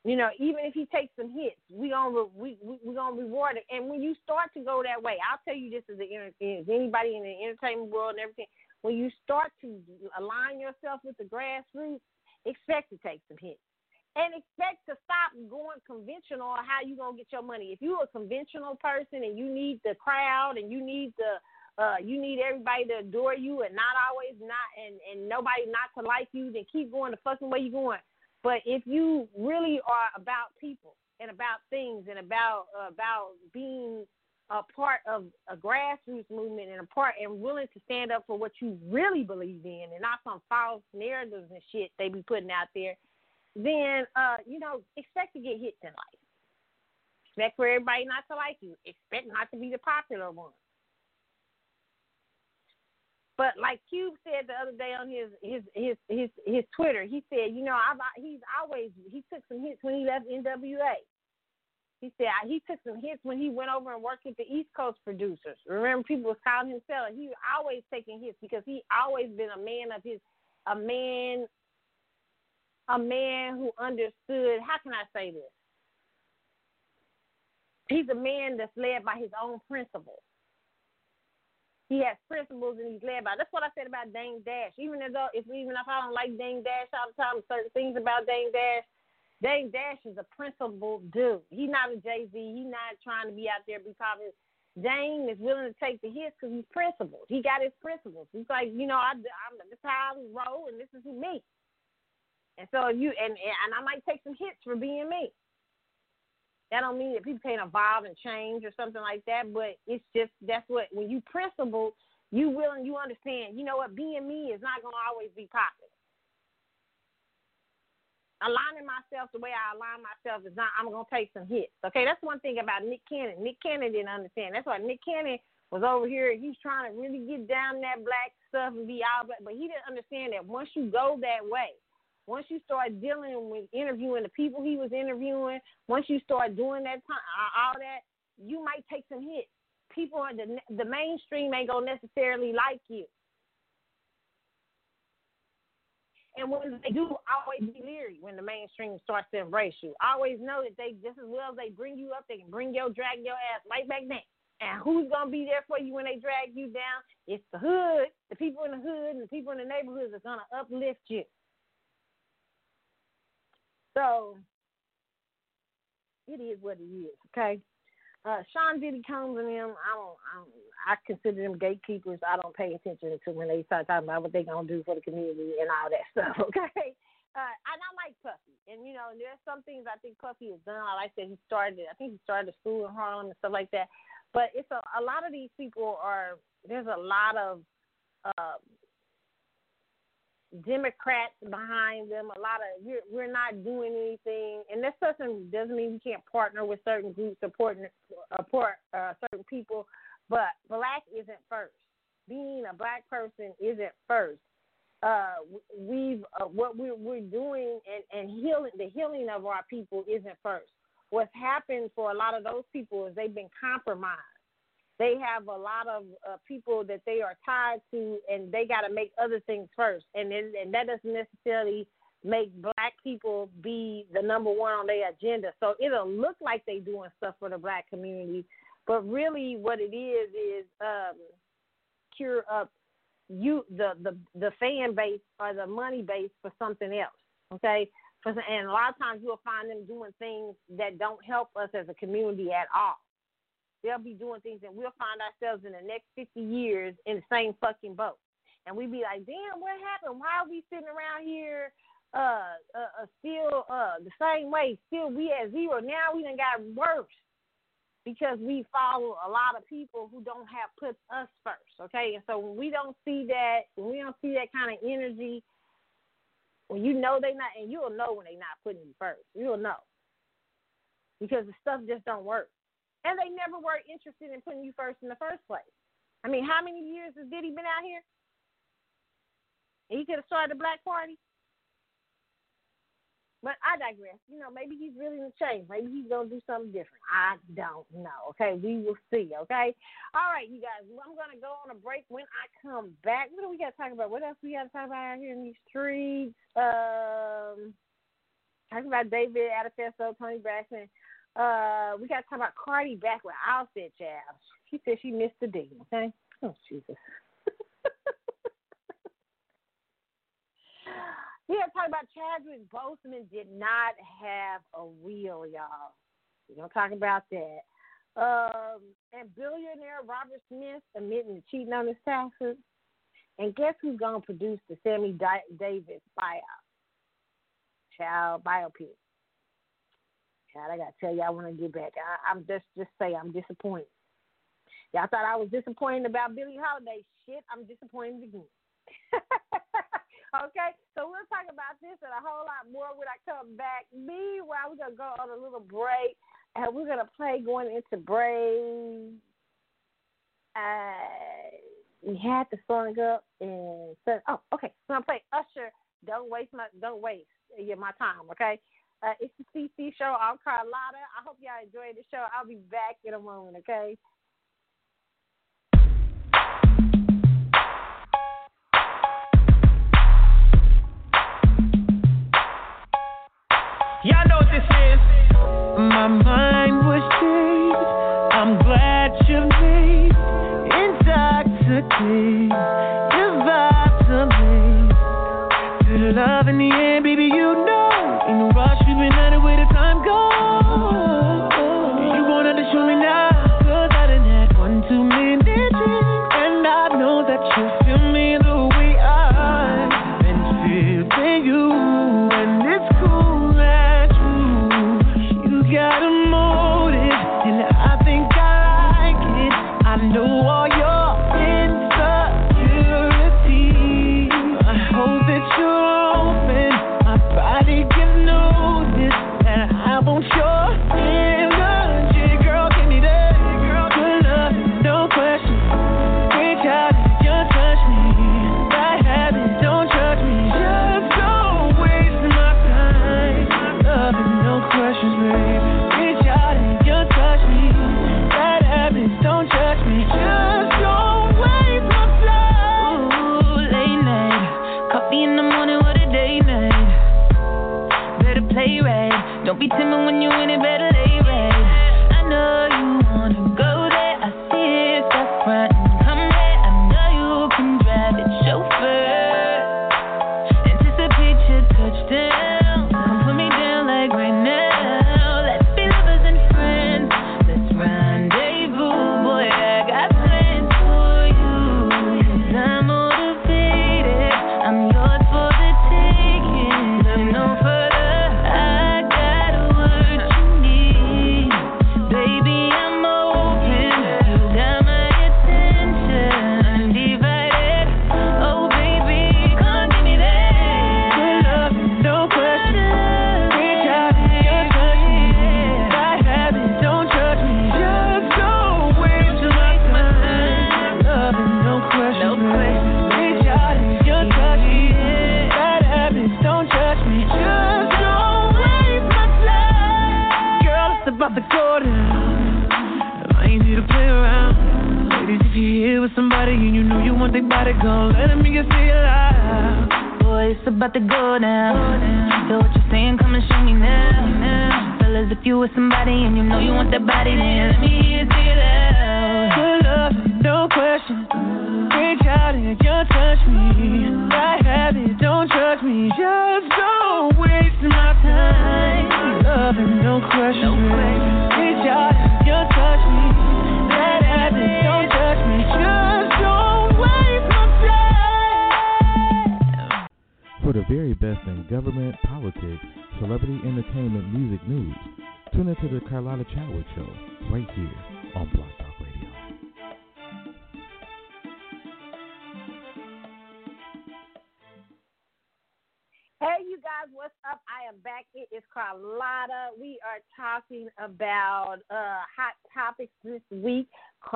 You know, even if he takes some hits, we gonna we we we gonna reward it. And when you start to go that way, I'll tell you this as, a, as anybody in the entertainment world and everything. When you start to align yourself with the grassroots, expect to take some hits and expect to stop going conventional on how you gonna get your money. If you're a conventional person and you need the crowd and you need the uh, you need everybody to adore you and not always not and and nobody not to like you, then keep going the fucking way you're going. But if you really are about people and about things and about uh, about being a part of a grassroots movement and a part and willing to stand up for what you really believe in and not some false narratives and shit they be putting out there, then uh, you know, expect to get hit in life. Expect for everybody not to like you. Expect not to be the popular one. But like Cube said the other day on his his his his his Twitter, he said, you know, I've he's always he took some hits when he left NWA. He said he took some hits when he went over and worked with the East Coast producers. Remember, people was calling him Seller. He was always taking hits because he always been a man of his, a man, a man who understood. How can I say this? He's a man that's led by his own principles. He has principles and he's led by. That's what I said about Dame Dash. Even though if even if I don't like Dame Dash all the time, certain things about Dame Dash, Dame Dash is a principled dude. He's not a Jay Z. He's not trying to be out there be popular. Dame is willing to take the hits because he's principled. He got his principles. He's like, you know, I, I'm this is how I roll, and this is me. And so you and and I might take some hits for being me. That don't mean that people can't evolve and change or something like that, but it's just that's what when you principle, you will and you understand. You know what? Being me is not gonna always be popular. Aligning myself the way I align myself is not. I'm gonna take some hits. Okay, that's one thing about Nick Cannon. Nick Cannon didn't understand. That's why Nick Cannon was over here. He's trying to really get down that black stuff and be all but he didn't understand that once you go that way, once you start dealing with interviewing the people he was interviewing, once you start doing that time, uh, all that, you might take some hits. People in the the mainstream ain't gonna necessarily like you. And when they do, always be leery when the mainstream starts to embrace you. Always know that they just as well as they bring you up, they can bring your drag your ass right back down. And who's gonna be there for you when they drag you down? It's the hood, the people in the hood, and the people in the neighborhoods are gonna uplift you. So it is what it is, okay? Uh, Sean Diddy Combs and them, I don't, I don't, I consider them gatekeepers. I don't pay attention to when they start talking about what they gonna do for the community and all that stuff, okay? Uh, and I like Puffy, and you know, there's some things I think Puffy has done. I like that he started. I think he started a school in Harlem and stuff like that. But it's a, a lot of these people are. There's a lot of uh, Democrats behind them. A lot of we're we're not doing anything, and this doesn't doesn't mean we can't partner with certain groups, support support uh, certain people. But black isn't first. Being a black person isn't first. Uh, we've uh, what we're we're doing and and healing the healing of our people isn't first. What's happened for a lot of those people is they've been compromised they have a lot of uh, people that they are tied to, and they got to make other things first, and it, and that doesn't necessarily make black people be the number one on their agenda. So it'll look like they doing stuff for the black community, but really what it is is um, cure up you the the the fan base or the money base for something else. Okay, and a lot of times you'll find them doing things that don't help us as a community at all. They'll be doing things, and we'll find ourselves in the next 50 years in the same fucking boat. And we'd be like, damn, what happened? Why are we sitting around here uh, uh, uh still uh the same way? Still we at zero. Now we done got worse because we follow a lot of people who don't have put us first. Okay, and so when we don't see that, when we don't see that kind of energy when you know they not, and you'll know when they not putting you first. You'll know because the stuff just don't work, and they never were interested in putting you first in the first place. I mean, how many years has Diddy been out here? He could have started the Black Party. But I digress. You know, maybe he's really in change. Maybe he's gonna do something different. I don't know. Okay, we will see. Okay. All right, you guys. I'm gonna go on a break. When I come back, what do we got to talk about? What else we got to talk about out here in these streets? Um, talking about David Adefeso, Toni Braxton. Uh, we got to talk about Cardi back with Offset, child. She said she missed the D. Okay. Oh Jesus. We are talking about Chadwick Boseman did not have a wheel, y'all. We're gonna talk about that. Um, and billionaire Robert Smith admitting to cheating on his taxes. And guess who's gonna produce the Sammy Davis buyout? Child biopic. Child, I gotta tell you, I want to get back. I, I'm just just say I'm disappointed. Y'all thought I was disappointed about Billie Holiday. Shit, I'm disappointed again. Okay, so we'll talk about this and a whole lot more when I come back. Meanwhile, we're gonna go on a little break, and we're gonna play going into break. Uh, we had the song up and said, "Oh, okay." So I'm play Usher. Don't waste my don't waste yeah, my time. Okay. Uh, it's the CC show. I'm Carlotta. I hope y'all enjoyed the show. I'll be back in a moment. Okay. Y'all know what this is. My mind was changed. I'm glad you made intoxicated.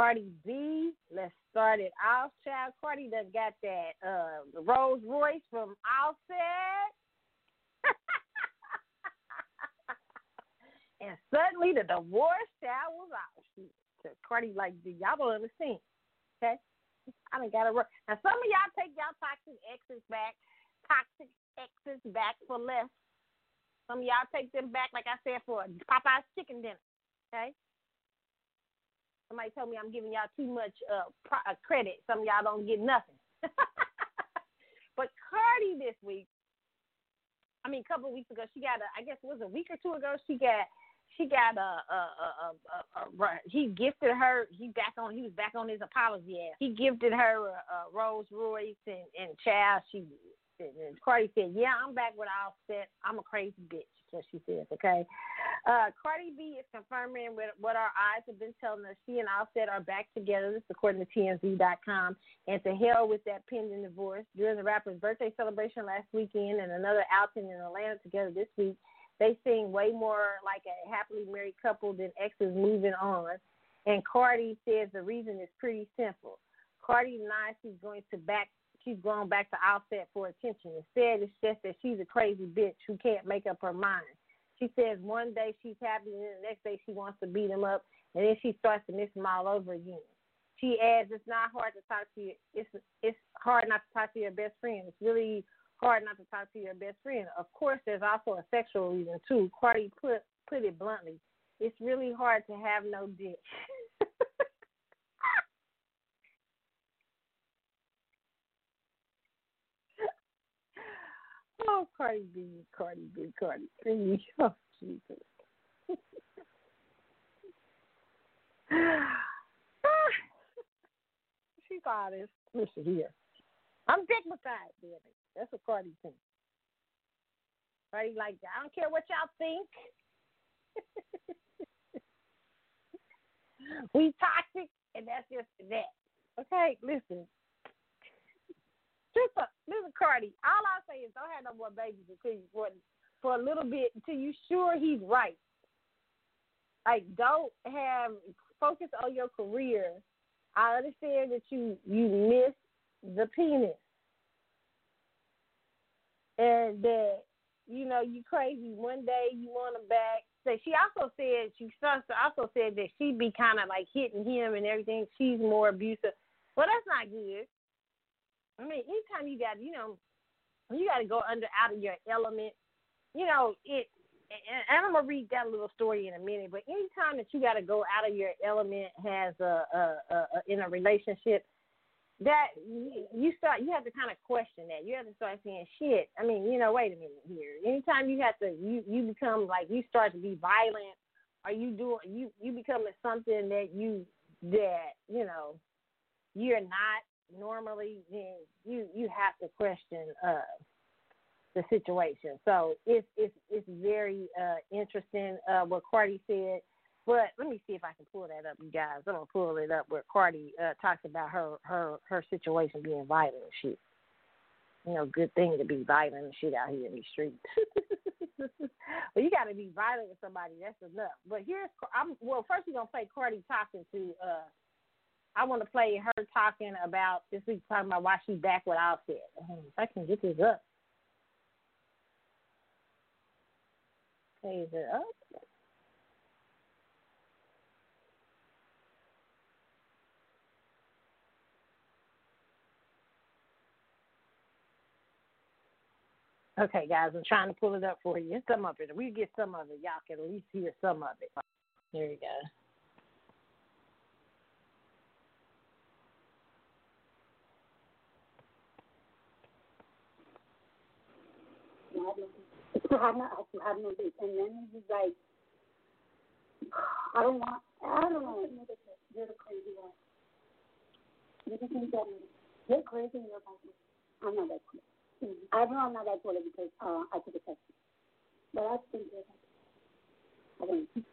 Cardi B. Let's start it off, child. Cardi done got that uh, Rolls Royce from Offset. and suddenly the divorce child was out. She, Cardi like, y'all don't understand. Okay? I done got to work. Now, some of y'all take y'all toxic exes back. Toxic exes back for less. Some of y'all take them back, like I said, for Popeye's chicken dinner. Okay? Somebody told me I'm giving y'all too much uh, pro- uh, credit. Some y'all don't get nothing. but Cardi this week, I mean, a couple of weeks ago, she got a, I guess it was a week or two ago, she got, she got a, a, a, a, a, a he gifted her, he back on, he was back on his apology ass. He gifted her a, a Rolls Royce and, and child, she and Cardi said, "Yeah, I'm back with Offset. I'm a crazy bitch." So she says, "Okay." Uh, Cardi B is confirming what, what our eyes have been telling us. She and Offset are back together. This according to TMZ.com. And to hell with that pending divorce. During the rapper's birthday celebration last weekend and another outing in Atlanta together this week, they seem way more like a happily married couple than exes moving on. And Cardi says the reason is pretty simple. Cardi denies she's going to back she's going back to Offset for attention. Instead, it's just that she's a crazy bitch who can't make up her mind. She says one day she's happy, and then the next day she wants to beat him up, and then she starts to miss him all over again. She adds, "It's not hard to talk to you. It's it's hard not to talk to your best friend. It's really hard not to talk to your best friend. Of course, there's also a sexual reason too. Cardi put put it bluntly. It's really hard to have no dick." Oh, Cardi B, Cardi B, Cardi B. Oh, Jesus. She's honest. Listen here. I'm dignified, baby. That's a Cardi thing. Cardi like. I don't care what y'all think. we toxic, and that's just that. Okay, listen listen, listen, Cardi. All I say is don't have no more babies until you for for a little bit until you sure he's right. Like don't have focus on your career. I understand that you you miss the penis and that you know you crazy. One day you want him back. So she also said she also said that she'd be kind of like hitting him and everything. She's more abusive. Well, that's not good. I mean, anytime you got, you know, you got to go under out of your element. You know, it. And I'm gonna read that little story in a minute. But anytime that you got to go out of your element, has a, a, a, a in a relationship, that you start you have to kind of question that. You have to start saying, "Shit." I mean, you know, wait a minute here. Anytime you have to, you you become like you start to be violent. Are you doing you you becoming something that you that you know you're not normally, then you you have to question uh, the situation. So it's it's it's very uh, interesting uh, what Cardi said. But let me see if I can pull that up, you guys. I'm gonna pull it up where Cardi uh, talks about her her her situation being violent and shit. You know, good thing to be violent and shit out here in these streets. but you got to be violent with somebody. That's enough. But here's I'm well. First, we're gonna play Cardi talking to uh, I want to play her talking about this week, talking about why she's back with Offset. If I can get this up. Okay, is it up? Okay, guys, I'm trying to pull it up for you. Some of it. We get some of it. Y'all can at least hear some of it. There you go. I'm not I have no dick. And then he was like, I don't want, I don't know. You're the crazy one. You think that you're crazy in your body. I'm not that crazy. Mm-hmm. I have no I'm not bipolar because uh, I took a test. But I think I don't.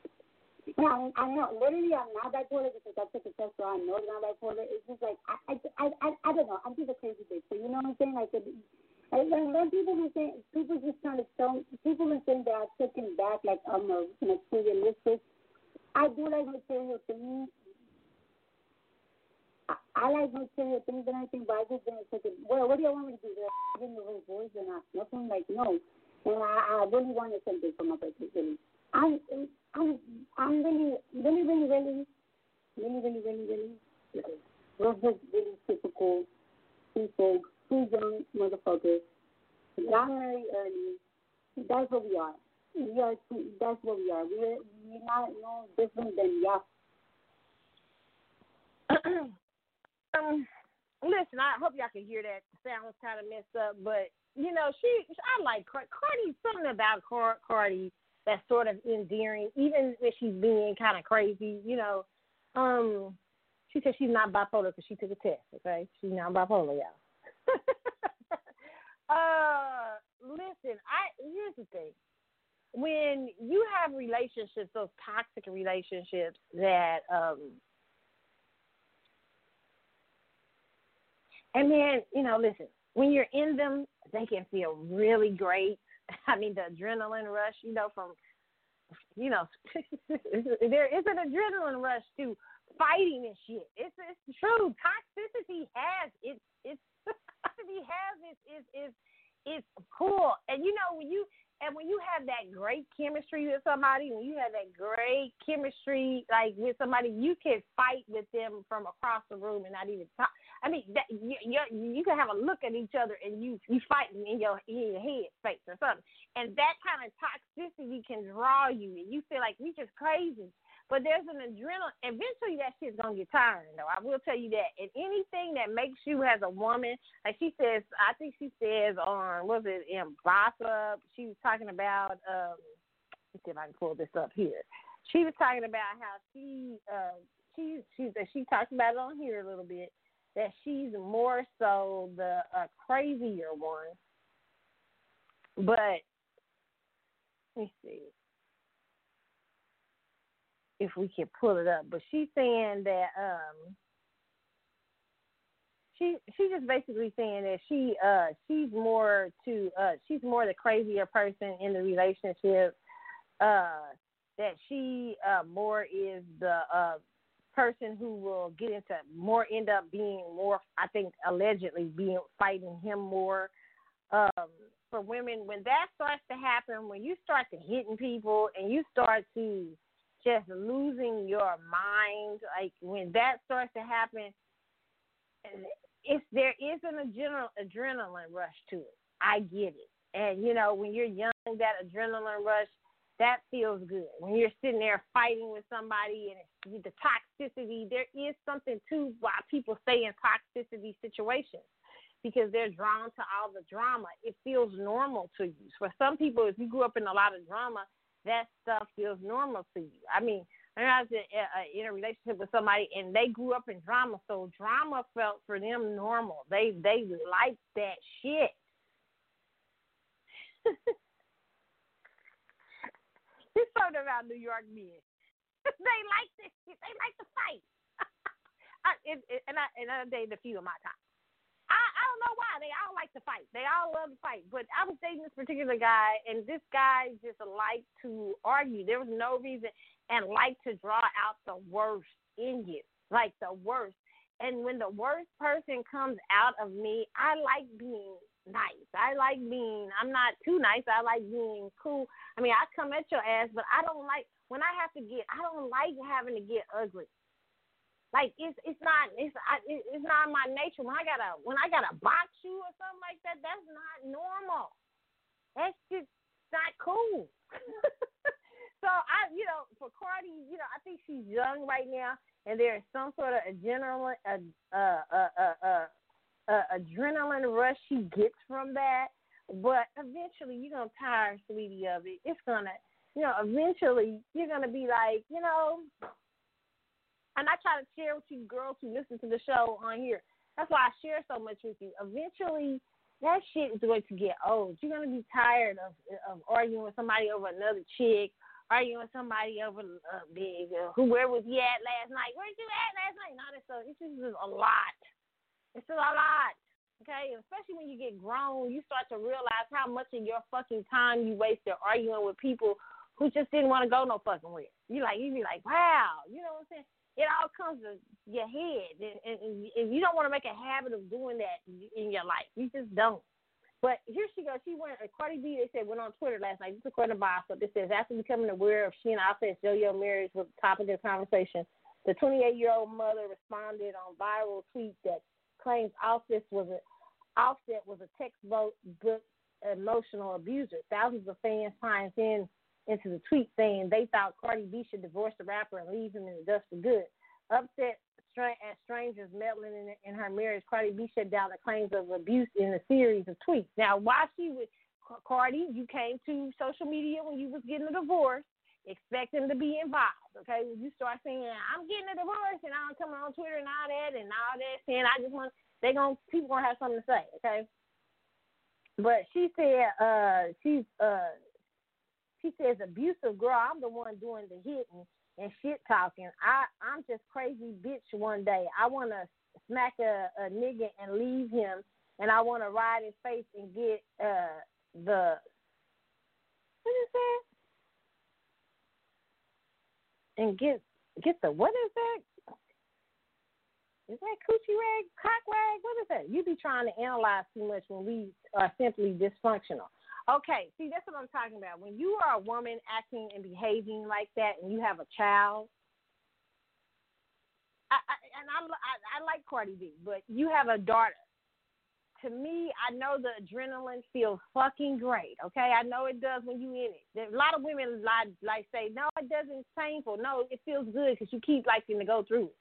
Yeah, I, I know. Literally, I'm not bipolar because I took a test, so I know that I'm bipolar. It's just like I, I, I, I don't know. I'm just a crazy bitch. So you know what I'm saying? Like, like when, when people are saying, people just trying to tell, people saying that I've taken back, like I'm a materialistic. I do like material things. I, I like material things and everything, but I just didn't take it. Well, what do you want me to do? Give me a voice and I, nothing like no. And I, I really wanted something my birthday. Really. I'm, I'm, I'm really, really, really, really, really, really, really, really. We're just really typical people, two young motherfuckers, got married early. That's what we are. We are. Two, that's what we are. We're we're not no different than y'all. um, listen, I hope y'all can hear that. The sound was kind of messed up, but you know, she. I like Cardi. Something about Cardi that's sort of endearing, even if she's being kind of crazy. You know, um, she said she's not bipolar because she took a test. Okay, she's not bipolar, y'all. uh, listen, I here's the thing. When you have relationships, those toxic relationships that um and then, you know, listen, when you're in them, they can feel really great I mean, the adrenaline rush, you know, from, you know, there is an adrenaline rush to fighting and shit. It's it's true. Toxicity has its its toxicity has its its its it's cool. And you know when you and when you have that great chemistry with somebody, when you have that great chemistry like with somebody, you can fight with them from across the room and not even talk. I mean, that, you, you you can have a look at each other and you you fighting in your in your head space or something, and that kind of toxicity can draw you, and you feel like we just crazy. But there's an adrenaline. Eventually, that shit's gonna get tiring, though. I will tell you that. And anything that makes you as a woman, like she says, I think she says on was it in Gossip? She was talking about. um Let's see if I can pull this up here. She was talking about how she, uh, she, she, she talked about it on here a little bit. That she's more so the uh, crazier one. But let me see if we can pull it up. But she's saying that um she she's just basically saying that she uh she's more to uh she's more the crazier person in the relationship. Uh that she uh more is the uh person who will get into more end up being more I think allegedly being fighting him more. Um for women when that starts to happen, when you start to hitting people and you start to just losing your mind. Like when that starts to happen, if there is an adrenal, adrenaline rush to it. I get it. And you know, when you're young, that adrenaline rush, that feels good. When you're sitting there fighting with somebody and the toxicity, there is something to why people stay in toxicity situations because they're drawn to all the drama. It feels normal to you. For some people, if you grew up in a lot of drama, that stuff feels normal to you. I mean, I was uh, in a relationship with somebody and they grew up in drama, so drama felt for them normal. They they liked that shit. He's talking about New York men. they like this. They like to fight. I, it, it, and I and I dated a few of my time. Don't know why. They all like to fight. They all love to fight. But I was dating this particular guy, and this guy just liked to argue. There was no reason, and liked to draw out the worst in you, like the worst. And when the worst person comes out of me, I like being nice. I like being. I'm not too nice. I like being cool. I mean, I come at your ass, but I don't like when I have to get. I don't like having to get ugly. Like it's it's not it's I, it's not my nature. When I gotta when I gotta box you or something like that, that's not normal. That's just not cool. so I you know for Cardi, you know I think she's young right now, and there's some sort of uh, uh, uh, uh, uh, uh, adrenaline rush she gets from that. But eventually, you're gonna tire, sweetie, of it. It's gonna, you know, eventually you're gonna be like, you know, and I try to share with you girls who listen to the show on here. That's why I share so much with you. Eventually, that shit is going to get old. You're gonna be tired of of arguing with somebody over another chick, arguing with somebody over uh, big uh, who where was you at last night? Where'd you at last night? And all that stuff. It's just a lot. It's a lot. Okay, especially when you get grown, you start to realize how much of your fucking time you wasted arguing with people who just didn't want to go no fucking where. You like you be like, wow, you know what I'm saying? It all comes to your head, and, and, and you don't want to make a habit of doing that in your life. You just don't. But here she goes. She went. Cardi B, they said, went on Twitter last night. Just according to Boss, it says after becoming aware of she and Offset's Yo-Yo marriage was the topic of conversation, the 28-year-old mother responded on viral tweet that claims Offset was a Offset was a textbook emotional abuser. Thousands of fans chimed in into the tweet saying they thought Cardi B should divorce the rapper and leave him in the dust for good. Upset at strangers meddling in, in her marriage, Cardi B shut down the claims of abuse in a series of tweets. Now, why she would, Cardi, you came to social media when you was getting a divorce, expecting to be involved. Okay, when you start saying I'm getting a divorce and I'm coming on Twitter and all that and all that, saying I just want they gonna people gonna have something to say. Okay, but she said uh she's uh she says abusive girl. I'm the one doing the hitting and shit talking. I I'm just crazy bitch one day. I want to smack a, a nigga and leave him, and I want to ride his face and get uh the what is that? And get get the what is that? Is that coochie rag, cock rag? What is that? You be trying to analyze too much when we are simply dysfunctional. Okay, see, that's what I'm talking about. When you are a woman acting and behaving like that, and you have a child, I, I, and I, I, I like Cardi B, but you have a daughter. To me, I know the adrenaline feels fucking great. Okay, I know it does when you in it. A lot of women like like say, no, it doesn't. It's painful. No, it feels good because you keep liking to go through it.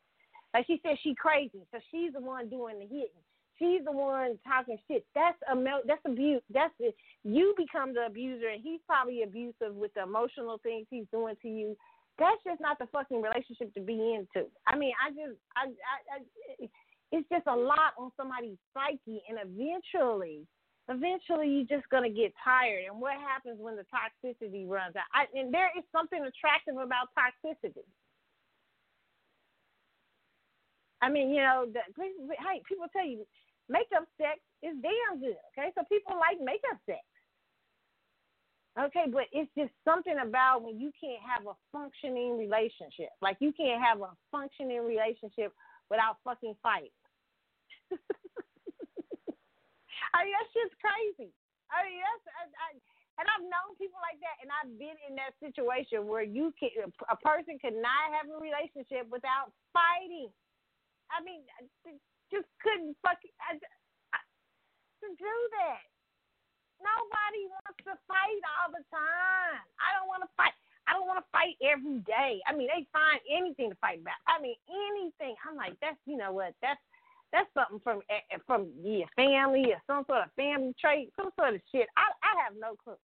Like she said, she crazy, so she's the one doing the hitting. She's the one talking shit. That's a that's abuse. That's it. You become the abuser, and he's probably abusive with the emotional things he's doing to you. That's just not the fucking relationship to be into. I mean, I just, I, I, I it's just a lot on somebody's psyche, and eventually, eventually, you're just gonna get tired. And what happens when the toxicity runs out? I, and there is something attractive about toxicity. I mean, you know, the, hey, people tell you makeup sex is damn good. Okay, so people like makeup sex. Okay, but it's just something about when you can't have a functioning relationship. Like you can't have a functioning relationship without fucking fighting. I mean, that shit's crazy. I mean, that's I, I, and I've known people like that, and I've been in that situation where you can a person cannot have a relationship without fighting. I mean, just couldn't fucking I, I, to do that. Nobody wants to fight all the time. I don't want to fight. I don't want to fight every day. I mean, they find anything to fight about. I mean, anything. I'm like, that's you know what? That's that's something from eh, eh, from your family or some sort of family trait, some sort of shit. I I have no clue.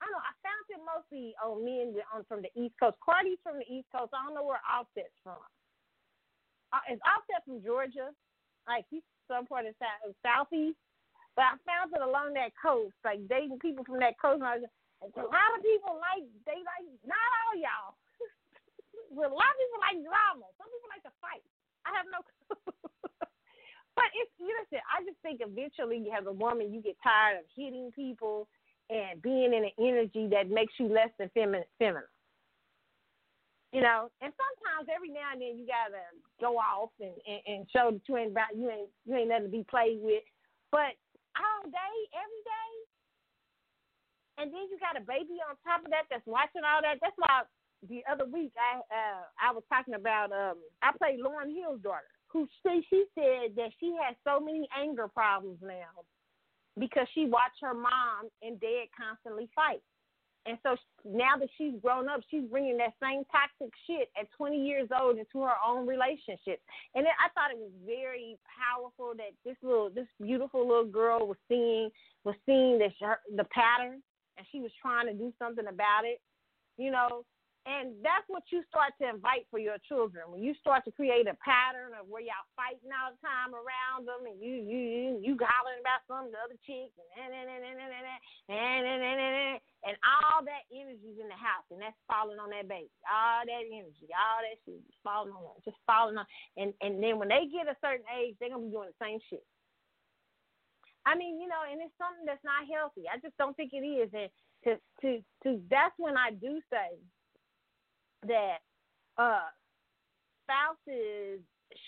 I know I found it mostly on men on from the East Coast. Cardi's from the East Coast. I don't know where Offset's from uh, is Offset from Georgia, like he's some part of south, southeast. But I found it along that coast, like dating people from that coast. And I was, a lot of people like they like not all y'all. but a lot of people like drama. Some people like to fight. I have no but it's you know, I just think eventually as a woman you get tired of hitting people and being in an energy that makes you less than feminine. feminine. You know, and sometimes every now and then you gotta go off and, and, and show that you ain't about you ain't you ain't nothing to be played with. But all day, every day, and then you got a baby on top of that that's watching all that. That's why the other week I uh I was talking about um I played Lauryn Hill's daughter who she she said that she has so many anger problems now because she watched her mom and dad constantly fight. And so now that she's grown up, she's bringing that same toxic shit at 20 years old into her own relationship. And I thought it was very powerful that this little, this beautiful little girl was seeing, was seeing the the pattern, and she was trying to do something about it. You know, And that's what you start to invite for your children. When you start to create a pattern of where y'all fighting all the time around them, and you you you, you hollering about some the other chick, and and and and and and and and, and, and, and all that energy's in the house, and that's falling on that baby. All that energy, all that shit, just falling on them, just falling on. And and then when they get a certain age, they're gonna be doing the same shit. I mean, you know, and it's something that's not healthy. I just don't think it is. And to to to that's when I do say that uh, spouses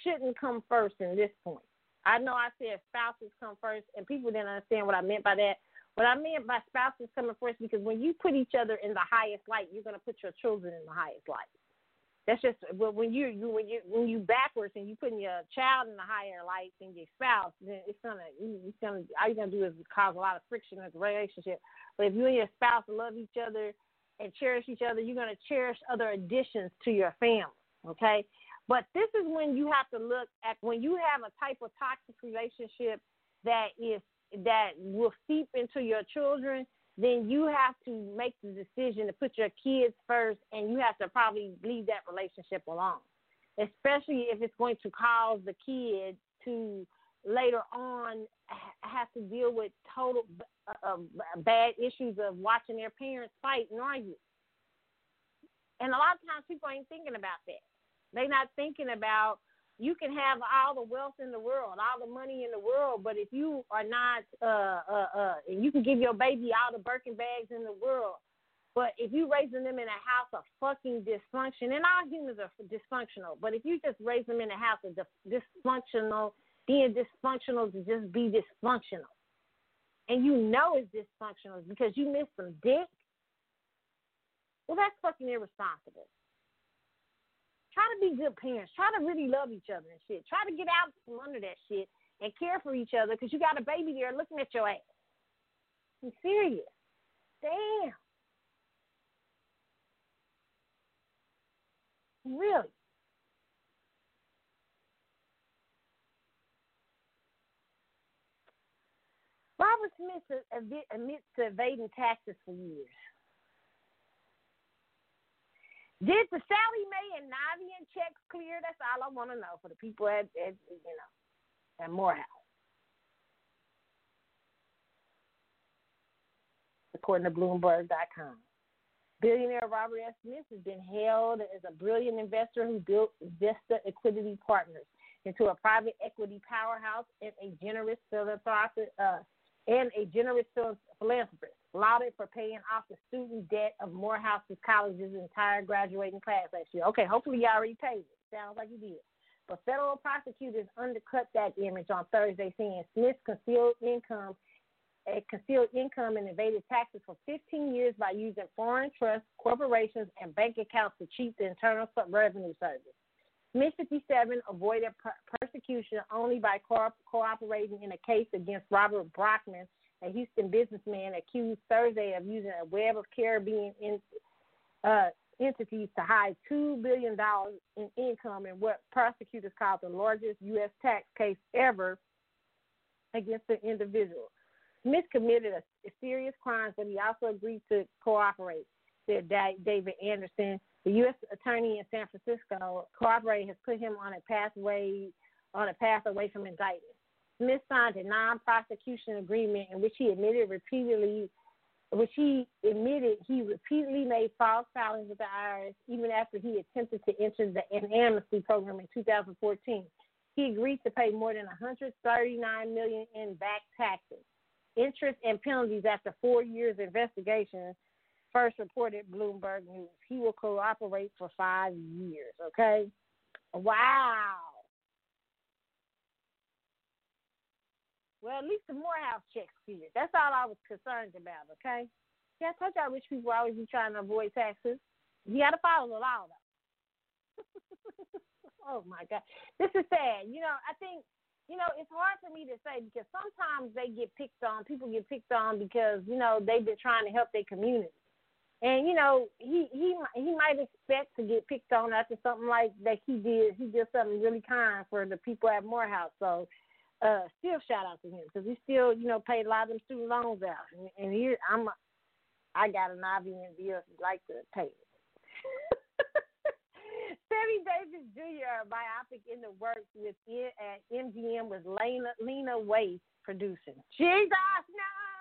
shouldn't come first in this point. I know I said spouses come first, and people didn't understand what I meant by that. What I meant by spouses coming first because when you put each other in the highest light, you're going to put your children in the highest light. That's just when you, you when you when you backwards and you putting your child in the higher light than your spouse, then it's gonna it's gonna all you're gonna do is cause a lot of friction in the relationship. But if you and your spouse love each other and cherish each other, you're going to cherish other additions to your family. Okay. But this is when you have to look at when you have a type of toxic relationship that is that will seep into your children, then you have to make the decision to put your kids first and you have to probably leave that relationship alone. Especially if it's going to cause the kid to later on have to deal with total uh, bad issues of watching their parents fight and argue. And a lot of times people ain't thinking about that. They're not thinking about you can have all the wealth in the world, all the money in the world, but if you are not, uh, uh, uh, and you can give your baby all the Birkin bags in the world, but if you raising them in a house of fucking dysfunction, and all humans are dysfunctional, but if you just raise them in a house of dysfunctional being dysfunctional to just be dysfunctional. And you know it's dysfunctional because you missed some dick. Well, that's fucking irresponsible. Try to be good parents. Try to really love each other and shit. Try to get out from under that shit and care for each other because you got a baby there looking at your ass. I'm serious. Damn. Really. Robert Smith admits to evading taxes for years. Did the Sallie Mae and Navient checks clear? That's all I want to know for the people at, at you know at Morehouse. According to Bloomberg.com. Billionaire Robert S. Smith has been hailed as a brilliant investor who built Vista Equity Partners into a private equity powerhouse and a generous philanthropic, uh, and a generous philanthropist, lauded for paying off the student debt of Morehouse's college's entire graduating class last year. Okay, hopefully you already paid it. Sounds like you did. But federal prosecutors undercut that image on Thursday, saying Smith concealed income, concealed income and evaded taxes for 15 years by using foreign trusts, corporations, and bank accounts to cheat the Internal Revenue Service. Smith 57 avoided per- persecution only by co- cooperating in a case against Robert Brockman, a Houston businessman accused Thursday of using a web of Caribbean in, uh, entities to hide $2 billion in income in what prosecutors called the largest U.S. tax case ever against an individual. Smith committed a, a serious crime, but he also agreed to cooperate, said David Anderson, the U.S. Attorney in San Francisco, cooperating has put him on a pathway on a path away from indictment. Smith signed a non-prosecution agreement in which he admitted repeatedly, which he admitted he repeatedly made false filings with the IRS even after he attempted to enter the amnesty program in 2014. He agreed to pay more than 139 million in back taxes, interest, and penalties after four years of investigation first reported Bloomberg News. He will cooperate for five years. Okay. Wow. Well, at least the Morehouse checks cleared. That's all I was concerned about. Okay. Yeah, I told y'all rich people always be trying to avoid taxes. You got to follow the law, though. oh my God, this is sad. You know, I think you know, it's hard for me to say because sometimes they get picked on. People get picked on because you know they've been trying to help their community. And you know, he he he might expect to get picked on after something like that he did. He did something really kind for the people at Morehouse. So, uh, still shout out to him because he still you know paid a lot of them student loans out. And, and here I'm, I got an Ivy if you'd like to pay it. Sammy Davis Jr. biopic in the works with it at MGM with Lena Lena Waithe producing. Jesus, no!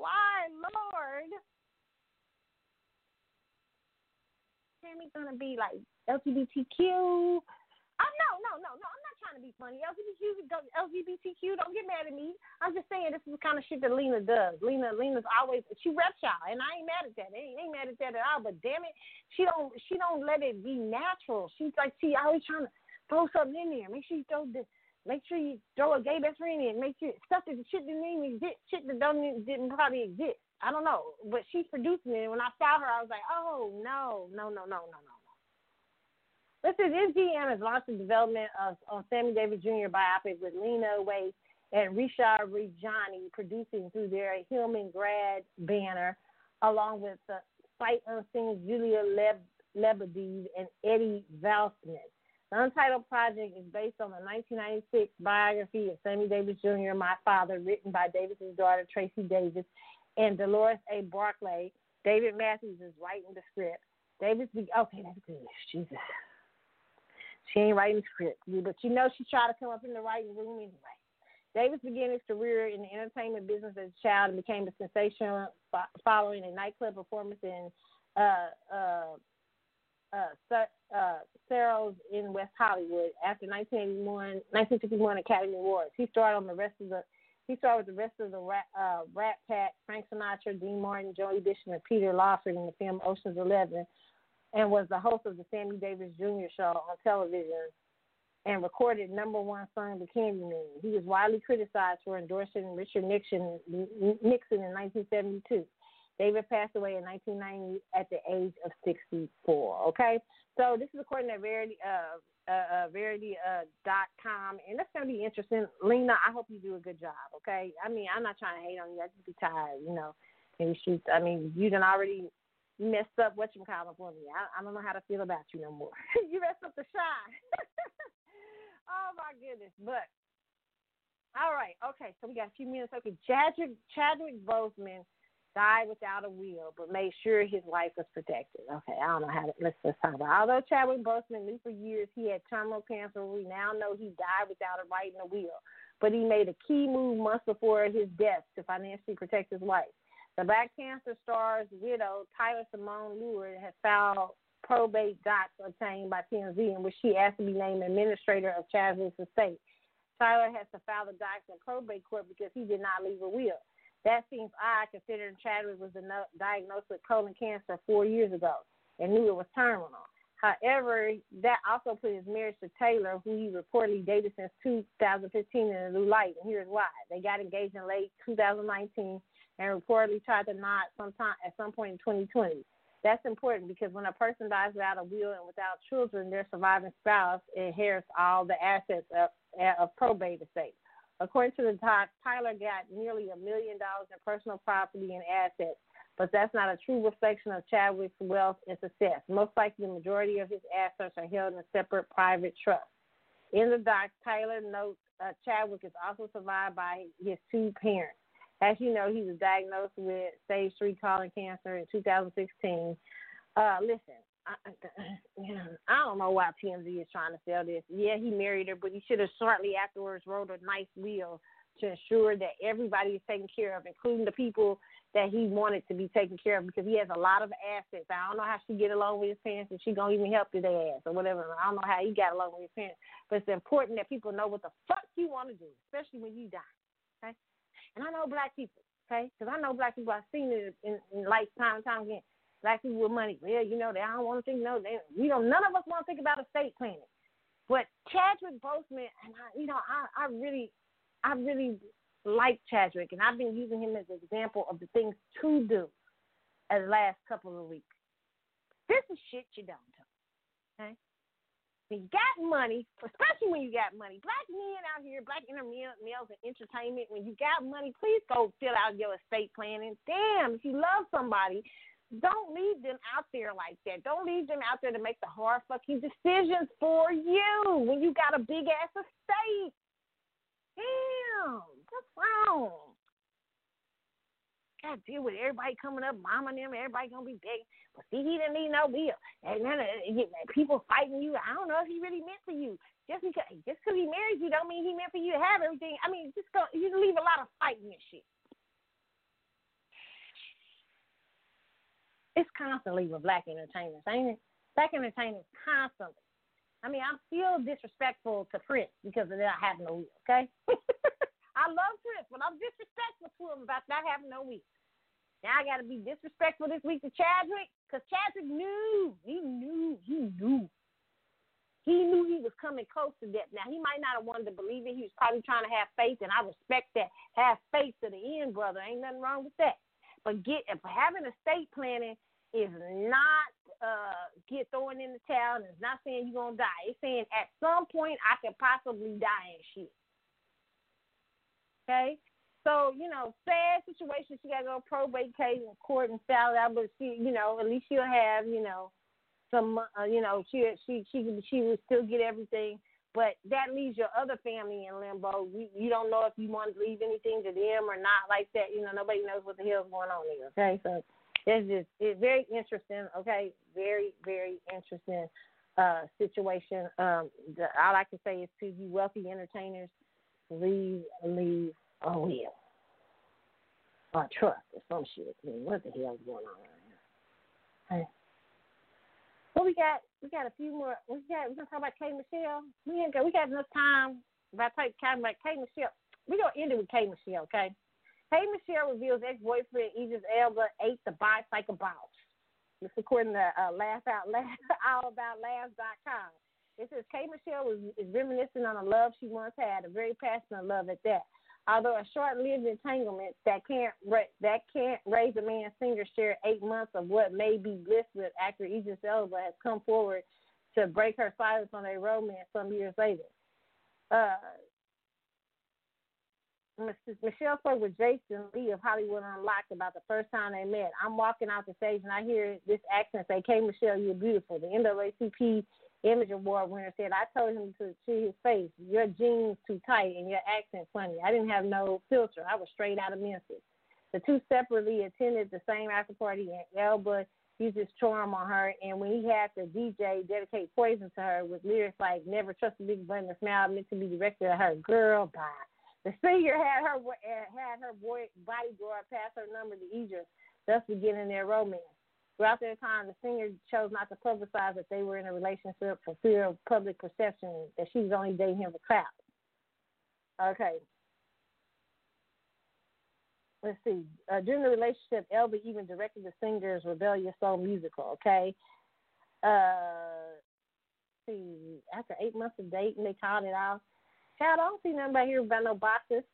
Why? Lord? Sammy's gonna be like LGBTQ. Oh no, no, no, no! I'm not trying to be funny. LGBTQ, LGBTQ, don't get mad at me. I'm just saying this is the kind of shit that Lena does. Lena, Lena's always she reps y'all, and I ain't mad at that. I ain't, ain't mad at that at all. But damn it, she don't she don't let it be natural. She's like she always trying to throw something in there. Make sure you throw this. Make sure you throw a gay best friend in. Make sure stuff that shit didn't even exist, shit that don't didn't probably exist. I don't know, but she's producing it. And when I saw her, I was like, oh no, no, no, no, no, no. Listen, MGM has launched the development of on Sammy Davis Jr. biopic with Lena Waithe and Rishi Rajani producing through their Hillman Grad banner, along with the sight unseen Julia Leb- Lebedev and Eddie Vaisman. The Untitled Project is based on the 1996 biography of Sammy Davis Jr., My Father, written by Davis's daughter Tracy Davis and Dolores A. Barclay. David Matthews is writing the script. Davis, be- okay, that's good. Jesus. She ain't writing the script, but you know she tried to come up in the writing room anyway. Davis began his career in the entertainment business as a child and became a sensation following a nightclub performance in uh, uh, uh, uh, in West Hollywood after 1981, 1951 Academy Awards. He starred on the rest of the he starred with the rest of the Rat, uh, Rat Pack, Frank Sinatra, Dean Martin, Joey Bishop, and Peter Lawford in the film Ocean's Eleven, and was the host of the Sammy Davis Jr. show on television and recorded number one song The Candyman. He was widely criticized for endorsing Richard Nixon, Nixon in 1972. David passed away in 1990 at the age of 64. Okay, so this is according to Variety, uh, uh, uh, Variety uh, dot com, and that's gonna be interesting. Lena, I hope you do a good job. Okay, I mean, I'm not trying to hate on you. I just be tired, you know. Maybe shoot. I mean, you done already messed up what you call for me. I, I don't know how to feel about you no more. you messed up the shine. oh my goodness, but. All right, okay, so we got a few minutes. Okay, Chadwick Chadwick Boseman died without a will, but made sure his life was protected. Okay, I don't know how to let's let's talk about. Although Chadwick Boseman knew for years he had terminal cancer, we now know he died without a writing a will. But he made a key move months before his death to financially protect his wife. The Black Panther star's widow, Tyler Simone Ledward, has filed probate docs obtained by TMZ in which she asked to be named administrator of Chadwick's estate. Tyler has to file the docs in probate court because he did not leave a will. That seems odd considering Chadwick was diagnosed with colon cancer four years ago and knew it was terminal. However, that also put his marriage to Taylor, who he reportedly dated since 2015, in a new light. And here's why: they got engaged in late 2019 and reportedly tried to knot sometime at some point in 2020. That's important because when a person dies without a will and without children, their surviving spouse inherits all the assets of, of probate estate. According to the doc, Tyler got nearly a million dollars in personal property and assets, but that's not a true reflection of Chadwick's wealth and success. Most likely, the majority of his assets are held in a separate private trusts. In the doc, Tyler notes uh, Chadwick is also survived by his two parents. As you know, he was diagnosed with stage three colon cancer in 2016. Uh, listen, I, uh, I don't know why TMZ is trying to sell this. Yeah, he married her, but he should have shortly afterwards wrote a nice will to ensure that everybody is taken care of, including the people that he wanted to be taken care of, because he has a lot of assets. I don't know how she get along with his parents, and she gonna even help his ass or whatever. I don't know how he got along with his parents, but it's important that people know what the fuck you want to do, especially when you die. Okay, and I know black people, okay, because I know black people. I've seen it in, in life time and time again black people with money. Well, you know, they don't want to think. No, they, we don't. None of us want to think about estate planning. But Chadwick Boseman, and I, you know, I, I really, I really like Chadwick, and I've been using him as an example of the things to do. As last couple of weeks, this is shit you don't do. Okay. When you got money, especially when you got money, black men out here, black males in entertainment, when you got money, please go fill out your estate planning. Damn, if you love somebody, don't leave them out there like that. Don't leave them out there to make the hard fucking decisions for you when you got a big ass estate. Damn, what's wrong? got to deal with everybody coming up, mama and them, everybody gonna be big. But see, he didn't need no bill, and then uh, people fighting you. I don't know if he really meant for you. Just because just because he married you, don't mean he meant for you to have everything. I mean, just go. You leave a lot of fighting and shit. It's constantly with black entertainers, ain't it? Black entertainers constantly. I mean, I'm still disrespectful to Prince because of not having no wheel, okay? I love Prince, but I'm disrespectful to him about not having no wheel. Now I got to be disrespectful this week to Chadwick because Chadwick knew. He knew. He knew. He knew he was coming close to death. Now, he might not have wanted to believe it. He was probably trying to have faith, and I respect that. Have faith to the end, brother. Ain't nothing wrong with that. But get having estate planning is not uh, get thrown in the towel, and it's not saying you're to die. It's saying at some point I could possibly die and shit. Okay? So, you know, sad situation. She got to go probate case in court and file out, but she, you know, at least she'll have, you know, some, uh, you know, she she she she will still get everything. But that leaves your other family in limbo. You, you don't know if you want to leave anything to them or not, like that. You know, nobody knows what the hell's going on there. Okay, so it's just it's very interesting. Okay, very very interesting uh, situation. Um, the, all I can say is to you wealthy entertainers, leave leave a will or trust or some shit. I mean, what the hell is going on right now? Hey. Well, we got we got a few more. We got we gonna talk about K Michelle. We ain't got we got enough time. If I take time about K Michelle, we gonna end it with K Michelle, okay? K Michelle reveals ex-boyfriend Idris Elba ate the bicycle boss. This according to uh, Laugh Out Loud, allaboutlaugh.com. It says K Michelle was, is reminiscing on a love she once had, a very passionate love at that. Although a short-lived entanglement that can't that can't raise a man's finger share eight months of what may be bliss with actor Idris Elba has come forward to break her silence on a romance some years later. Uh, Michelle spoke with Jason Lee of Hollywood Unlocked about the first time they met. I'm walking out the stage and I hear this accent say, "Hey, Michelle, you're beautiful." The NAACP Image Award winner said, "I told him to see his face. Your jeans too tight and your accent funny. I didn't have no filter. I was straight out of Memphis." The two separately attended the same after party, and Elba used his charm on her. And when he had the DJ dedicate "Poison" to her with lyrics like "Never trust a big button, smile meant to be directed at her," girl, bye. The singer had her eh, had her boy bodyguard pass her number to Idris, thus beginning their romance. Throughout their time, the singer chose not to publicize that they were in a relationship for fear of public perception that she was only dating him for clout. Okay. Let's see. Uh, during the relationship, Elba even directed the singer's rebellious soul musical. Okay. Uh, see. After eight months of dating, they called it off. Child, I don't see nothing about here about no boxes.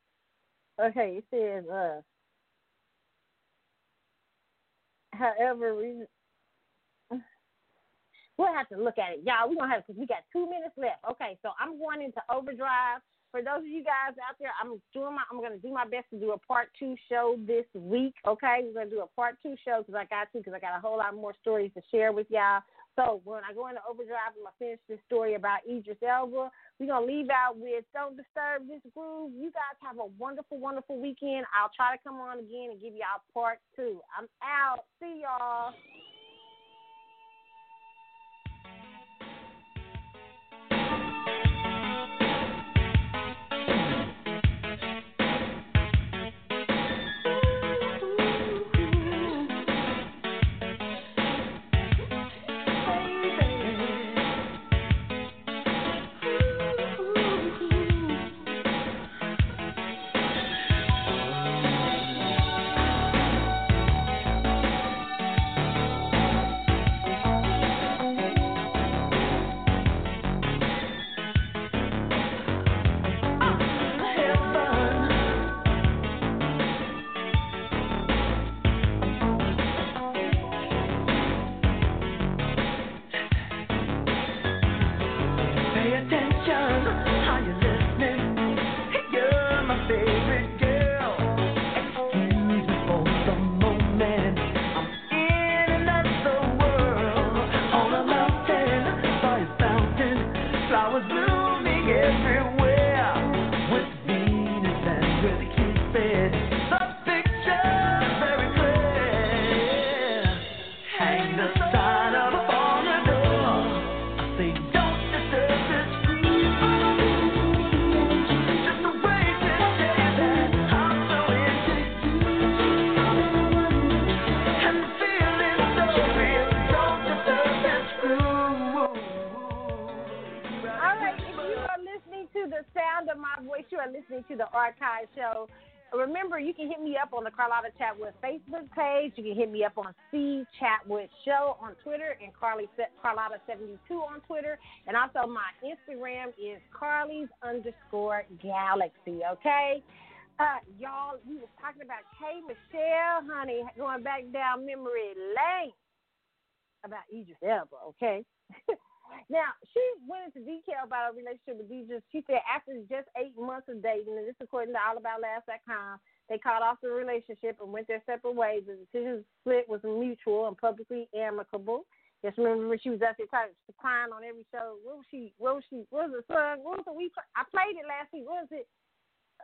Okay, it says, uh, however, we, we'll have to look at it. Y'all, we're to have, because we got two minutes left. Okay, so I'm going into overdrive for those of you guys out there, I'm doing my I'm gonna do my best to do a part two show this week. Okay, we're gonna do a part two show because I got to because I got a whole lot more stories to share with y'all. So when I go into overdrive, I'm finish this story about Idris Elba. We're gonna leave out with "Don't Disturb This Groove." You guys have a wonderful, wonderful weekend. I'll try to come on again and give y'all part two. I'm out. See y'all. Remember, you can hit me up on the Carlotta Chatwood Facebook page. You can hit me up on C Chatwood Show on Twitter and Carly Carlotta72 on Twitter. And also, my Instagram is Carly's underscore Galaxy. Okay. Uh, y'all, we was talking about K Michelle, honey, going back down memory lane about Idris Elba, okay? now, she went into detail about her relationship with Idris. She said after just eight months of dating, and this according to AllAboutLast.com, they cut off the relationship and went their separate ways. The decision split was mutual and publicly amicable. Just remember when she was out there crying on every show. What was she? What was she? What was the song? What was the we? I played it last week. What was it?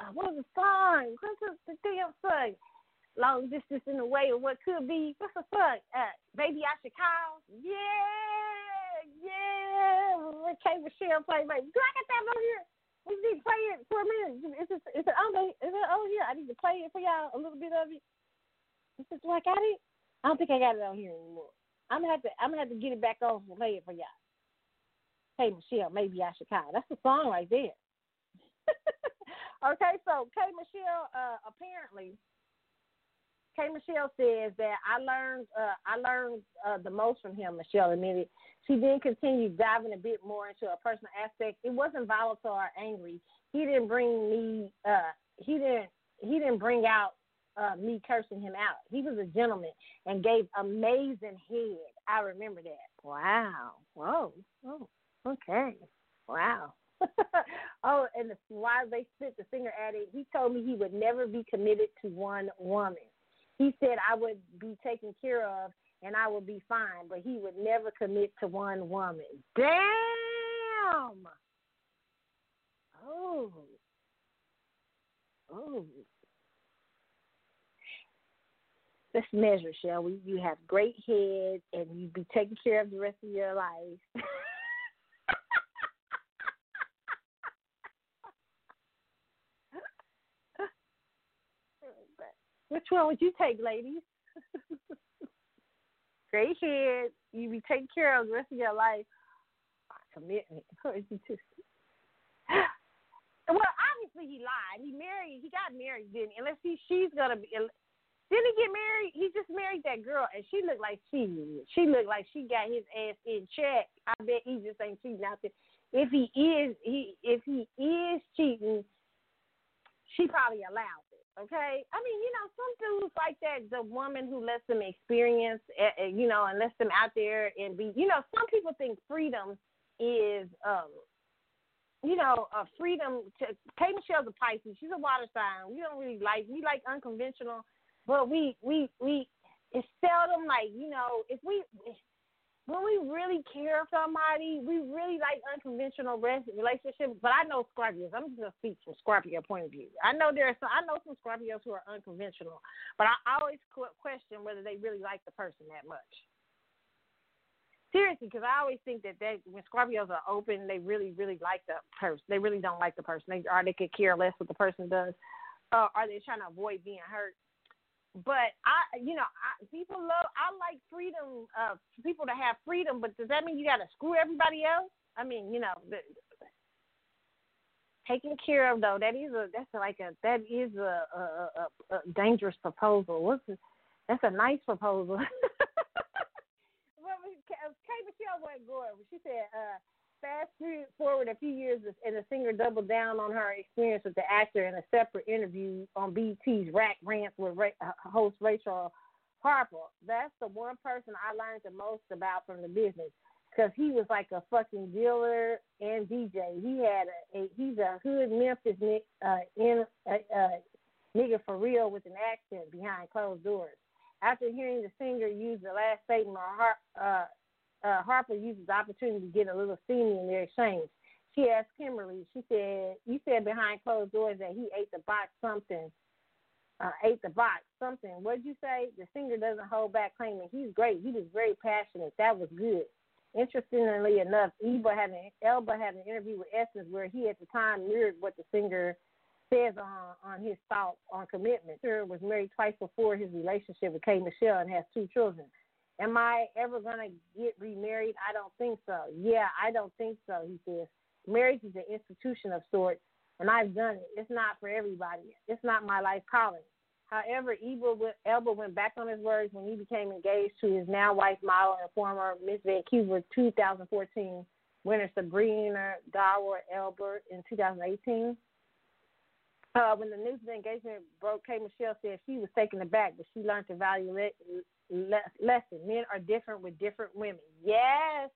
uh, what was the song? What's the, the damn song? Long distance in the way of what could be. What's the song? Uh, Maybe I Should Call. Yeah, yeah. When K Michelle play, like, do I get that on here? We need to play it for a minute. Is it, is it on? Is it oh yeah? I need to play it for y'all a little bit of it. Is it like I got it? I don't think I got it on here anymore. I'm gonna have to. I'm gonna have to get it back on and play it for y'all. K Michelle, maybe I should call. That's the song right there. Okay, so K Michelle uh, apparently K Michelle says that I learned uh, I learned uh, the most from him. Michelle admitted she then continued diving a bit more into a personal aspect. It wasn't volatile or angry. He didn't bring me. Uh, he didn't. He didn't bring out uh, me cursing him out. He was a gentleman and gave amazing head. I remember that. Wow. Whoa. Oh. Okay. Wow. oh, and the, while they split, the singer added, he told me he would never be committed to one woman. He said I would be taken care of and I would be fine, but he would never commit to one woman. Damn! Oh. Oh. Let's measure, shall we? You have great head and you'd be taking care of the rest of your life. Which one would you take, ladies? Great head. You be taken care of the rest of your life. Commitment. well, obviously he lied. He married. He got married, didn't? Unless he, she's gonna be. Didn't he get married? He just married that girl, and she looked like she. She looked like she got his ass in check. I bet he just ain't cheating out there. If he is, he if he is cheating, she probably allowed Okay, I mean, you know, some dudes like that, the woman who lets them experience, uh, you know, and lets them out there and be, you know, some people think freedom is, um, you know, a freedom. To, K Michelle's a Pisces. She's a water sign. We don't really like, we like unconventional, but we, we, we, it's seldom like, you know, if we, when we really care for somebody, we really like unconventional relationships. But I know Scorpios. I'm just gonna speak from Scorpio point of view. I know there are some. I know some Scorpios who are unconventional, but I always question whether they really like the person that much. Seriously, because I always think that they, when Scorpios are open, they really, really like the person. They really don't like the person. They or they could care less what the person does. Uh, are they trying to avoid being hurt? But I, you know, I, people love. I like freedom. Uh, people to have freedom, but does that mean you got to screw everybody else? I mean, you know, the, taken care of though. That is a that's like a that is a a, a, a dangerous proposal. What's it? That's a nice proposal. well, K Michelle went gore. She said, uh, fast forward a few years, and the singer doubled down on her experience with the actor in a separate interview on BET's Raq Rants with uh, host Rachel Harper. That's the one person I learned the most about from the business because he was like a fucking dealer and DJ. He had a, a he's a hood Memphis uh, in uh, uh, nigga for real with an accent behind closed doors. After hearing the singer use the last statement, uh, uh, Harper uses the opportunity to get a little steamy in their exchange. She asked Kimberly, she said, You said behind closed doors that he ate the box something. Uh, ate the box something. What'd you say? The singer doesn't hold back claiming he's great. He was very passionate. That was good. Interestingly enough, Elba had an, Elba had an interview with Essence where he at the time mirrored what the singer says on on his thoughts on commitment. He was married twice before his relationship with K. Michelle and has two children. Am I ever gonna get remarried? I don't think so. Yeah, I don't think so. He says marriage is an institution of sorts. and I've done it. It's not for everybody. It's not my life calling. However, Elba, went back on his words when he became engaged to his now wife model and former Miss Vancouver 2014 winner Sabrina Dhowre Elba in 2018. Uh, when the news of the engagement broke, K. Michelle said she was taken aback, but she learned to value le- le- lesson. Men are different with different women. Yes,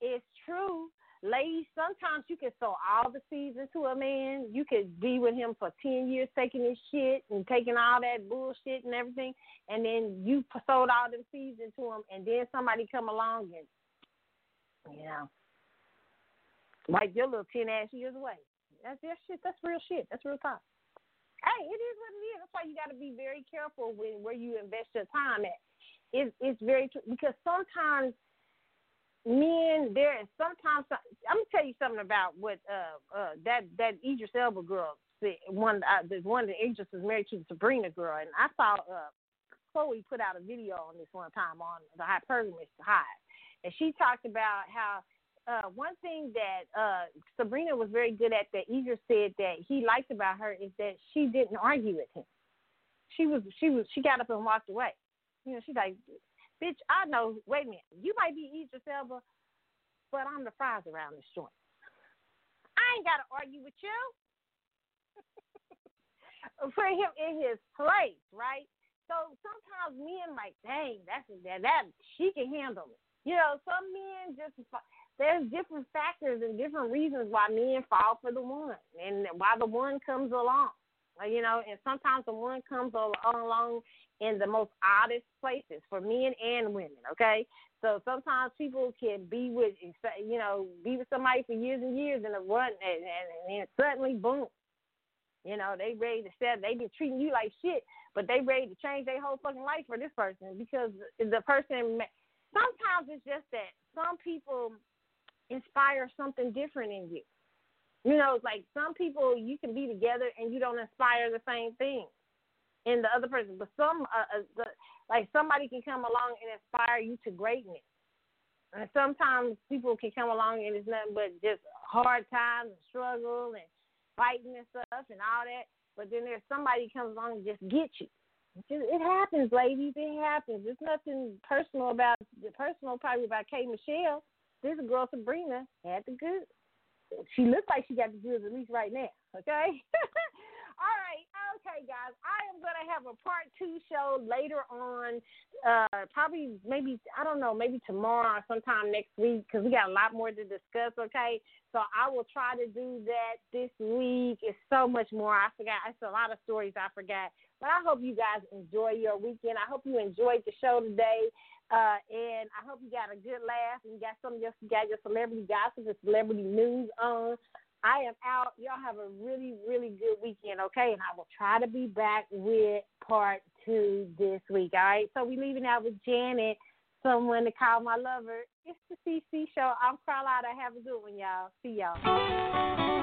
it's true. Ladies, sometimes you can sow all the seeds into a man. You could be with him for 10 years taking his shit and taking all that bullshit and everything. And then you sowed all them seeds into him. And then somebody come along and, you know, wipe your little 10 ass years away. That's that shit. That's real shit. That's real talk. Hey, it is what it is. That's why you got to be very careful when where you invest your time at. It, it's very true because sometimes – men there is sometimes I'm gonna tell you something about what uh uh that that Idris Elba girl said one uh, the one that Idris was married to the Sabrina girl and I saw uh Chloe put out a video on this one time on the hypergamous high and she talked about how uh one thing that uh Sabrina was very good at that Idris said that he liked about her is that she didn't argue with him. She was she was she got up and walked away. You know, she's like Bitch, I know. Wait a minute. You might be Idris Elba, but I'm the fries around this joint. I ain't got to argue with you. Put him in his place, right? So sometimes men like, dang, that's that that she can handle it. You know, some men just there's different factors and different reasons why men fall for the one, and why the one comes along. You know, and sometimes the one comes along in the most oddest places for men and women. Okay, so sometimes people can be with you know be with somebody for years and years and run and, and, and suddenly boom, you know they ready to set they been treating you like shit, but they ready to change their whole fucking life for this person because the person. Sometimes it's just that some people inspire something different in you. You know, it's like some people you can be together and you don't inspire the same thing in the other person. But some, uh, uh, the, like somebody can come along and inspire you to greatness. And sometimes people can come along and it's nothing but just hard times and struggle and fighting and stuff and all that. But then there's somebody comes along and just gets you. It happens, ladies. It happens. There's nothing personal about the personal probably about K. Michelle. This girl Sabrina had the good. She looks like she got the goods at least right now. Okay. All right, okay, guys. I am gonna have a part two show later on. Uh, probably maybe I don't know, maybe tomorrow or sometime next week because we got a lot more to discuss. Okay, so I will try to do that this week. It's so much more. I forgot. It's a lot of stories I forgot. But I hope you guys enjoy your weekend. I hope you enjoyed the show today. Uh, and I hope you got a good laugh and you got some of your, you got your celebrity gossip and celebrity news on. I am out. Y'all have a really, really good weekend, okay? And I will try to be back with part two this week, all right? So we leaving out with Janet, someone to call my lover. It's the CC show. I'm Carlotta. Have a good one, y'all. See y'all.